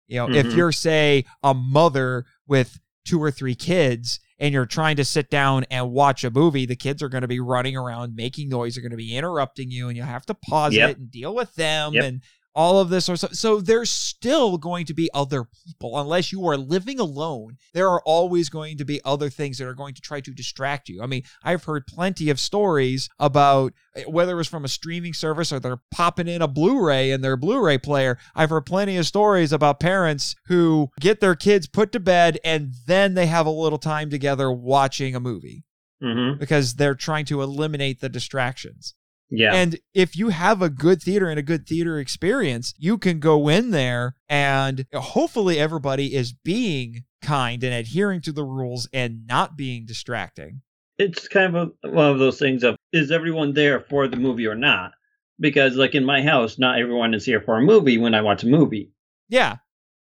You know, mm-hmm. if you're, say, a mother with two or three kids and you're trying to sit down and watch a movie, the kids are going to be running around making noise, they're going to be interrupting you, and you have to pause Yep. it and deal with them Yep. and all of this or so. So there's still going to be other people unless you are living alone. There are always going to be other things that are going to try to distract you. I mean, I've heard plenty of stories about eh, whether it was from a streaming service or they're popping in a Blu-ray in their Blu-ray player. I've heard plenty of stories about parents who get their kids put to bed and then they have a little time together watching a movie Mm-hmm. because they're trying to eliminate the distractions. Yeah. And if you have a good theater and a good theater experience, you can go in there and hopefully everybody is being kind and adhering to the rules and not being distracting. it's kind of a, one of those things of is everyone there for the movie or not? Because like in my house, not everyone is here for a movie when I watch a movie. Yeah.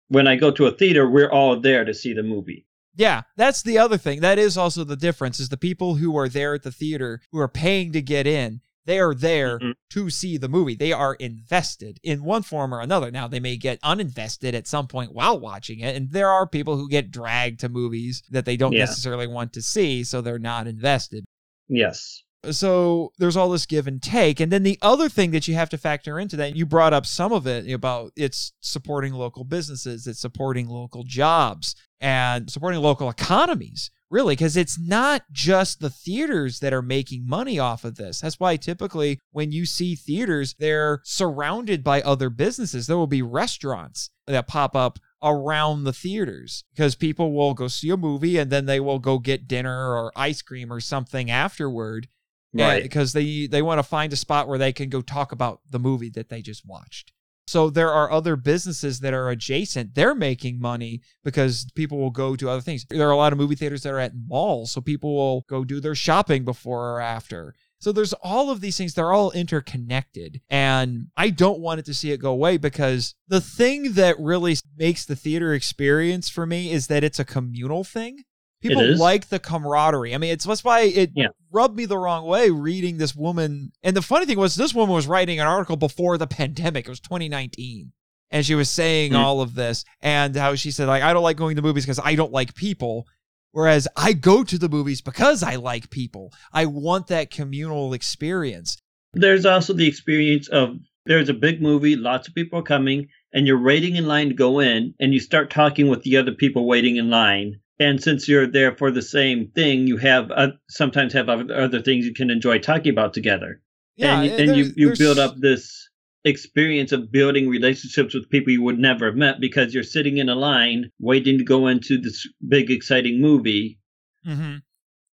When I go to a theater, we're all there to see the movie. Yeah, that's the other thing. That is also the difference is the people who are there at the theater who are paying to get in, they are there Mhm. to see the movie. They are invested in one form or another. Now, they may get uninvested at some point while watching it, and there are people who get dragged to movies that they don't Yeah. necessarily want to see, so they're not invested. Yes. So there's all this give and take. And then the other thing that you have to factor into that, you brought up some of it about it's supporting local businesses, it's supporting local jobs and supporting local economies, really, because it's not just the theaters that are making money off of this. That's why typically when you see theaters, they're surrounded by other businesses. There will be restaurants that pop up around the theaters because people will go see a movie and then they will go get dinner or ice cream or something afterward Right. because they they want to find a spot where they can go talk about the movie that they just watched. So there are other businesses that are adjacent. They're making money because people will go to other things. There are a lot of movie theaters that are at malls, so people will go do their shopping before or after. So there's all of these things. They're all interconnected. And I don't want it to see it go away because the thing that really makes the theater experience for me is that it's a communal thing. People like the camaraderie. I mean, it's that's why it Yeah. rubbed me the wrong way reading this woman. And the funny thing was, this woman was writing an article before the pandemic. It was 2019. And she was saying Hmm. all of this and how she said, like, I don't like going to movies because I don't like people. Whereas I go to the movies because I like people. I want that communal experience. There's also the experience of there's a big movie, lots of people are coming, and you're waiting in line to go in, and you start talking with the other people waiting in line. And since you're there for the same thing, you have uh, sometimes have other things you can enjoy talking about together. Yeah, and, and you, you build up this experience of building relationships with people you would never have met because you're sitting in a line waiting to go into this big exciting movie Mhm.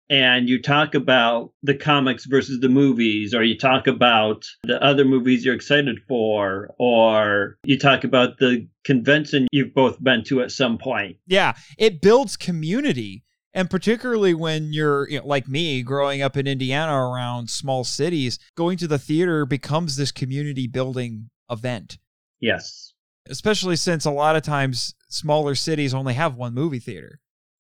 And you talk about the comics versus the movies or you talk about the other movies you're excited for or you talk about the convention you've both been to at some point Yeah, it builds community. And particularly when you're you know, like me, growing up in Indiana around small cities, going to the theater becomes this community building event. yes Especially since a lot of times smaller cities only have one movie theater.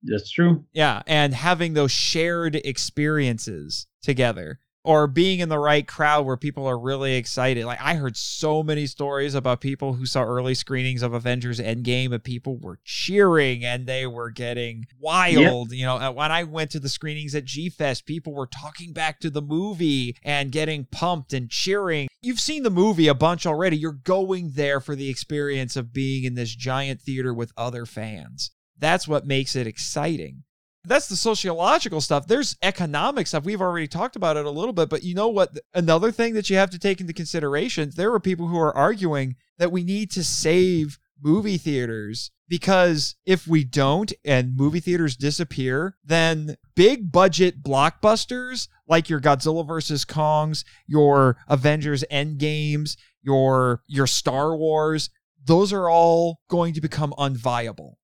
That's true Yeah, and having those shared experiences together or being in the right crowd where people are really excited. Like I heard so many stories about people who saw early screenings of Avengers Endgame and people were cheering and they were getting wild. You know, when I went to the screenings at G Fest, people were talking back to the movie and getting pumped and cheering. You've seen the movie a bunch already. You're going there for the experience of being in this giant theater with other fans. That's what makes it exciting that's the sociological stuff. There's economic stuff. We've already talked about it a little bit, but you know what? Another thing that you have to take into consideration there are people who are arguing that we need to save movie theaters because if we don't and movie theaters disappear, then big budget blockbusters like your Godzilla versus Kongs, your Avengers Endgames, your your Star Wars, those are all going to become unviable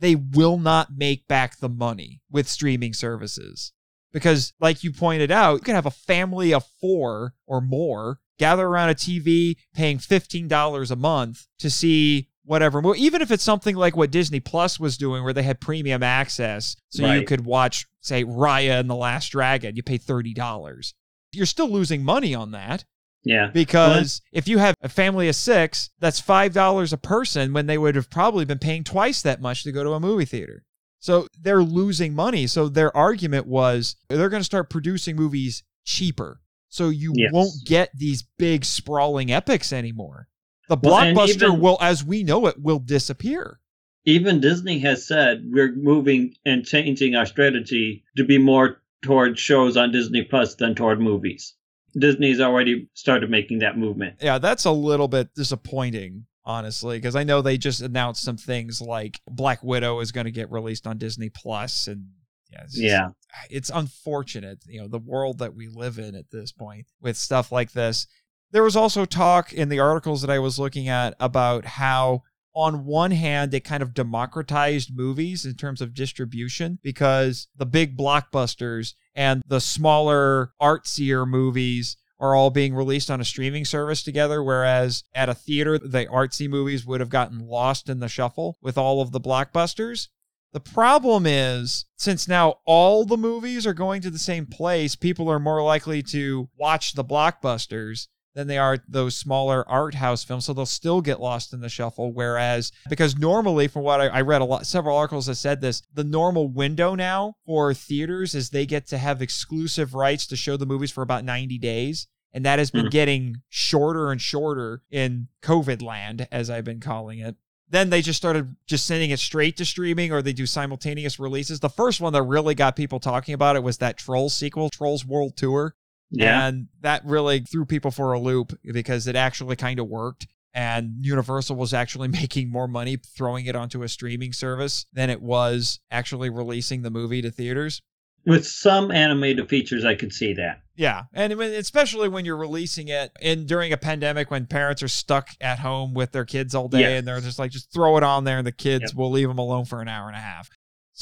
they will not make back the money with streaming services. Because, like you pointed out, you can have a family of four or more gather around a TV paying $15 a month to see whatever movie, even if it's something like what Disney Plus was doing, where they had premium access. So you could watch, say, Raya and the Last Dragon. You pay $30. You're still losing money on that yeah because if you have a family of six, that's five dollars a person when they would have probably been paying twice that much to go to a movie theater. So they're losing money. So their argument was they're going to start producing movies cheaper. So you Yes. won't get these big sprawling epics anymore. The Well, blockbuster even- will, as we know it, will disappear. Even Disney has said we're moving and changing our strategy to be more toward shows on Disney Plus than toward movies. Disney's already started making that movement. Yeah, that's a little bit disappointing, honestly, because I know they just announced some things like Black Widow is going to get released on Disney Plus, and yeah, it's just- Yeah. it's unfortunate, you know, the world that we live in at this point with stuff like this. There was also talk in the articles that I was looking at about how on one hand it kind of democratized movies in terms of distribution because the big blockbusters and the smaller artsier movies are all being released on a streaming service together whereas at a theater the artsy movies would have gotten lost in the shuffle with all of the blockbusters. The problem is, since now all the movies are going to the same place, people are more likely to watch the blockbusters than they are those smaller art house films. So they'll still get lost in the shuffle. Whereas, because normally, from what I, I read, a lot, several articles that said this, the normal window now for theaters is they get to have exclusive rights to show the movies for about 90 days. And that has been Mhm. getting shorter and shorter in COVID land, as I've been calling it then they just started just sending it straight to streaming or they do simultaneous releases. The first one that really got people talking about it was that Trolls sequel, Trolls World Tour. Yeah. And that really threw people for a loop because it actually kind of worked. And Universal was actually making more money throwing it onto a streaming service than it was actually releasing the movie to theaters. With some animated features, I could see that. Yeah, and especially when you're releasing it in during a pandemic when parents are stuck at home with their kids all day Yes. and they're just like just throw it on there and the kids Yep. will leave them alone for an hour and a half.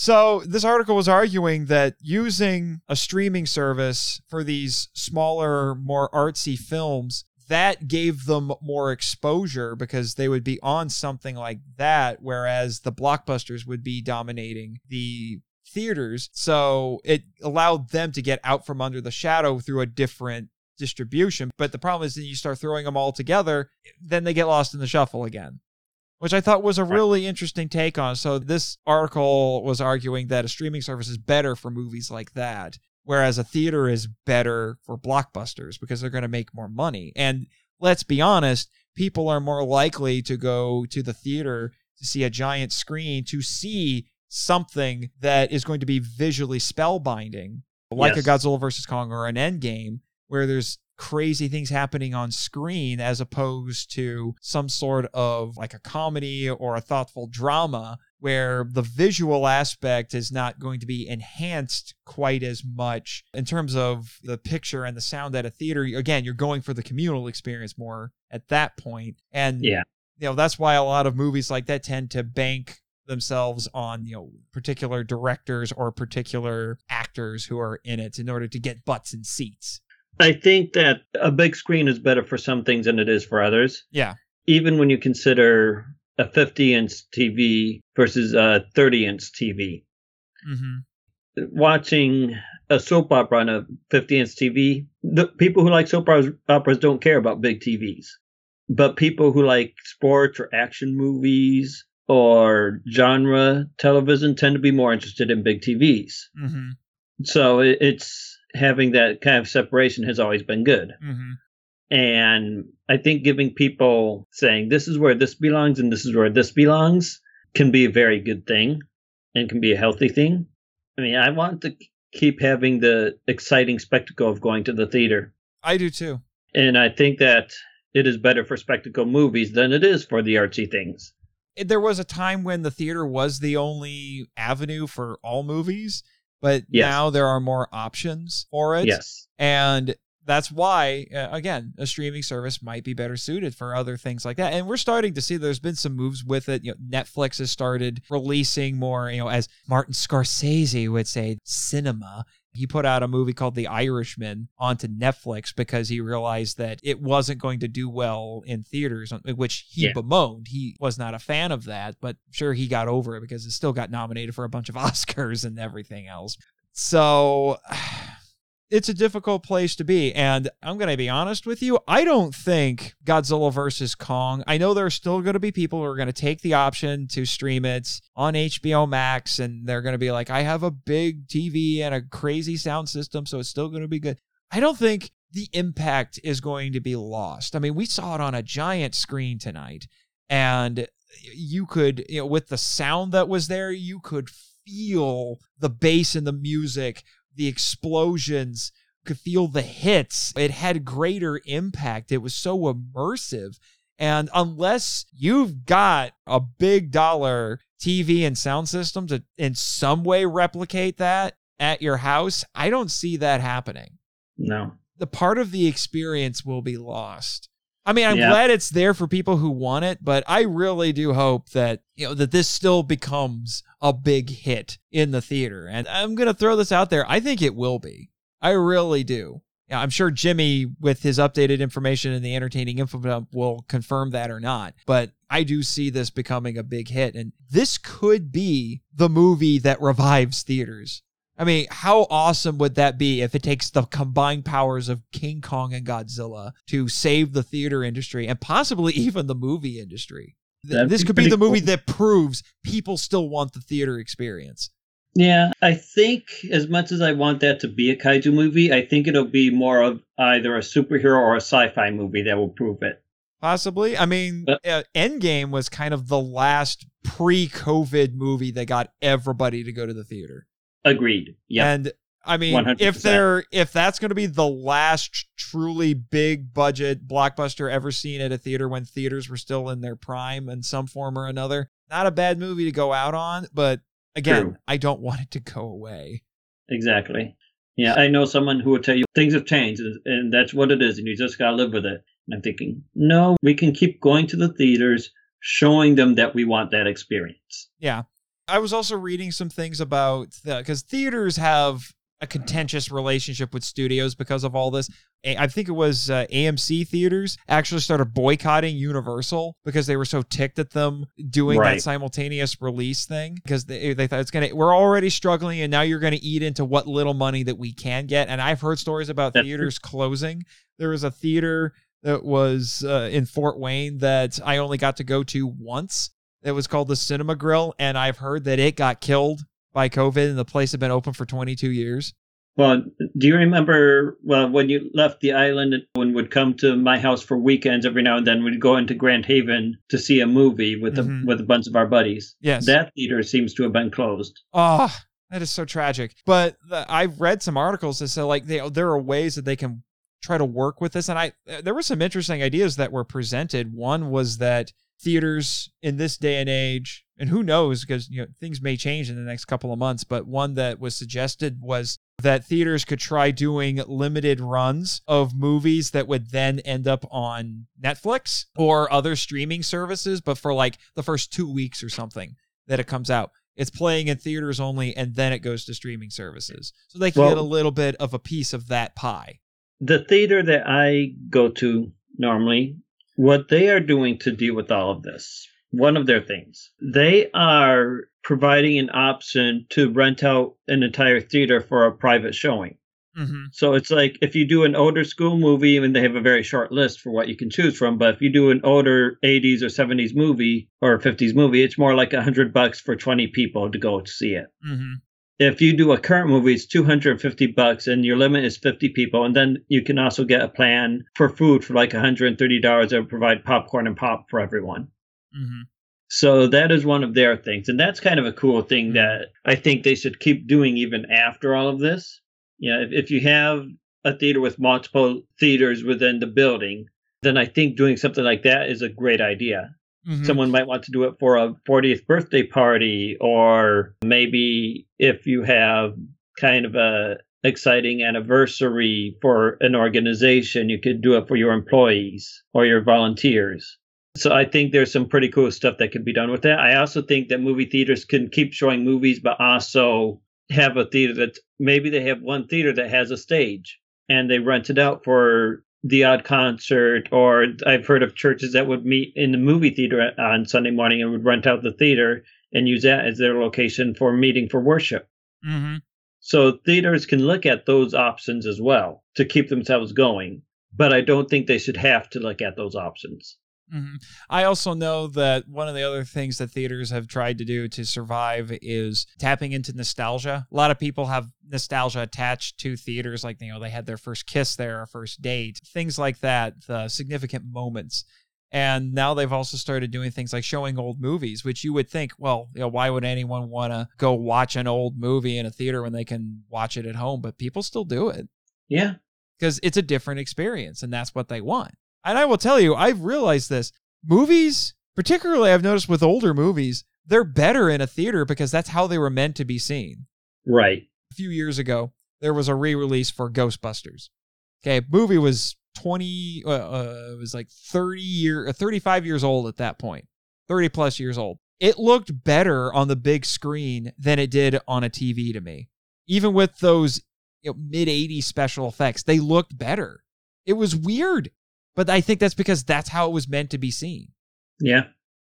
So this article was arguing that using a streaming service for these smaller, more artsy films that gave them more exposure because they would be on something like that, whereas the blockbusters would be dominating the theaters. So it allowed them to get out from under the shadow through a different distribution. But the problem is that you start throwing them all together, then they get lost in the shuffle again. Which I thought was a really interesting take on. So this article was arguing that a streaming service is better for movies like that, whereas a theater is better for blockbusters because they're going to make more money. And let's be honest, people are more likely to go to the theater to see a giant screen to see something that is going to be visually spellbinding, like Yes. a Godzilla versus Kong or an Endgame, where there's crazy things happening on screen as opposed to some sort of like a comedy or a thoughtful drama where the visual aspect is not going to be enhanced quite as much in terms of the picture and the sound at a theater. Again, you're going for the communal experience more at that. And Yeah. you know, that's why a lot of movies like that tend to bank themselves on, you know, particular directors or particular actors who are in it in order to get butts in seats. I think that a big screen is better for some things than it is for others. Yeah. Even when you consider a 50 inch TV versus a 30 inch TV. Mm-hmm. Watching a soap opera on a 50 inch TV, the people who like soap operas, operas don't care about big TVs. But people who like sports or action movies or genre television tend to be more interested in big TVs. Mm-hmm. So it, it's having that kind of separation has always been good. Mm-hmm. And I think giving people saying this is where this belongs and this is where this belongs can be a very good thing and can be a healthy thing. I mean, I want to keep having the exciting spectacle of going to the theater. I do too. And I think that it is better for spectacle movies than it is for the artsy things. There was a time when the theater was the only avenue for all movies, but Yes. now there are more options for it. Yes. And that's why, uh, again, a streaming service might be better suited for other things like that. And we're starting to see there's been some moves with it. You know, Netflix has started releasing more, you know, as Martin Scorsese would say, cinema. He put out a movie called The Irishman onto Netflix because he realized that it wasn't going to do well in theaters, which he Yeah. bemoaned. He was not a fan of that, but sure he got over it because it still got nominated for a bunch of Oscars and everything else. So it's a difficult place to be. And I'm going to be honest with you. I don't think Godzilla versus Kong, I know there are still going to be people who are going to take the option to stream it on HBO Max and they're going to be like, I have a big TV and a crazy sound system, so it's still going to be good. I don't think the impact is going to be lost. I mean, we saw it on a giant screen tonight and you could, you know, with the sound that was there, you could feel the bass and the music the explosions, could feel the hits. It had greater impact. It was so immersive. And unless you've got a big dollar TV and sound system to in some way replicate that at your house, I don't see that happening. No. The part of the experience will be lost. I mean, I'm Yeah. glad it's there for people who want it, but I really do hope that, you know, that this still becomes a big hit in the theater. And I'm going to throw this out there. I think it will be. I really do. Yeah, I'm sure Jimmy, with his updated information in the entertaining info dump, will confirm that or not. But I do see this becoming a big hit. And this could be the movie that revives theaters. I mean, how awesome would that be if it takes the combined powers of King Kong and Godzilla to save the theater industry and possibly even the movie industry? That'd This be could be the movie that proves people still want the theater experience. Yeah, I think as much as I want that to be a kaiju movie, I think it'll be more of either a superhero or a sci-fi movie that will prove it. Possibly. I mean, But- uh, Endgame was kind of the last pre-COVID movie that got everybody to go to the theater. Agreed. Yeah. And I mean, 100%. if they're if that's going to be the last truly big budget blockbuster ever seen at a theater when theaters were still in their prime in some form or another, not a bad movie to go out on. But again, True. I don't want it to go away. Exactly. Yeah, I know someone who will tell you things have changed and- and that's what it is and you just got to live with it. And I'm thinking, no, we can keep going to the theaters, showing them that we want that experience. Yeah. I was also reading some things about because theaters have a contentious relationship with studios because of all this. I think it was uh, AMC theaters actually started boycotting Universal because they were so ticked at them doing that simultaneous release thing because they, they thought it's gonna. We're already struggling, and now you're gonna eat into what little money that we can get. And I've heard stories about That's theaters closing. There was a theater that was uh, in Fort Wayne that I only got to go to once. It was called the Cinema Grill, and I've heard that it got killed by COVID, and the place had been open for 22 years. Well, do you remember well when you left the island and would come to my house for weekends every now and then? We'd go into Grand Haven to see a movie with Mhm. a with a bunch of our buddies. Yes. That theater seems to have been closed. Oh, that is so tragic. But the, I've read some articles that say like they, there are ways that they can try to work with this, and I there were some interesting ideas that were presented. One was that theaters in this day and age, and who knows because you know things may change in the next couple of months. But one that was suggested was that theaters could try doing limited runs of movies that would then end up on Netflix or other streaming services, but for like the first two weeks or something that it comes out. It's playing in theaters only, and then it goes to streaming services, so they can Well- get a little bit of a piece of that pie. The theater that I go to normally, what they are doing to deal with all of this, one of their things, they are providing an option to rent out an entire theater for a private showing. Mm-hmm. So it's like if you do an older school movie, and they have a very short list for what you can choose from. But if you do an older 80s or 70s movie or 50s movie, it's more like a hundred bucks for 20 people to go to see it. Mm-hmm. If you do a current movie, it's 250 bucks, and your limit is 50 people. And then you can also get a plan for food for like 130 dollars that will provide popcorn and pop for everyone. Mm-hmm. So that is one of their things. And that's kind of a cool thing that I think they should keep doing even after all of this. Yeah, if, if you have a theater with multiple theaters within the building, then I think doing something like that is a great idea. Mm-hmm. Someone might want to do it for a 40th birthday party, or maybe if you have kind of a exciting anniversary for an organization, you could do it for your employees or your volunteers. So I think there's some pretty cool stuff that can be done with that. I also think that movie theaters can keep showing movies, but also have a theater that maybe they have one theater that has a stage and they rent it out for the odd concert. Or I've heard of churches that would meet in the movie theater on Sunday morning and would rent out the theater and use that as their location for meeting for worship. Mm-hmm. So theaters can look at those options as well to keep themselves going, but I don't think they should have to look at those options. Mm-hmm. I also know that one of the other things that theaters have tried to do to survive is tapping into nostalgia. A lot of people have nostalgia attached to theaters, like, you know, they had their first kiss there, or first date, things like that, the significant moments. And now they've also started doing things like showing old movies, which you would think, well, you know, why would anyone want to go watch an old movie in a theater when they can watch it at home? But people still do it. Yeah. Because it's a different experience and that's what they want. And I will tell you, I've realized this. Movies, particularly I've noticed with older movies, they're better in a theater because that's how they were meant to be seen. Right. A few years ago, there was a re-release for Ghostbusters. Okay, movie was 20 uh, uh, it was like 30 year uh, 35 years old at that point. 30 plus years old. It looked better on the big screen than it did on a TV to me. Even with those you know, mid 80s special effects, they looked better. It was weird. But I think that's because that's how it was meant to be seen. Yeah.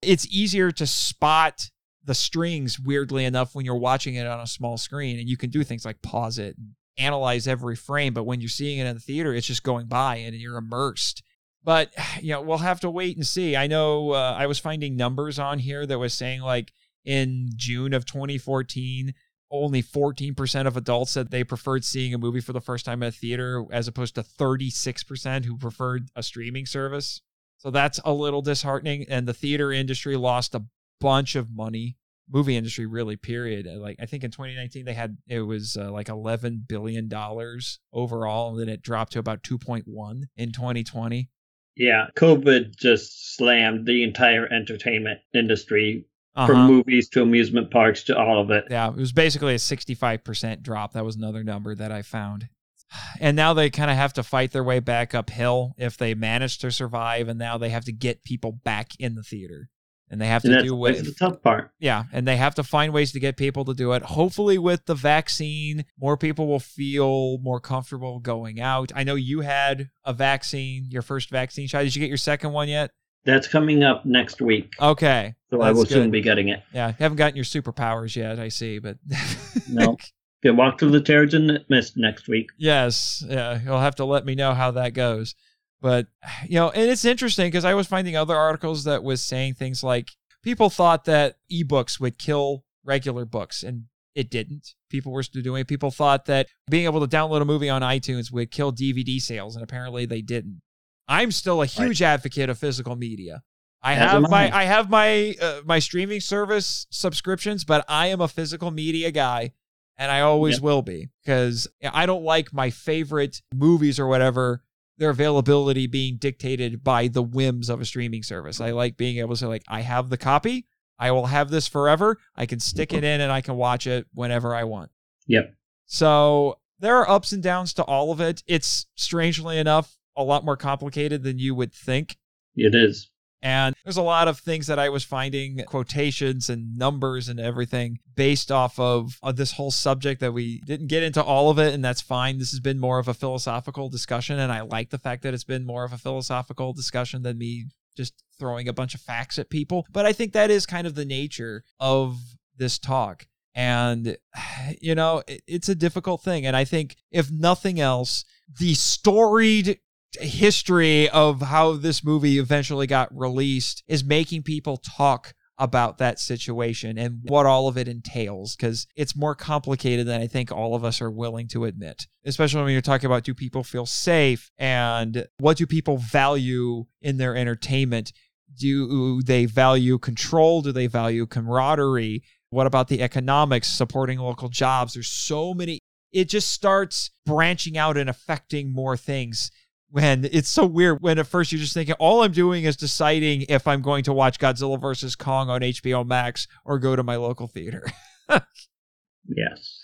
It's easier to spot the strings, weirdly enough, when you're watching it on a small screen, and you can do things like pause it and analyze every frame. But when you're seeing it in the theater, it's just going by and you're immersed. But, you know, we'll have to wait and see. I know uh, I was finding numbers on here that was saying like in June of 2014, only 14% of adults said they preferred seeing a movie for the first time at a theater as opposed to 36% who preferred a streaming service. So that's a little disheartening and the theater industry lost a bunch of money. Movie industry really period. Like I think in 2019 they had it was uh, like 11 billion dollars overall and then it dropped to about 2.1 in 2020. Yeah, COVID just slammed the entire entertainment industry Uh-huh. from movies to amusement parks to all of it. Yeah, it was basically a 65% drop. That was another number that I found. And now they kind of have to fight their way back uphill if they manage to survive. And now they have to get people back in the theater. And they have to And that's do what. the tough part. Yeah, and they have to find ways to get people to do it. Hopefully, with the vaccine, more people will feel more comfortable going out. I know you had a vaccine, your first vaccine shot. Did you get your second one yet? That's coming up next week, Okay. so I will soon be getting it. Yeah, you haven't gotten your superpowers yet, I see, but. No. Get walk through the Terrigen Mist next week. Yes, yeah, you'll have to let me know how that goes. But you know, and it's interesting because I was finding other articles that was saying things like people thought that ebooks would kill regular books, and it didn't. People were still doing it. People thought that being able to download a movie on iTunes would kill DVD sales, and apparently they didn't. I'm still a huge advocate of physical media. I As have my I. I have my uh, my streaming service subscriptions, but I am a physical media guy and I always Yep. will be because I don't like my favorite movies or whatever their availability being dictated by the whims of a streaming service. I like being able to say like I have the copy, I will have this forever. I can stick it in and I can watch it whenever I want. Yep. So there are ups and downs to all of it. It's strangely enough a lot more complicated than you would think. It is. And there's a lot of things that I was finding quotations and numbers and everything based off of, of this whole subject that we didn't get into all of it, and that's fine. This has been more of a philosophical discussion, and I like the fact that it's been more of a philosophical discussion than me just throwing a bunch of facts at people. But I think that is kind of the nature of this talk. And, you know, it- it's a difficult thing. And I think, if nothing else, the storied history of how this movie eventually got released is making people talk about that situation and what all of it entails because it's more complicated than I think all of us are willing to admit. Especially when you're talking about do people feel safe and what do people value in their entertainment? Do they value control? Do they value camaraderie? What about the economics, supporting local jobs? There's so many. It just starts branching out and affecting more things when it's so weird when at first you're just thinking all I'm doing is deciding if I'm going to watch Godzilla versus Kong on HBO Max or go to my local theater. Yes.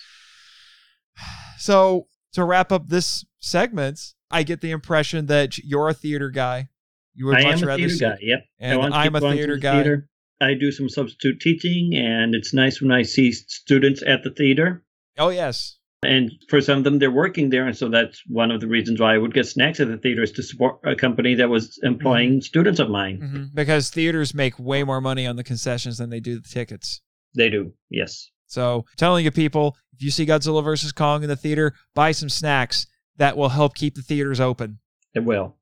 So to wrap up this segment, I get the impression that you're a theater guy. You would I much am a rather theater see- guy. Yep. And I'm a theater the guy. theater. I do some substitute teaching, and it's nice when I see students at the theater. Oh yes. And for some of them, they're working there, and so that's one of the reasons why I would get snacks at the theater is to support a company that was employing Mm-hmm. students of mine. Mhm. Because theaters make way more money on the concessions than they do the tickets. They do, yes. So, telling you people, if you see Godzilla versus Kong in the theater, buy some snacks. That will help keep the theaters open. It will.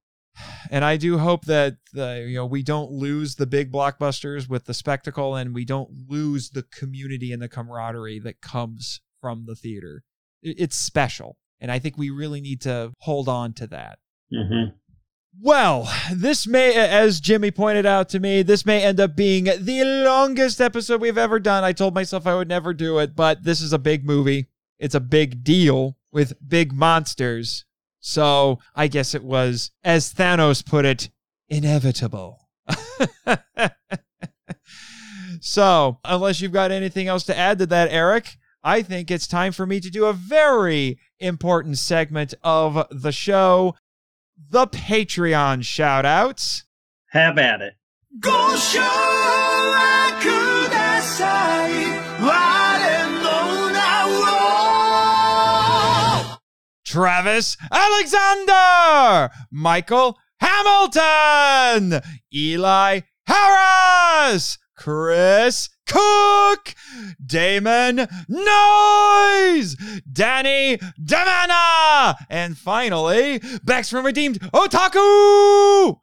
And I do hope that the, you know we don't lose the big blockbusters with the spectacle, and we don't lose the community and the camaraderie that comes from the theater. It's special, and I think we really need to hold on to that. Mm-hmm. Well, this may, as Jimmy pointed out to me, this may end up being the longest episode we've ever done. I told myself I would never do it, but this is a big movie. It's a big deal with big monsters. So I guess it was, as Thanos put it, inevitable. so, unless you've got anything else to add to that, Eric, I think it's time for me to do a very important segment of the show the Patreon shout outs. Have at it. Travis Alexander, Michael Hamilton, Eli Harris, Chris Cook, Damon Noise, Danny Damana, and finally, Bex from Redeemed Otaku. All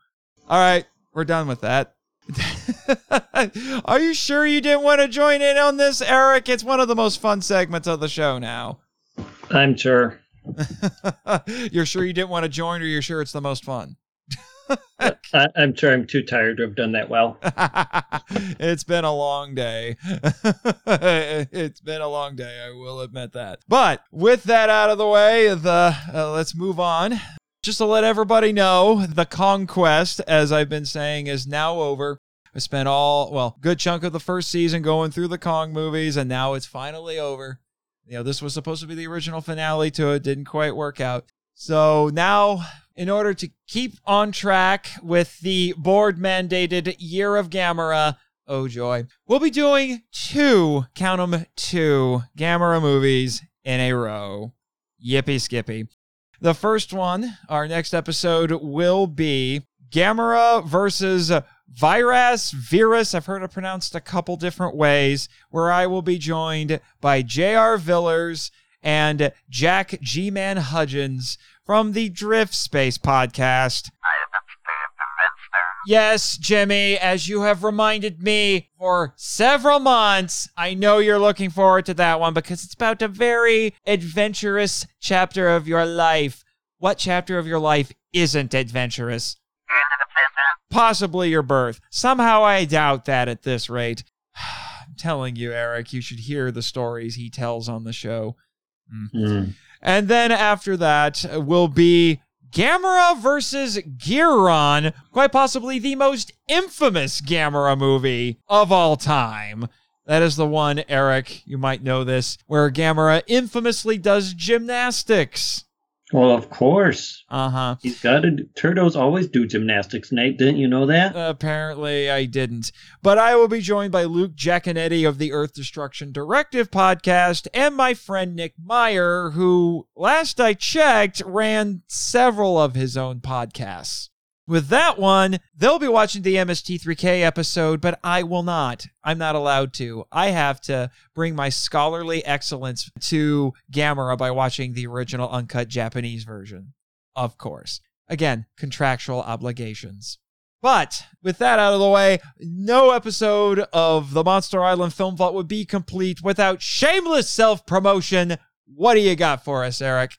right, we're done with that. Are you sure you didn't want to join in on this, Eric? It's one of the most fun segments of the show now. I'm sure. you're sure you didn't want to join, or you're sure it's the most fun? I, am sure I'm too tired to have done that well. it's been a long day. it's been a long day. I will admit that. But with that out of the way, the uh, let's move on. Just to let everybody know, the Kong Quest, as I've been saying, is now over. I spent all well, good chunk of the first season going through the Kong movies, and now it's finally over. You know, this was supposed to be the original finale to it, didn't quite work out. So now in order to keep on track with the board mandated Year of Gamera. Oh joy. We'll be doing two, count them, two Gamera movies in a row. Yippee skippy. The first one, our next episode, will be Gamera versus Virus Virus. I've heard it pronounced a couple different ways, where I will be joined by J.R. Villers and Jack G Man Hudgens from the Drift Space podcast. Yes, Jimmy, as you have reminded me for several months, I know you're looking forward to that one because it's about a very adventurous chapter of your life. What chapter of your life isn't adventurous? Possibly your birth. Somehow I doubt that at this rate. I'm telling you, Eric, you should hear the stories he tells on the show. Mm. Mm. And then after that uh, will be Gamera versus Guiron, quite possibly the most infamous Gamera movie of all time. That is the one, Eric, you might know this, where Gamera infamously does gymnastics. Well, of course. Uh huh. He's got to. Turtles always do gymnastics, Nate. Didn't you know that? Apparently, I didn't. But I will be joined by Luke Giaconetti of the Earth Destruction Directive podcast and my friend Nick Meyer, who, last I checked, ran several of his own podcasts. With that one, they'll be watching the MST3K episode, but I will not. I'm not allowed to. I have to bring my scholarly excellence to Gamera by watching the original uncut Japanese version. Of course. Again, contractual obligations. But with that out of the way, no episode of the Monster Island Film Vault would be complete without shameless self promotion. What do you got for us, Eric?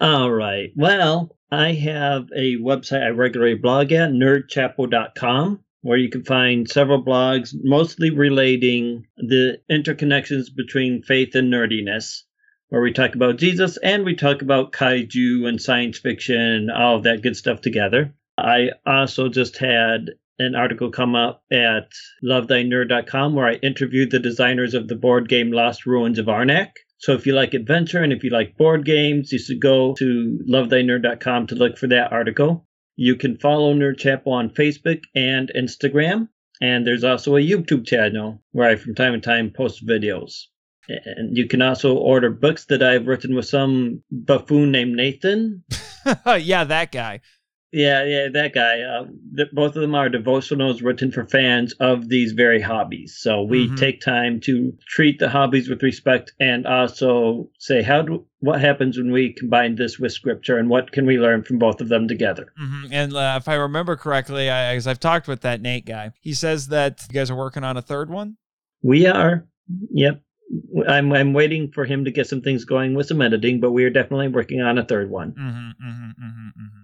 All right. Well, I have a website I regularly blog at, nerdchapel.com, where you can find several blogs, mostly relating the interconnections between faith and nerdiness, where we talk about Jesus and we talk about kaiju and science fiction and all of that good stuff together. I also just had an article come up at lovethynerd.com where I interviewed the designers of the board game Lost Ruins of Arnak. So if you like adventure and if you like board games, you should go to lovethynerd.com to look for that article. You can follow Nerd Chapel on Facebook and Instagram. And there's also a YouTube channel where I from time to time post videos. And you can also order books that I've written with some buffoon named Nathan. yeah, that guy. Yeah, yeah, that guy. Uh, th- both of them are devotionals written for fans of these very hobbies. So we Mhm. take time to treat the hobbies with respect, and also say how do what happens when we combine this with scripture, and what can we learn from both of them together. hmm And uh, if I remember correctly, I, as I've talked with that Nate guy, he says that you guys are working on a third one. We are, yep. I'm I'm waiting for him to get some things going with some editing, but we are definitely working on a third one. Mm-hmm,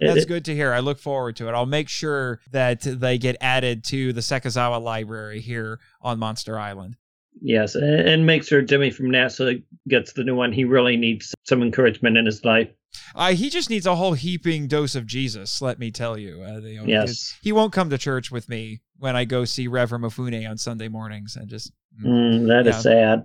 That's good to hear. I look forward to it. I'll make sure that they get added to the Sekazawa library here on Monster Island. Yes, and, make sure Jimmy from NASA gets the new one. He really needs some encouragement in his life. Uh, he just needs a whole heaping dose of Jesus, let me tell you. Uh, you know, Yes. He won't come to church with me when I go see Reverend Mafune on Sunday mornings. And just, Mm, that is Yeah. sad.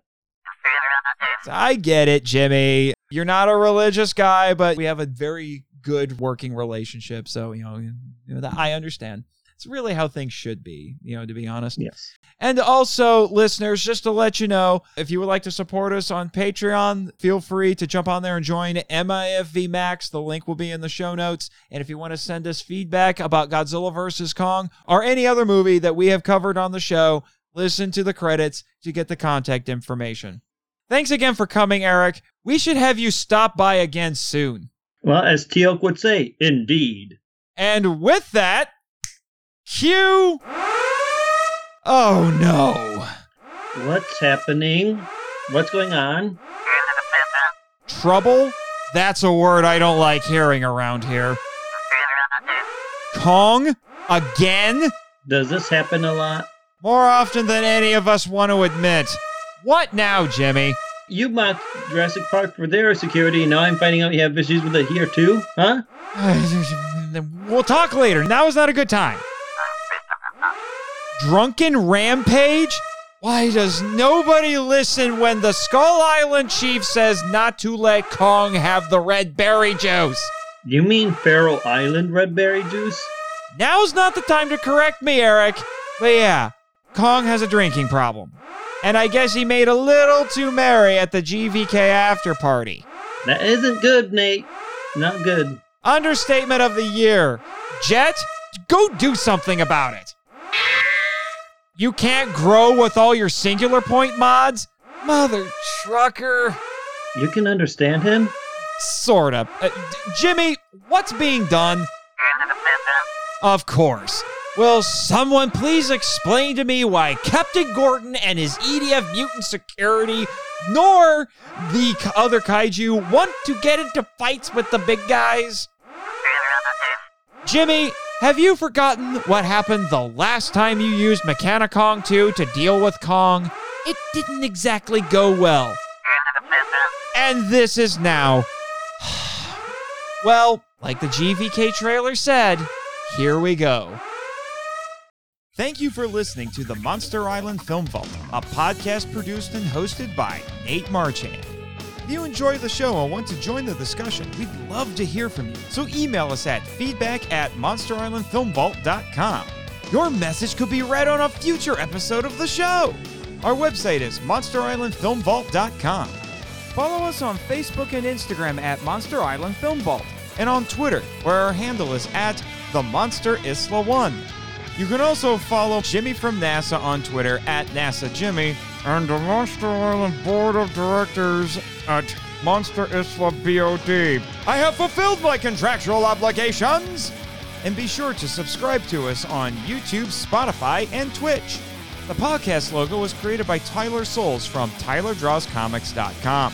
I get it, Jimmy. You're not a religious guy, but we have a very good working relationship. So, you know, you know that I understand. It's really how things should be, you know, to be honest. Yes. And also, listeners, just to let you know, if you would like to support us on Patreon, feel free to jump on there and join MIFV Max. The link will be in the show notes. And if you want to send us feedback about Godzilla vs. Kong or any other movie that we have covered on the show, listen to the credits to get the contact information. Thanks again for coming, Eric. We should have you stop by again soon. Well, as Teal'c would say, indeed. And with that, cue. Oh no. What's happening? What's going on? Trouble? That's a word I don't like hearing around here. Kong? Again? Does this happen a lot? More often than any of us want to admit. What now, Jimmy? You mocked Jurassic Park for their security, and now I'm finding out you have issues with it here too, huh? We'll talk later. Now is not a good time. Drunken rampage? Why does nobody listen when the Skull Island chief says not to let Kong have the red berry juice? You mean Faro Island red berry juice? Now's not the time to correct me, Eric. But yeah, Kong has a drinking problem. And I guess he made a little too merry at the GVK after party. That isn't good, Nate. Not good. Understatement of the year. Jet, go do something about it. You can't grow with all your singular point mods? Mother trucker. You can understand him? Sorta. Uh, D- Jimmy, what's being done? Of course. Will someone please explain to me why Captain Gordon and his EDF mutant security, nor the other kaiju, want to get into fights with the big guys? Jimmy, have you forgotten what happened the last time you used Mechani-Kong 2 to deal with Kong? It didn't exactly go well. And this is now. well, like the GVK trailer said, here we go. Thank you for listening to the Monster Island Film Vault, a podcast produced and hosted by Nate Marchand. If you enjoy the show and want to join the discussion, we'd love to hear from you. So email us at feedback at monsterislandfilmvault.com. Your message could be read on a future episode of the show. Our website is monsterislandfilmvault.com. Follow us on Facebook and Instagram at Monster Island Film Vault, and on Twitter, where our handle is at the Monster Isla One. You can also follow Jimmy from NASA on Twitter at NASA Jimmy and the Monster Island Board of Directors at Monster Isla BOD. I have fulfilled my contractual obligations! And be sure to subscribe to us on YouTube, Spotify, and Twitch. The podcast logo was created by Tyler Souls from TylerDrawsComics.com.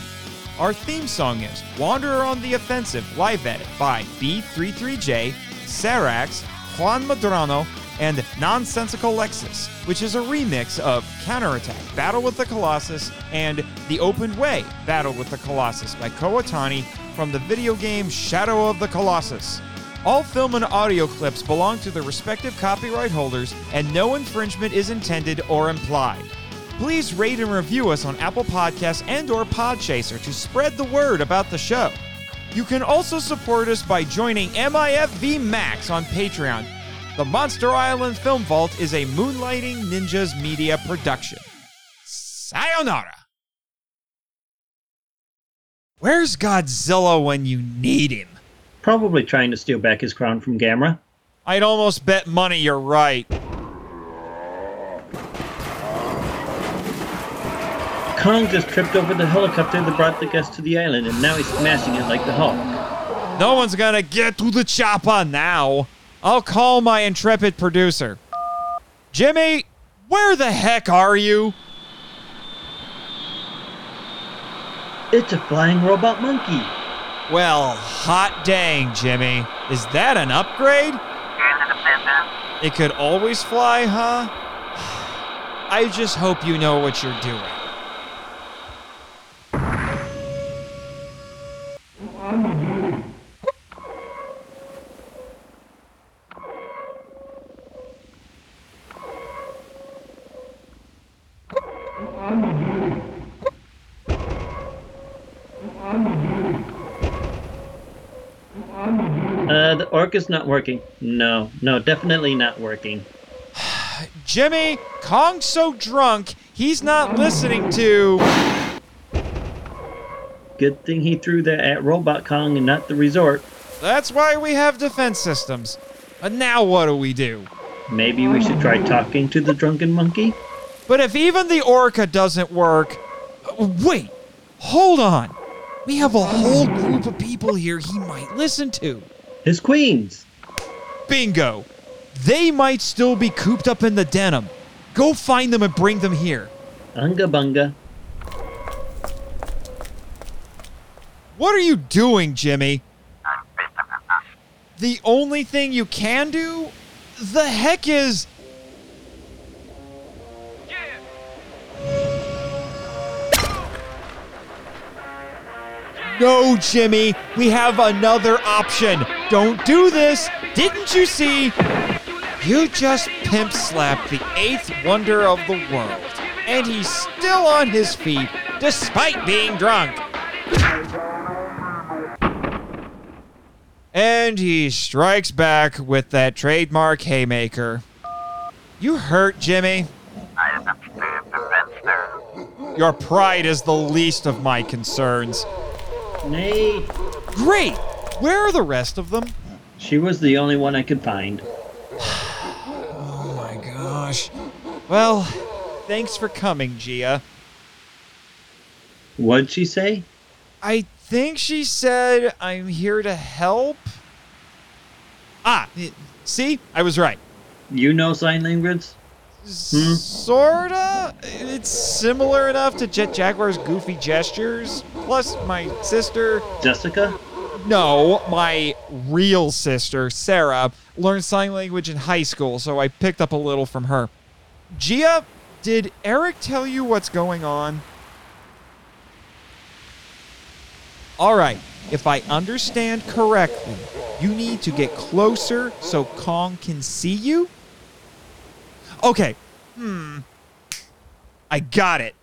Our theme song is Wanderer on the Offensive live edit by B33J, Sarax, Juan Madrano, and Nonsensical Lexus, which is a remix of Counterattack Battle with the Colossus and The Open Way Battle with the Colossus by Kow Otani from the video game Shadow of the Colossus. All film and audio clips belong to their respective copyright holders, and no infringement is intended or implied. Please rate and review us on Apple Podcasts and or Podchaser to spread the word about the show. You can also support us by joining MIFV Max on Patreon. The Monster Island Film Vault is a Moonlighting Ninjas media production. Sayonara. Where's Godzilla when you need him? Probably trying to steal back his crown from Gamera. I'd almost bet money you're right. Kong just tripped over the helicopter that brought the guests to the island, and now he's smashing it like the Hulk. No one's gonna get to the chopper now. I'll call my intrepid producer. Jimmy, where the heck are you? It's a flying robot monkey. Well, hot dang, Jimmy. Is that an upgrade? It could always fly, huh? I just hope you know what you're doing. Uh, the Orca is not working. No, no, definitely not working. Jimmy, Kong's so drunk, he's not listening to. Good thing he threw that at Robot Kong and not the resort. That's why we have defense systems. But now what do we do? Maybe we should try talking to the drunken monkey? But if even the orca doesn't work. Wait, hold on. We have a whole group of people here he might listen to. His queens! Bingo! They might still be cooped up in the Denham. Go find them and bring them here. Unga bunga. What are you doing, Jimmy? The only thing you can do? The heck is. No, Jimmy, we have another option. Don't do this. Didn't you see? You just pimp slapped the eighth wonder of the world, and he's still on his feet despite being drunk. And he strikes back with that trademark haymaker. You hurt, Jimmy. Your pride is the least of my concerns. Nay, Great! Where are the rest of them? she was the only one I could find. Oh my gosh. Well, thanks for coming, Jia. What'd she say? I think she said I'm here to help. Ah, see? I was right. You know sign language? Hmm? Sorta. It's similar enough to Jet Jaguar's goofy gestures. Plus, my sister, Jessica? no, my real sister, Sarah, learned sign language in high school, so I picked up a little from her. Jia, did Eric tell you what's going on? All right, if I understand correctly, you need to get closer so Kong can see you? Okay, hmm. I got it.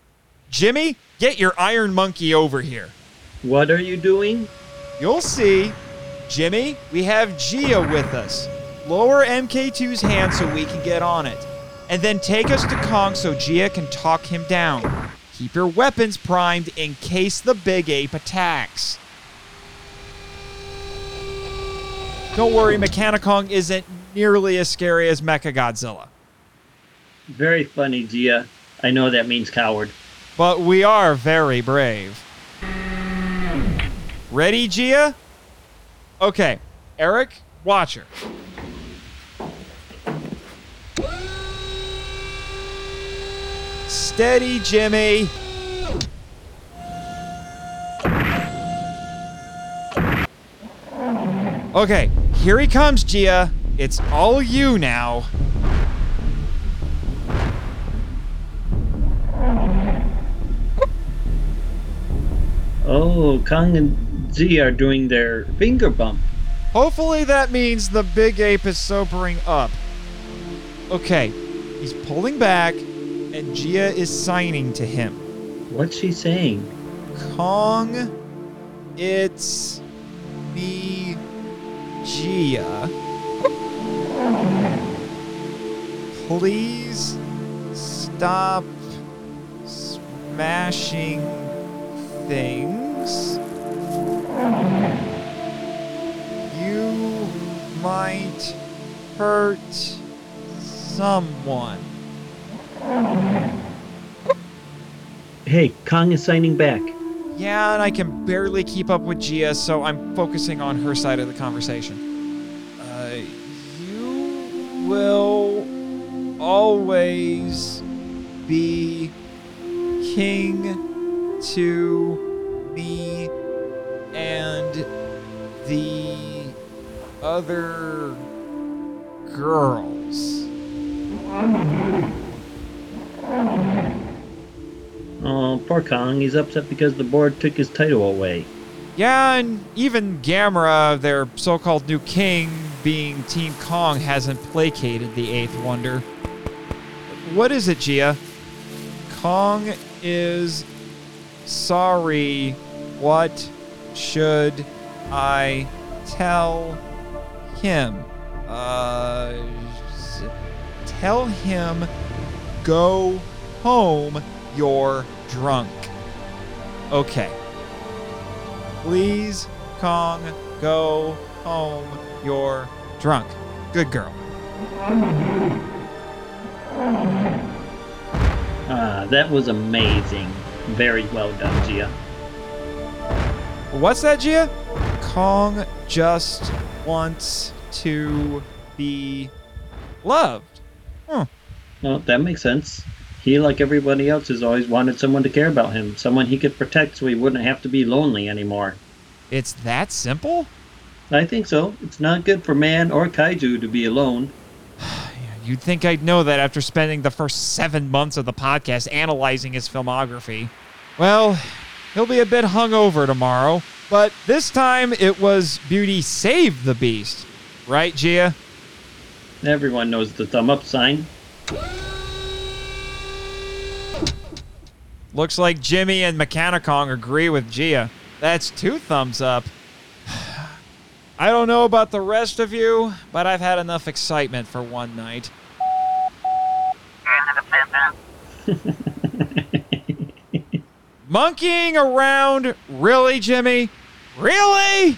Jimmy, get your iron monkey over here. What are you doing? You'll see. Jimmy, we have Jia with us. Lower MK2's hand so we can get on it. And then take us to Kong so Jia can talk him down. Keep your weapons primed in case the big ape attacks. Don't worry, Mechani-Kong isn't nearly as scary as Mechagodzilla. Very funny, Jia. I know that means coward. But we are very brave. Ready, Jia? Okay, Eric, watch her. Steady, Jimmy. Okay, here he comes, Jia. It's all you now. Oh, Kong and Z are doing their finger bump. Hopefully that means the big ape is sobering up. Okay, he's pulling back, and Jia is signing to him. What's she saying? Kong, it's me, Jia. Please stop smashing things. You might hurt someone. Hey, Kong is signing back. Yeah, and I can barely keep up with Jia, so I'm focusing on her side of the conversation. Uh, you will always be king to me and the other girls. Oh, poor Kong. He's upset because the board took his title away. Yeah, and even Gamera, their so called new king, being Team Kong, hasn't placated the Eighth Wonder. What is it, Jia? Kong is sorry. What should I tell him? Uh, tell him go home. You're drunk. Okay. Please, Kong, go home. You're drunk. Good girl. Ah, that was amazing. Very well done, Jia. What's that, Jia? Kong just wants to be loved. Hmm. Well, that makes sense. He, like everybody else, has always wanted someone to care about him, someone he could protect so he wouldn't have to be lonely anymore. It's that simple? I think so. It's not good for man or kaiju to be alone. You'd think I'd know that after spending the first seven months of the podcast analyzing his filmography. Well, he'll be a bit hungover tomorrow, but this time it was Beauty saved the Beast. Right, Jia? Everyone knows the thumb up sign. Looks like Jimmy and Mechani-Kong agree with Jia. That's two thumbs up. I don't know about the rest of you, but I've had enough excitement for one night. Monkeying around? Really, Jimmy? Really?